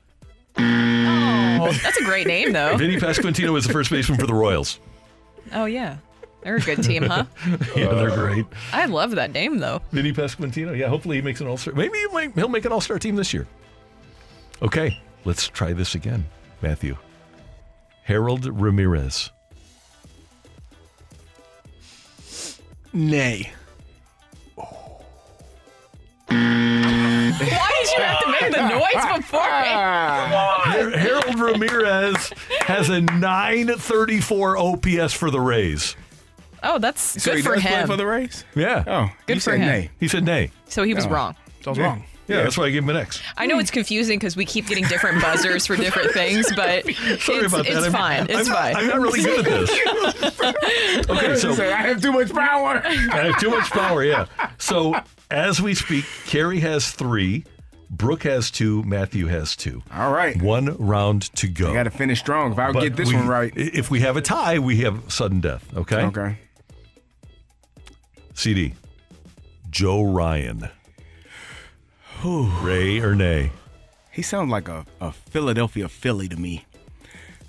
Oh, that's a great name, though. Vinny Pasquantino was the first baseman for the Royals. Oh, yeah. They're a good team, huh? Yeah, they're uh, great. I love that name, though. Vinny Pasquantino. Yeah, hopefully he makes an all star. Maybe he'll make, he'll make an all star team this year. Okay, let's try this again, Matthew. Harold Ramirez. Nay. Mm. Why did you have to make the noise before Har- Harold Ramirez has a 934 OPS for the Rays. Oh, that's So good he for does play him. for the Rays? Yeah. Oh, Good you for said him. nay. He said nay. So he was Oh. wrong. So I was Yeah. wrong. Yeah, that's why I gave him an X. I know it's confusing because we keep getting different buzzers for different things, but Sorry it's, about that. it's I'm- fine. It's I'm, fine. I'm not really good at this. Okay, so I have too much power. I have too much power, yeah. So as we speak, Carrie has three, Brooke has two, Matthew has two. All right. One round to go. I got to finish strong. If I But get this we- one right. If we have a tie, we have sudden death, okay? Okay. CD. Joe Ryan. Ray or nay? He sounds like a, a Philadelphia Philly to me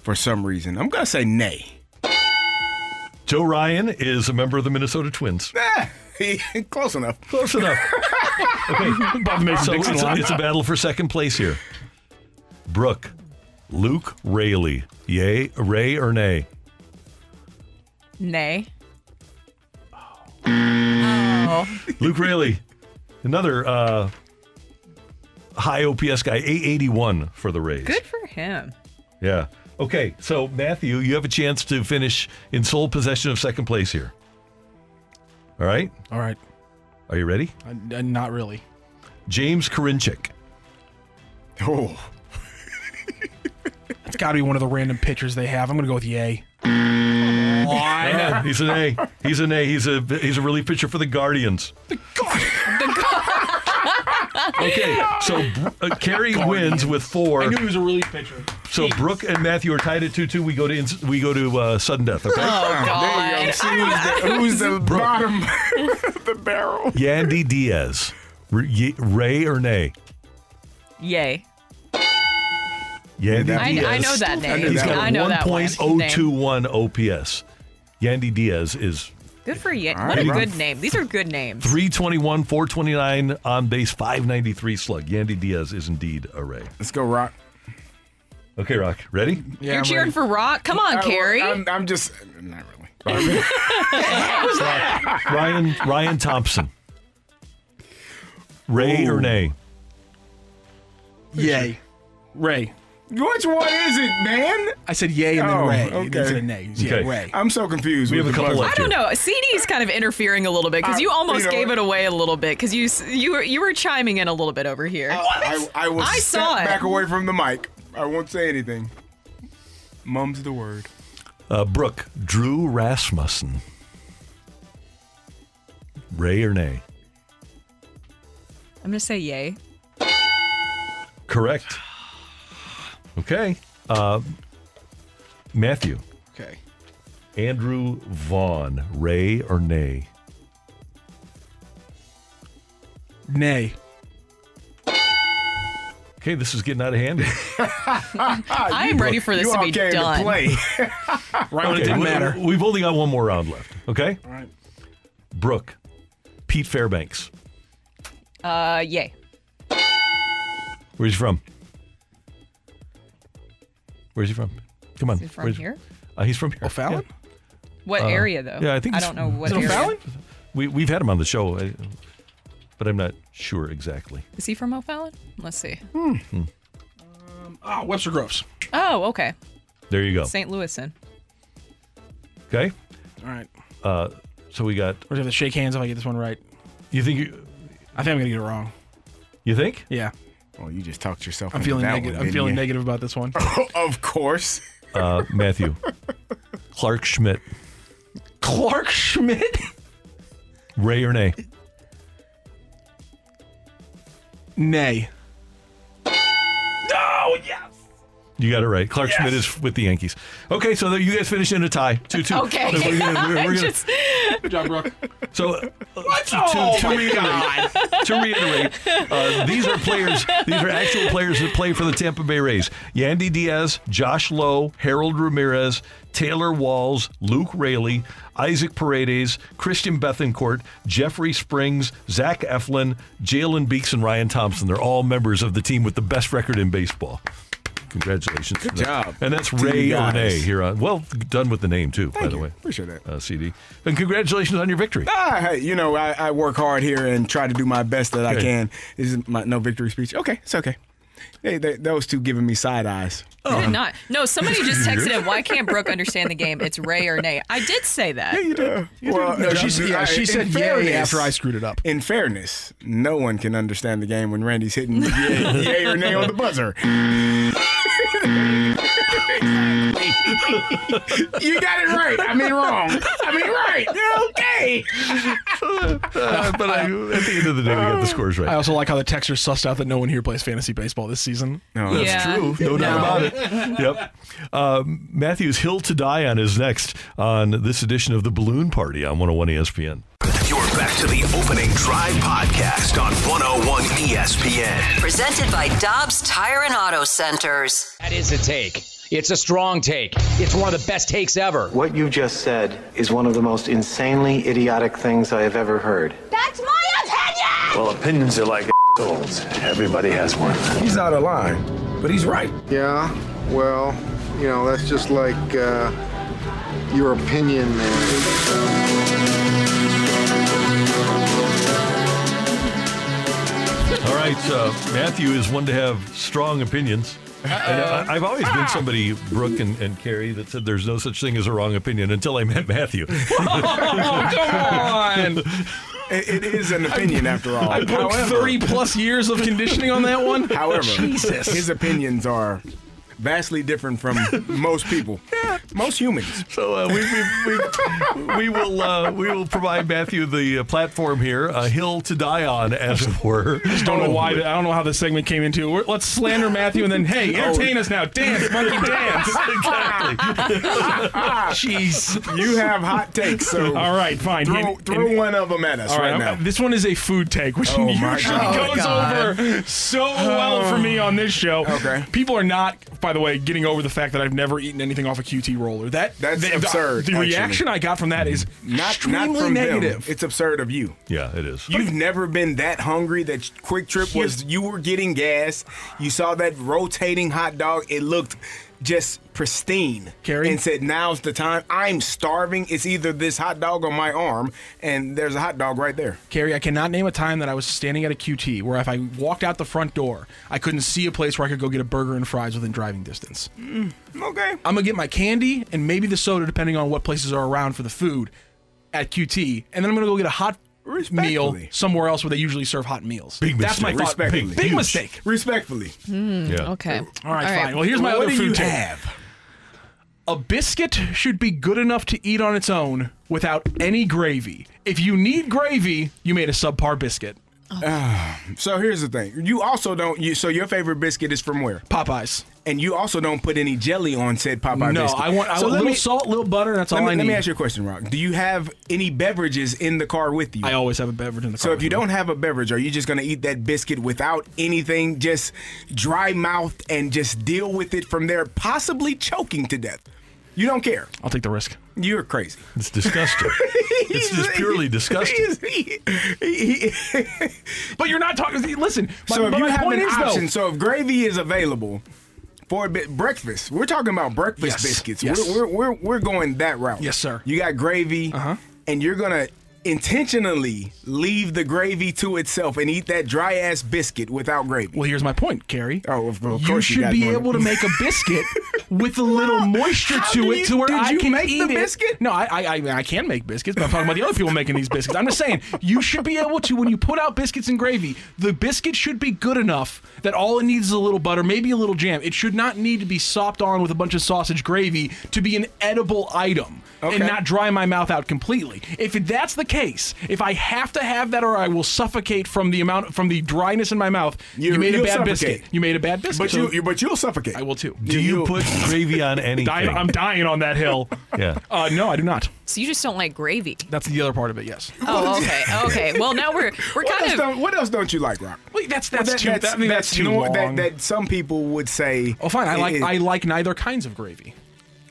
for some reason. I'm going to say nay. Joe Ryan is a member of the Minnesota Twins. Ah, close enough. Close enough. Okay, so it's a, it's a battle for second place here. Brooke, Luke Raley, yay, Ray or nay? Nay. Oh. Luke Raley, another uh, high OPS guy, 881 for the Rays. Good for him. Yeah. Okay, so Matthew, you have a chance to finish in sole possession of second place here. All right? All right. Are you ready? Uh, not really. James Karinchak. Oh. It's got to be one of the random pitchers they have. I'm going to go with Yay. Yeah, he's an A. He's an A. He's a he's a relief pitcher for the Guardians. Okay, so uh, Carrie wins with four. I knew he was a relief pitcher. So Brooke and Matthew are tied at two two. We go to ins- we go to uh, sudden death. Okay. Oh, There you go. See who's the, who's the bottom of the barrel. Yandy Diaz, R- Ye- Ray or Nay? Yay. Yandy I- Diaz. I know that name. He's I got know a that one 1.021 OPS. Yandy Diaz is Good for Yay. All What a good name. These are good names. 321, 429 on base, 593 slug. Yandy Diaz is indeed a Ray. Let's go, Rocc. Okay, Rocc, ready? You're cheering for Rock? Come on, uh, I- Carrie. I'm, I'm just not really. Ryan Ryan Thompson. Ray or nay? Yay. Ray. Which one is it, man? I said yay and then Oh, Ray. okay. Instead of nay. Yeah, Okay. Ray. I'm so confused. We with have a the couple buzzer. left I don't know. CD's kind of interfering a little bit because Uh, you almost you know gave it away a little bit because you s- you were you were chiming in a little bit over here. I, I will I step saw it. back away from the mic. I won't say anything. Mum's the word. Uh, Brooke, Drew Rasmussen. Ray or nay? I'm gonna say yay. Correct. Okay. Uh, Matthew. Okay. Andrew Vaughn. Ray or nay? Nay. Okay, this is getting out of hand. I am ready for this you to all be came done. To play. Right. Okay, Didn't we- matter. We've only got one more round left. Okay. All right. Brooke. Pete Fairbanks. Uh, yay. Where's he from? Where's he from? Come on. Is he from Where's- here? Uh, he's from here. O'Fallon? What Uh, area though? Yeah, I think I don't know what Is it area. O'Fallon? We we've had him on the show, I- but I'm not sure exactly. Is he from O'Fallon? Let's see. Hmm. Um, Oh, Webster Groves. Oh, okay. There you go. St. Louisan. Okay. All right. Uh, so we got. We're going to shake hands if I get this one right. You think? You, I think I'm going to get it wrong. you think? Yeah. Oh, you just talked yourself. I'm into feeling that negative. one, I'm feeling you? negative about this one. of course. Uh, Matthew. Clark Schmidt. Clark Schmidt. Ray or nay? Nay. You got it right. Clark Schmidt is with the Yankees. Okay, so you guys finished in a tie, two two. Okay. So we're gonna, we're, we're gonna, Good job, Brooke. so uh, to, Oh, to reiterate, to reiterate, uh, these are players. These are actual players that play for the Tampa Bay Rays. Yandy Diaz, Josh Lowe, Harold Ramirez, Taylor Walls, Luke Raley, Isaac Paredes, Christian Bethancourt, Jeffrey Springs, Zach Eflin, Jalen Beeks, and Ryan Thompson. They're all members of the team with the best record in baseball. Congratulations. Good job And that's to Ray or guys. Here on. Well, done with the name, too, by Thank the way. Appreciate that. Uh, CD. And congratulations on your victory. Ah, hey, you know, I, I work hard here and try to do my best that I can. This is my no victory speech. Okay, it's okay. Hey, they, those two giving me side eyes. I did not. No, somebody just texted him. Why can't Brooke understand the game? It's Ray or Nay. I did say that. Yeah, you did. Well, No, she- uh, yeah, she in said yay after I screwed it up. In fairness, no one can understand the game when Randy's hitting yay, yay or nay on the buzzer. you got it right. I mean wrong. I mean right. You're okay. Uh, but I, at the end of the day, we got the scores right. I also like how the texter sussed out that no one here plays fantasy baseball this season. No, That's Yeah. true. No, doubt about it. Yep. Um, Matthew's Hill to Die on is next on this edition of the Balloon Party on 101 ESPN. You're back to the opening drive podcast on 101 ESPN. Presented by Dobbs Tire and Auto Centers. That is a take. It's a strong take. It's one of the best takes ever. What you just said is one of the most insanely idiotic things I have ever heard. That's my opinion! Well, opinions are like assholes. Everybody has one. He's out of line, but he's right. Yeah, well, you know, that's just like uh, your opinion, man. All right. Uh, Matthew is one to have strong opinions. And I, I've always been somebody, Brooke and, and Carrie, that said there's no such thing as a wrong opinion until I met Matthew. Oh, come on. It, it is an opinion after all. I broke 30 plus years of conditioning on that one. However, Jesus. his opinions are vastly different from most people, most humans. So uh, we, we, we, we will uh, we will provide Matthew the uh, platform here, a hill to die on, as it were. Just don't know why. I don't know how this segment came into. We're, let's slander Matthew and then, hey, entertain us now. Dance, monkey, dance. Exactly. Jeez. You have hot takes, so All right, fine. throw, Hand- throw and- one of them at us All right, right, now. This one is a food take, which Oh, usually goes God. over so well for me on this show. Okay. People are not, by the way, getting over the fact that I've never eaten anything off a QT roller. That That's the, absurd, The, actually. reaction I got from that is not extremely not from negative. Them. It's absurd of you. Yeah, it is. You've never been that hungry that QuikTrip was. You were getting gas. You saw that rotating hot dog. It looked just pristine. Carrie? and said, "Now's the time. I'm starving. It's either this hot dog on my arm, and there's a hot dog right there." Carrie, I cannot name a time that I was standing at a QT where if I walked out the front door, I couldn't see a place where I could go get a burger and fries within driving distance. Mm, okay. I'm gonna get my candy and maybe the soda, depending on what places are around for the food at QT, and then I'm gonna go get a hot meal somewhere else where they usually serve hot meals. Big That's my mistake. thought. Respectfully. Big, big mistake. Respectfully. Hmm, yeah. Okay. All right, fine. Well, here's my what other do food you take. have? A biscuit should be good enough to eat on its own without any gravy. If you need gravy, you made a subpar biscuit. Ah, so here's the thing. You also don't. You so your favorite biscuit is from where? Popeyes. And you also don't put any jelly on said Popeye no, biscuit. I want, I so want a little me, salt, little butter. That's let all me, I let me ask you a question, Rocc. Do you have any beverages in the car with you? I always have a beverage in the car. So if you me. don't have a beverage, are you just going to eat that biscuit without anything, just dry mouth and just deal with it from there, possibly choking to death? You don't care. I'll take the risk. You're crazy. It's disgusting. it's just purely disgusting. But you're not talking. Listen, my, so if but you my have point an is option, though. so if gravy is available for a bit, breakfast, we're talking about breakfast Yes, biscuits. yes. We're, we're, we're, we're going that route. Yes, sir. You got gravy, Uh-huh. and you're gonna intentionally leave the gravy to itself and eat that dry ass biscuit without gravy? Well, here's my point, Carrie. Oh, of, of you course should be able to make a biscuit with a little moisture How to it you- to where did I you can make the eat it. biscuit? No, I, I I I can make biscuits, but I'm talking about the other people making these biscuits. I'm just saying you should be able to when you put out biscuits and gravy, the biscuit should be good enough that all it needs is a little butter, maybe a little jam. It should not need to be sopped on with a bunch of sausage gravy to be an edible item Okay. and not dry my mouth out completely. If that's the case, if I have to have that or I will suffocate from the amount from the dryness in my mouth, you, You- made a bad suffocate. biscuit. You made a bad biscuit. But So- you, you, but you'll suffocate. I will too. Do you put gravy on anything? Dying, I'm dying on that hill. Yeah. Uh, no, I do not. So you just don't like gravy. That's the other part of it. Yes. Oh, okay. Okay. Well, now we're we're What kind else, of don't, what else don't you like, Rocc? Wait, that's Well, that's too. that- I mean, that's, too nor- long. That, that some people would say. oh, fine. I like it- I like neither kinds of gravy.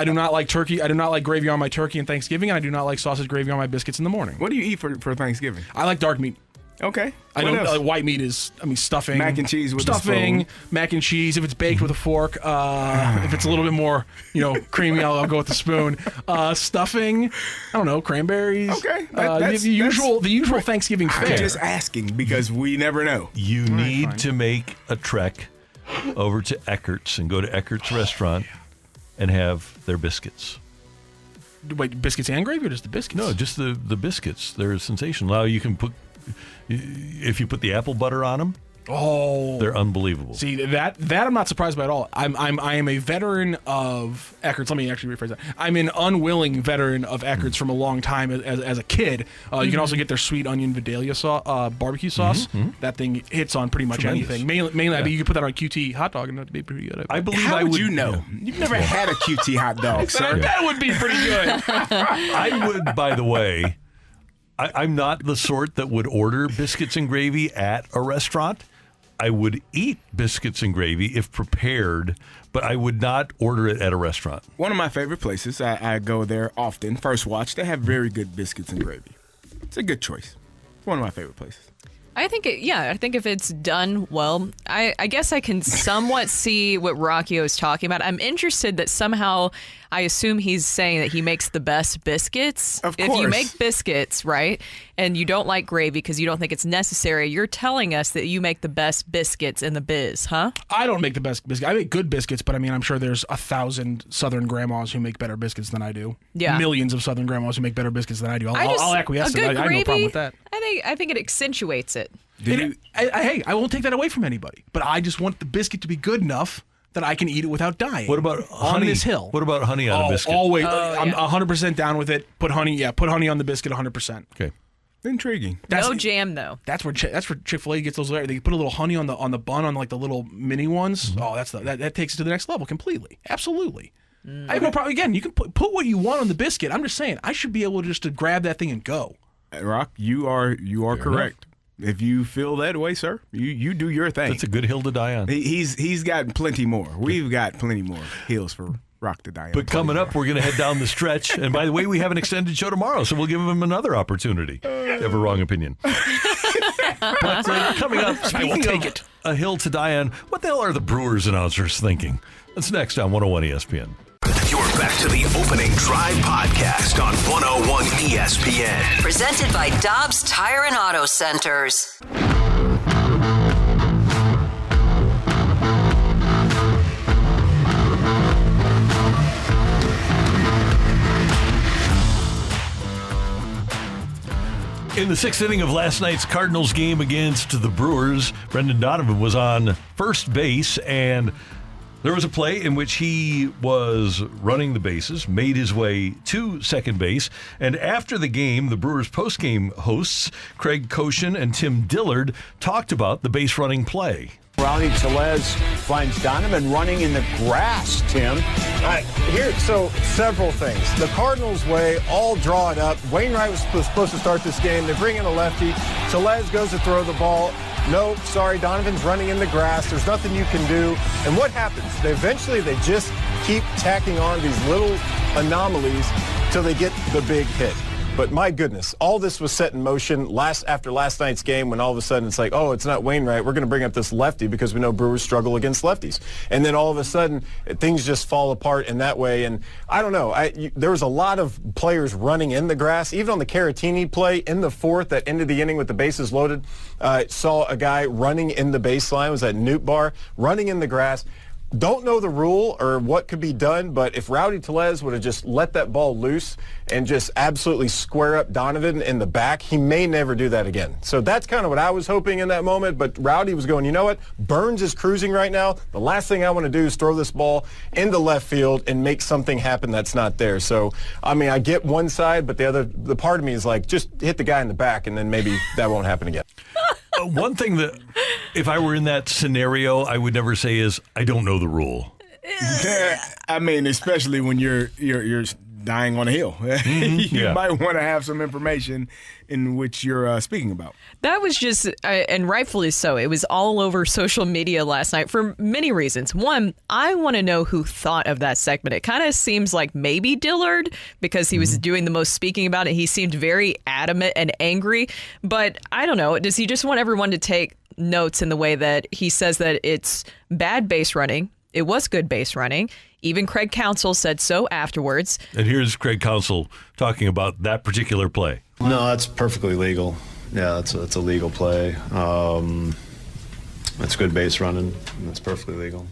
I do not like turkey. I do not like gravy on my turkey in Thanksgiving, and I do not like sausage gravy on my biscuits in the morning. What do you eat for, for Thanksgiving? I like dark meat. Okay. I What don't. else? Uh, white meat is. I mean, stuffing, Mac and cheese with the stuffing, spoon. mac and cheese. If it's baked with a fork, uh, if it's a little bit more, you know, creamy, I'll, I'll go with the spoon. Uh, stuffing. I don't know, cranberries. Okay, that- uh, the, that's- the usual, the usual Thanksgiving I'm just asking because we never know. You need to make a trek over to Eckert's and go to Eckert's restaurant and have their biscuits. Wait, biscuits and gravy, or just the biscuits? No, just the the biscuits. They're a sensational. Now you can put if you put the apple butter on them. Oh, they're unbelievable. See that that I'm not surprised by at all. I'm I'm I am a veteran of Eckerts. Let me actually rephrase that. I'm an unwilling veteran of Eckerts from a long time as, as, as a kid. Uh, You can Mhm. also get their sweet onion Vidalia sauce, uh, barbecue sauce. Mhm, That thing hits on pretty much Tremendous. anything. Mainly, mainly I mean, you can put that on a QT hot dog and that'd be pretty good. I believe How I would would you know? You've never had a QT hot dog, sir. That would be pretty good. I would, by the way, I, I'm not the sort that would order biscuits and gravy at a restaurant. I would eat biscuits and gravy if prepared, but I would not order it at a restaurant. One of my favorite places. I, I go there often. First Watch. They have very good biscuits and gravy. It's a good choice. One of my favorite places. I think it, yeah, I think if it's done well, I, I guess I can somewhat see what Rocchio is talking about. I'm interested that somehow I assume he's saying that he makes the best biscuits. Of course. If you make biscuits, right, and you don't like gravy because you don't think it's necessary, you're telling us that you make the best biscuits in the biz, huh? I don't make the best biscuits. I make good biscuits, but I mean, I'm sure there's a thousand Southern grandmas who make better biscuits than I do. Yeah. Millions of Southern grandmas who make better biscuits than I do. I'll, I just, I'll acquiesce. a to good that. I, I have gravy, no problem with that. I think I think it accentuates it. It- I, I- hey, I won't take that away from anybody, but I just want the biscuit to be good enough that I can eat it without dying. What about on honey? this hill? What about honey on oh, a biscuit? Always, Oh, I'm yeah. 100 percent down with it. Put honey, yeah, put honey on the biscuit 100. percent Okay. Intriguing. That's- no jam though. That's where that's where Chick Fil A gets those. They put a little honey on the on the bun on like the little mini ones. Mm-hmm. Oh, that's the, that that takes it to the next level completely. Absolutely. Mm. I have no problem. Again, you can put put what you want on the biscuit. I'm just saying, I should be able to just to grab that thing and go. Rocc, you are you are Fair correct. If you feel that way, sir, you you do your thing. That's a good hill to die on. He's he's got plenty more. We've got plenty more hills for Rocc to die on. But coming up, we're going to head down the stretch. And by the way, we have an extended show tomorrow, so we'll give him another opportunity to have a wrong opinion. but uh, coming up, I will take of it. a hill to die on, what the hell are the Brewers announcers thinking? That's next on 101 ESPN. You're back to the opening drive podcast on 101 ESPN. Presented by Dobbs Tire and Auto Centers. In the sixth inning of last night's Cardinals game against the Brewers, Brendan Donovan was on first base, and there was a play in which he was running the bases, made his way to second base, and after the game, the Brewers postgame hosts, Craig Coshun and Tim Dillard, talked about the base running play. Rowdy Tellez finds Donovan running in the grass, Tim. All right, here, so several things. The Cardinals way, all draw it up. Wainwright was was supposed to start this game. They bring in a lefty. Tellez goes to throw the ball. No, sorry, Donovan's running in the grass. There's nothing you can do. And what happens? They eventually they just keep tacking on these little anomalies till they get the big hit. But my goodness, all this was set in motion last after last night's game when all of a sudden it's like, oh, it's not Wainwright. We're going to bring up this lefty because we know Brewers struggle against lefties. And then all of a sudden things just fall apart in that way. And I don't know. I, you, there was a lot of players running in the grass, even on the Caratini play in the fourth that ended the inning with the bases loaded. Uh, saw a guy running in the baseline. Was that Nootbaar running in the grass? Don't know the rule or what could be done, but if Rowdy Tellez would have just let that ball loose and just absolutely square up Donovan in the back, he may never do that again. So that's kind of what I was hoping in that moment, but Rowdy was going, you know what? Burnes is cruising right now. The last thing I want to do is throw this ball into left field and make something happen that's not there. So, I mean, I get one side, but the other, the part of me is like, just hit the guy in the back and then maybe that won't happen again. Uh, one thing that, if I were in that scenario, I would never say is, I don't know the rule. I mean, especially when you're you're you're dying on a hill, Mm-hmm. you yeah. might want to have some information in which you're uh, speaking about. That was just, uh, and rightfully so. It was all over social media last night for many reasons. One, I want to know who thought of that segment. It kind of seems like maybe Dillard because he was doing the most speaking about it. He seemed very adamant and angry. But I don't know. Does he just want everyone to take notes in the way that he says that it's bad base running? It was good base running. Even Craig Counsell said so afterwards. And here's Craig Counsell talking about that particular play. No, that's perfectly legal. Yeah, that's a, that's a legal play. Um, that's good base running. and That's perfectly legal.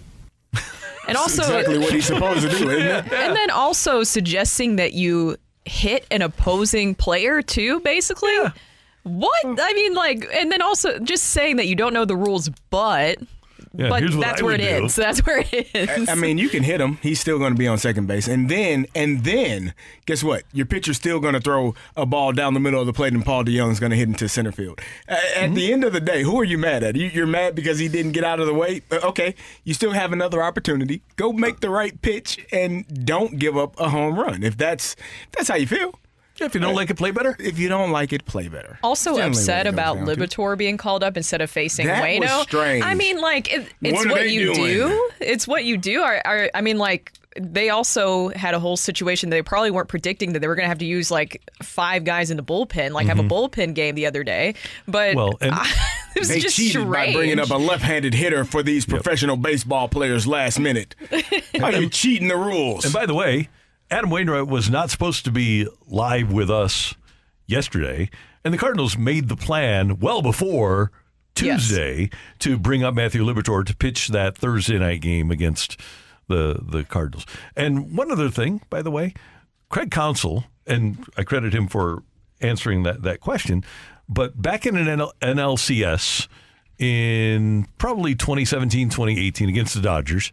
And also exactly what he's supposed to do, isn't it? And then also suggesting that you hit an opposing player too, basically. What? I mean, like, and then also just saying that you don't know the rules, but. Yeah, but here's what that's I where would it do. is. That's where it is. I mean, you can hit him. He's still going to be on second base. And then, and then, guess what? Your pitcher's still going to throw a ball down the middle of the plate, and Paul DeJong's going to hit into center field. At Mm-hmm. the end of the day, who are you mad at? You- You're mad because he didn't get out of the way. Uh, Okay, you still have another opportunity. Go make the right pitch and don't give up a home run. If that's if that's how you feel. If you don't like it, play better. If you don't like it, play better. Also Generally upset what it comes about down to. Being called up instead of facing That was Waino. strange. I mean, like it, it's What what, you doing? do. It's what you do. Are, are, I mean, like they also had a whole situation. They probably weren't predicting that they were going to have to use like five guys in the bullpen, like have a bullpen game the other day. But Mm-hmm. Well, and it was they just cheated strange. by bringing up a left-handed hitter for these professional baseball players last minute. Are you cheating the rules? And by the way, Adam Wainwright was not supposed to be live with us yesterday, and the Cardinals made the plan well before Tuesday to bring up Matthew Liberatore to pitch that Thursday night game against the the Cardinals. And one other thing, by the way, Craig Counsell, and I credit him for answering that that question, but back in an NL- NLCS in probably 2017, 2018 against the Dodgers,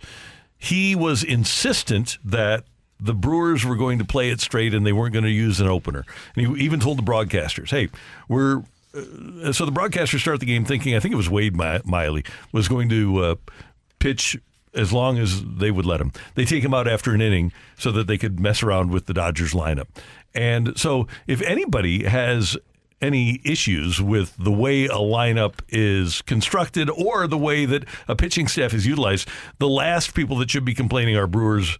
he was insistent that the Brewers were going to play it straight and they weren't going to use an opener. And he even told the broadcasters, "Hey, we're." Uh, so the broadcasters start the game thinking, I think it was Wade Mi- Miley was going to uh, pitch as long as they would let him. They take him out after an inning so that they could mess around with the Dodgers lineup. And so if anybody has any issues with the way a lineup is constructed or the way that a pitching staff is utilized, the last people that should be complaining are Brewers,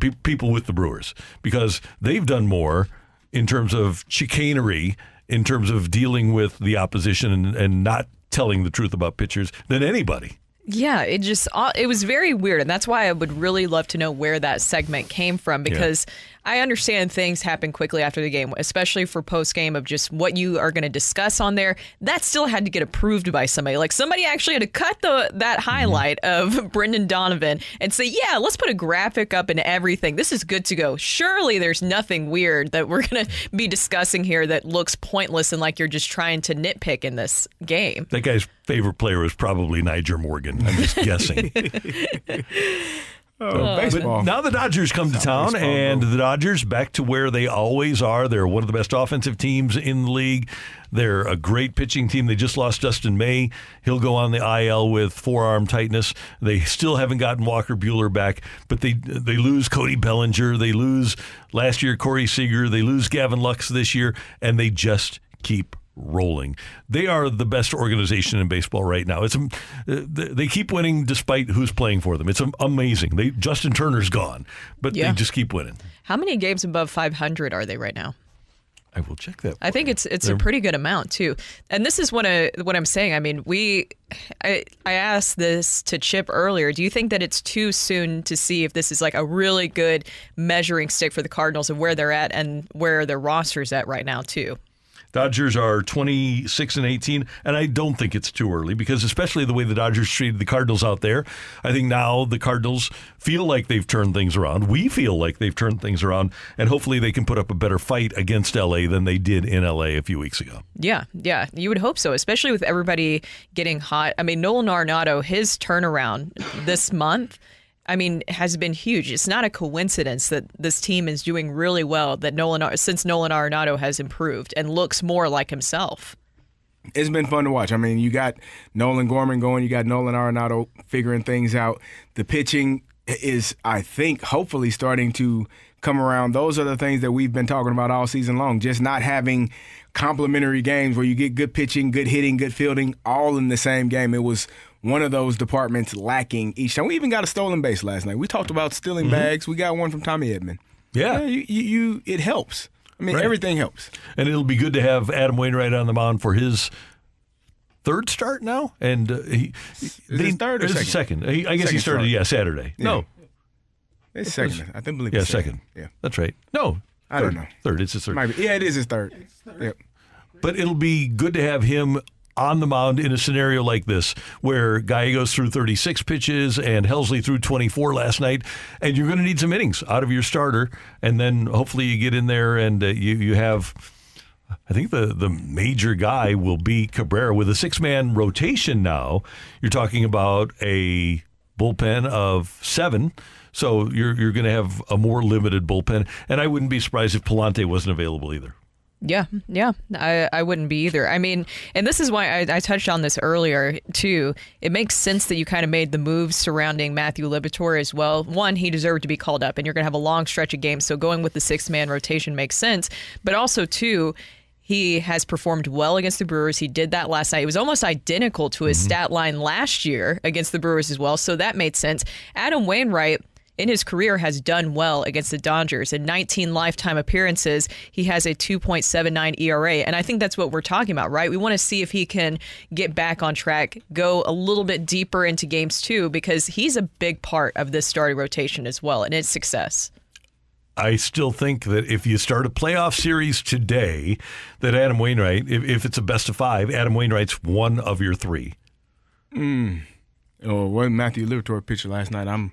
pe- people with the Brewers, because they've done more in terms of chicanery, in terms of dealing with the opposition and, and not telling the truth about pitchers than anybody. Yeah, it just uh, it was very weird, and that's why I would really love to know where that segment came from because I understand things happen quickly after the game, especially for post game of just what you are going to discuss on there. That still had to get approved by somebody. Like somebody actually had to cut the that mm-hmm. highlight of Brendan Donovan and say, "Yeah, let's put a graphic up and everything. This is good to go." Surely there's nothing weird that we're going to be discussing here that looks pointless and like you're just trying to nitpick in this game. That guy's favorite player was probably Nyjer Morgan. I'm just guessing. Oh, baseball. But now the Dodgers come to town, and the Dodgers back to where they always are. They're one of the best offensive teams in the league. They're a great pitching team. They just lost Dustin May. He'll go on the IL with forearm tightness. They still haven't gotten Walker Buehler back, but they they lose Cody Bellinger. They lose last year Corey Seager. They lose Gavin Lux this year, and they just keep rolling. They are the best organization in baseball right now. It's uh, they keep winning despite who's playing for them. It's amazing. They Justin Turner's gone, but Yeah. they just keep winning. How many games above 500 are they right now? I will check that. I think it's it's a They're- pretty good amount too. And this is what I, what I'm saying. I mean, we I I asked this to Chip earlier. Do you think that it's too soon to see if this is like a really good measuring stick for the Cardinals of where they're at and where their roster's at right now too? Dodgers are 26 and 18, and I don't think it's too early because, especially the way the Dodgers treated the Cardinals out there, I think now the Cardinals feel like they've turned things around. We feel like they've turned things around, and hopefully they can put up a better fight against LA than they did in LA a few weeks ago. Yeah, yeah, you would hope so, especially with everybody getting hot. I mean, Nolan Arenado, his turnaround this month, I mean, has been huge. It's not a coincidence that this team is doing really well. That Nolan, since Nolan Arenado has improved and looks more like himself. It's been fun to watch. I mean, you got Nolan Gorman going, you got Nolan Arenado figuring things out. The pitching is, I think, hopefully starting to come around. Those are the things that we've been talking about all season long. Just not having complementary games where you get good pitching, good hitting, good fielding, all in the same game. It was one of those departments lacking each time. We even got a stolen base last night. We talked about stealing Mhm. bags. We got one from Tommy Edman. Yeah. you, you, you it helps. I mean, Right. everything helps. And it'll be good to have Adam Wainwright on the mound for his third start now. And uh, he, Is it third or it's second? He, I guess he started, start. yeah, Saturday. Yeah. No. It's second. I think believe Yeah, it's second. Yeah. That's right. No. I don't know. Third. It's his third. Might be. Yeah, it is his third. Yep. But it'll be good to have him on the mound in a scenario like this, where Gallegos threw 36 pitches and Helsley threw 24 last night, and you're going to need some innings out of your starter, and then hopefully you get in there and uh, you you have. I think the the major guy will be Cabrera with a six man rotation now. You're talking about a bullpen of seven. So you're you're going to have a more limited bullpen, and I wouldn't be surprised if Pallante wasn't available either. Yeah, yeah, I, I wouldn't be either. I mean, and this is why I, I touched on this earlier too. It makes sense that you kind of made the moves surrounding Matthew Liberatore as well. One, he deserved to be called up, and you're going to have a long stretch of games, so going with the six man rotation makes sense. But also, two, he has performed well against the Brewers. He did that last night. It was almost identical to his mm-hmm. stat line last year against the Brewers as well, so that made sense. Adam Wainwright in his career has done well against the Dodgers. In 19 lifetime appearances, he has a 2.79 ERA. And I think that's what we're talking about, right? We want to see if he can get back on track, go a little bit deeper into games too, because he's a big part of this starting rotation as well and its success. I still think that if you start a playoff series today, that Adam Wainwright, if, if it's a best of five, Adam Wainwright's one of your three. Mm. Oh, what Matthew Liberatore pitched last night, I'm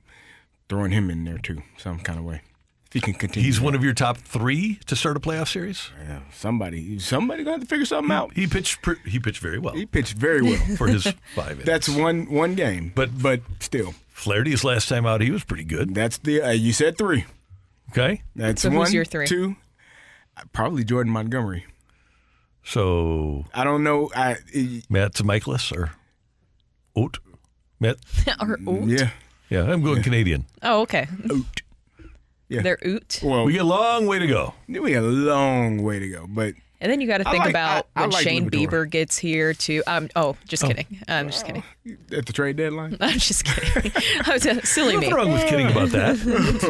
throwing him in there too, some kind of way. If he can continue. He's one of your top three to start a playoff series. Yeah, somebody, somebody gonna have to figure something out. He pitched. pr- He pitched very well. He pitched very well for his five. Innings. That's one one game, but but still, Flaherty's last time out, he was pretty good. That's the uh, you said three. Okay, That's So one. your three? Two. uh, Probably Jordan Montgomery. So I don't know. I Matt Michaelis or Oat. Matt. or oot? yeah. Yeah, I'm going Canadian. Oh, okay. Oot. Yeah. They're oot. Well, we got a long way to go. We got a long way to go, but And then you got to I think like- about I- I when like Shane Liberatore. Bieber gets here too. Um, oh, just Oh. kidding. I'm just kidding. at the trade deadline. I'm just kidding. I was a silly Nothing me. wrong with kidding about that.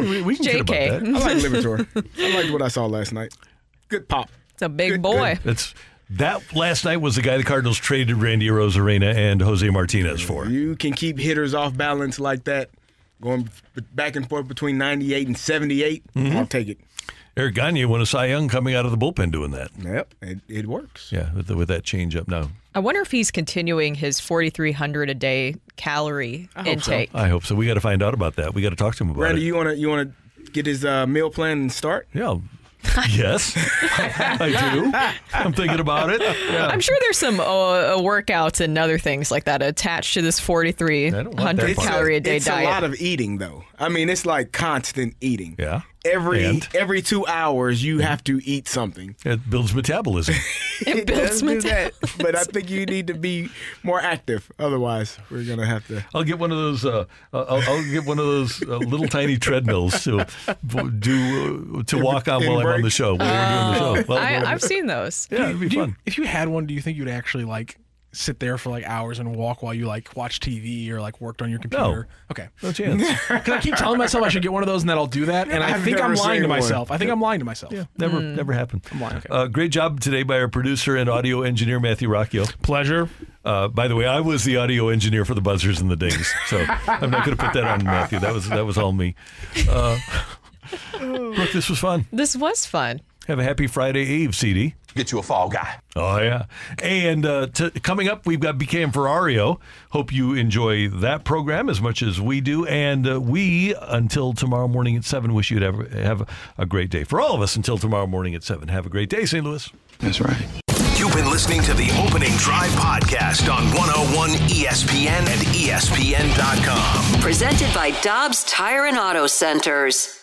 we, we can kid about JK. that. I like Liberatore. I liked what I saw last night. Good pop. It's a big boy. That's that last night was the guy the Cardinals traded Randy Arozarena and Jose Martinez for. You can keep hitters off balance like that, going back and forth between 98 and 78. Mhm. I'll take it. Eric Gagne won a Cy Young coming out of the bullpen doing that. Yep, it, it works. Yeah, with, the, with that change up now. I wonder if he's continuing his 4,300 a day calorie I hope so. intake. I hope so. We got to find out about that. We got to talk to him about Randy, it. Randy, you wanna you wanna get his uh, meal plan and start? Yeah. Yes, I do. I'm thinking about it. Yeah. I'm sure there's some uh, uh, workouts and other things like that attached to this 4,300 It's a- calorie a day it's diet. a lot of eating, though. I mean, it's like constant eating. Yeah. Every And? every two hours, you have to eat something. It builds metabolism. It builds does do that, but I think you need to be more active. Otherwise, we're gonna have to. I'll get one of those. Uh, I'll, I'll get one of those uh, little tiny treadmills to do uh, to walk on In while I'm on the show. While we're doing the show. Well, I, I've seen those. yeah, it'd be Do you- fun. if you had one, do you think you'd actually like sit there for like hours and walk while you like watch TV or like worked on your computer? Okay. No chance. Because I keep telling myself I should get one of those and that I'll do that, and I I've think I'm lying seen to one. myself. I think I'm lying to myself. Yeah, never, never happened. I'm lying. Okay. Uh, great job today by our producer and audio engineer Matthew Rocchio. Pleasure. Uh, by the way, I was the audio engineer for the buzzers and the dings, so I'm not going to put that on Matthew. That was that was all me. Uh, Brooke, this was fun. This was fun. Have a happy Friday Eve, CD. Get you a fall guy. Oh yeah, and uh, t- coming up, we've got BK and Ferrario. Hope you enjoy that program as much as we do, and uh, we until tomorrow morning at seven. Wish you'd have have a great day for all of us until tomorrow morning at seven. Have a great day, St. Louis. That's right. You've been listening to the Opening Drive podcast on 101 ESPN and ESPN.com. Presented by Dobbs Tire and Auto Centers.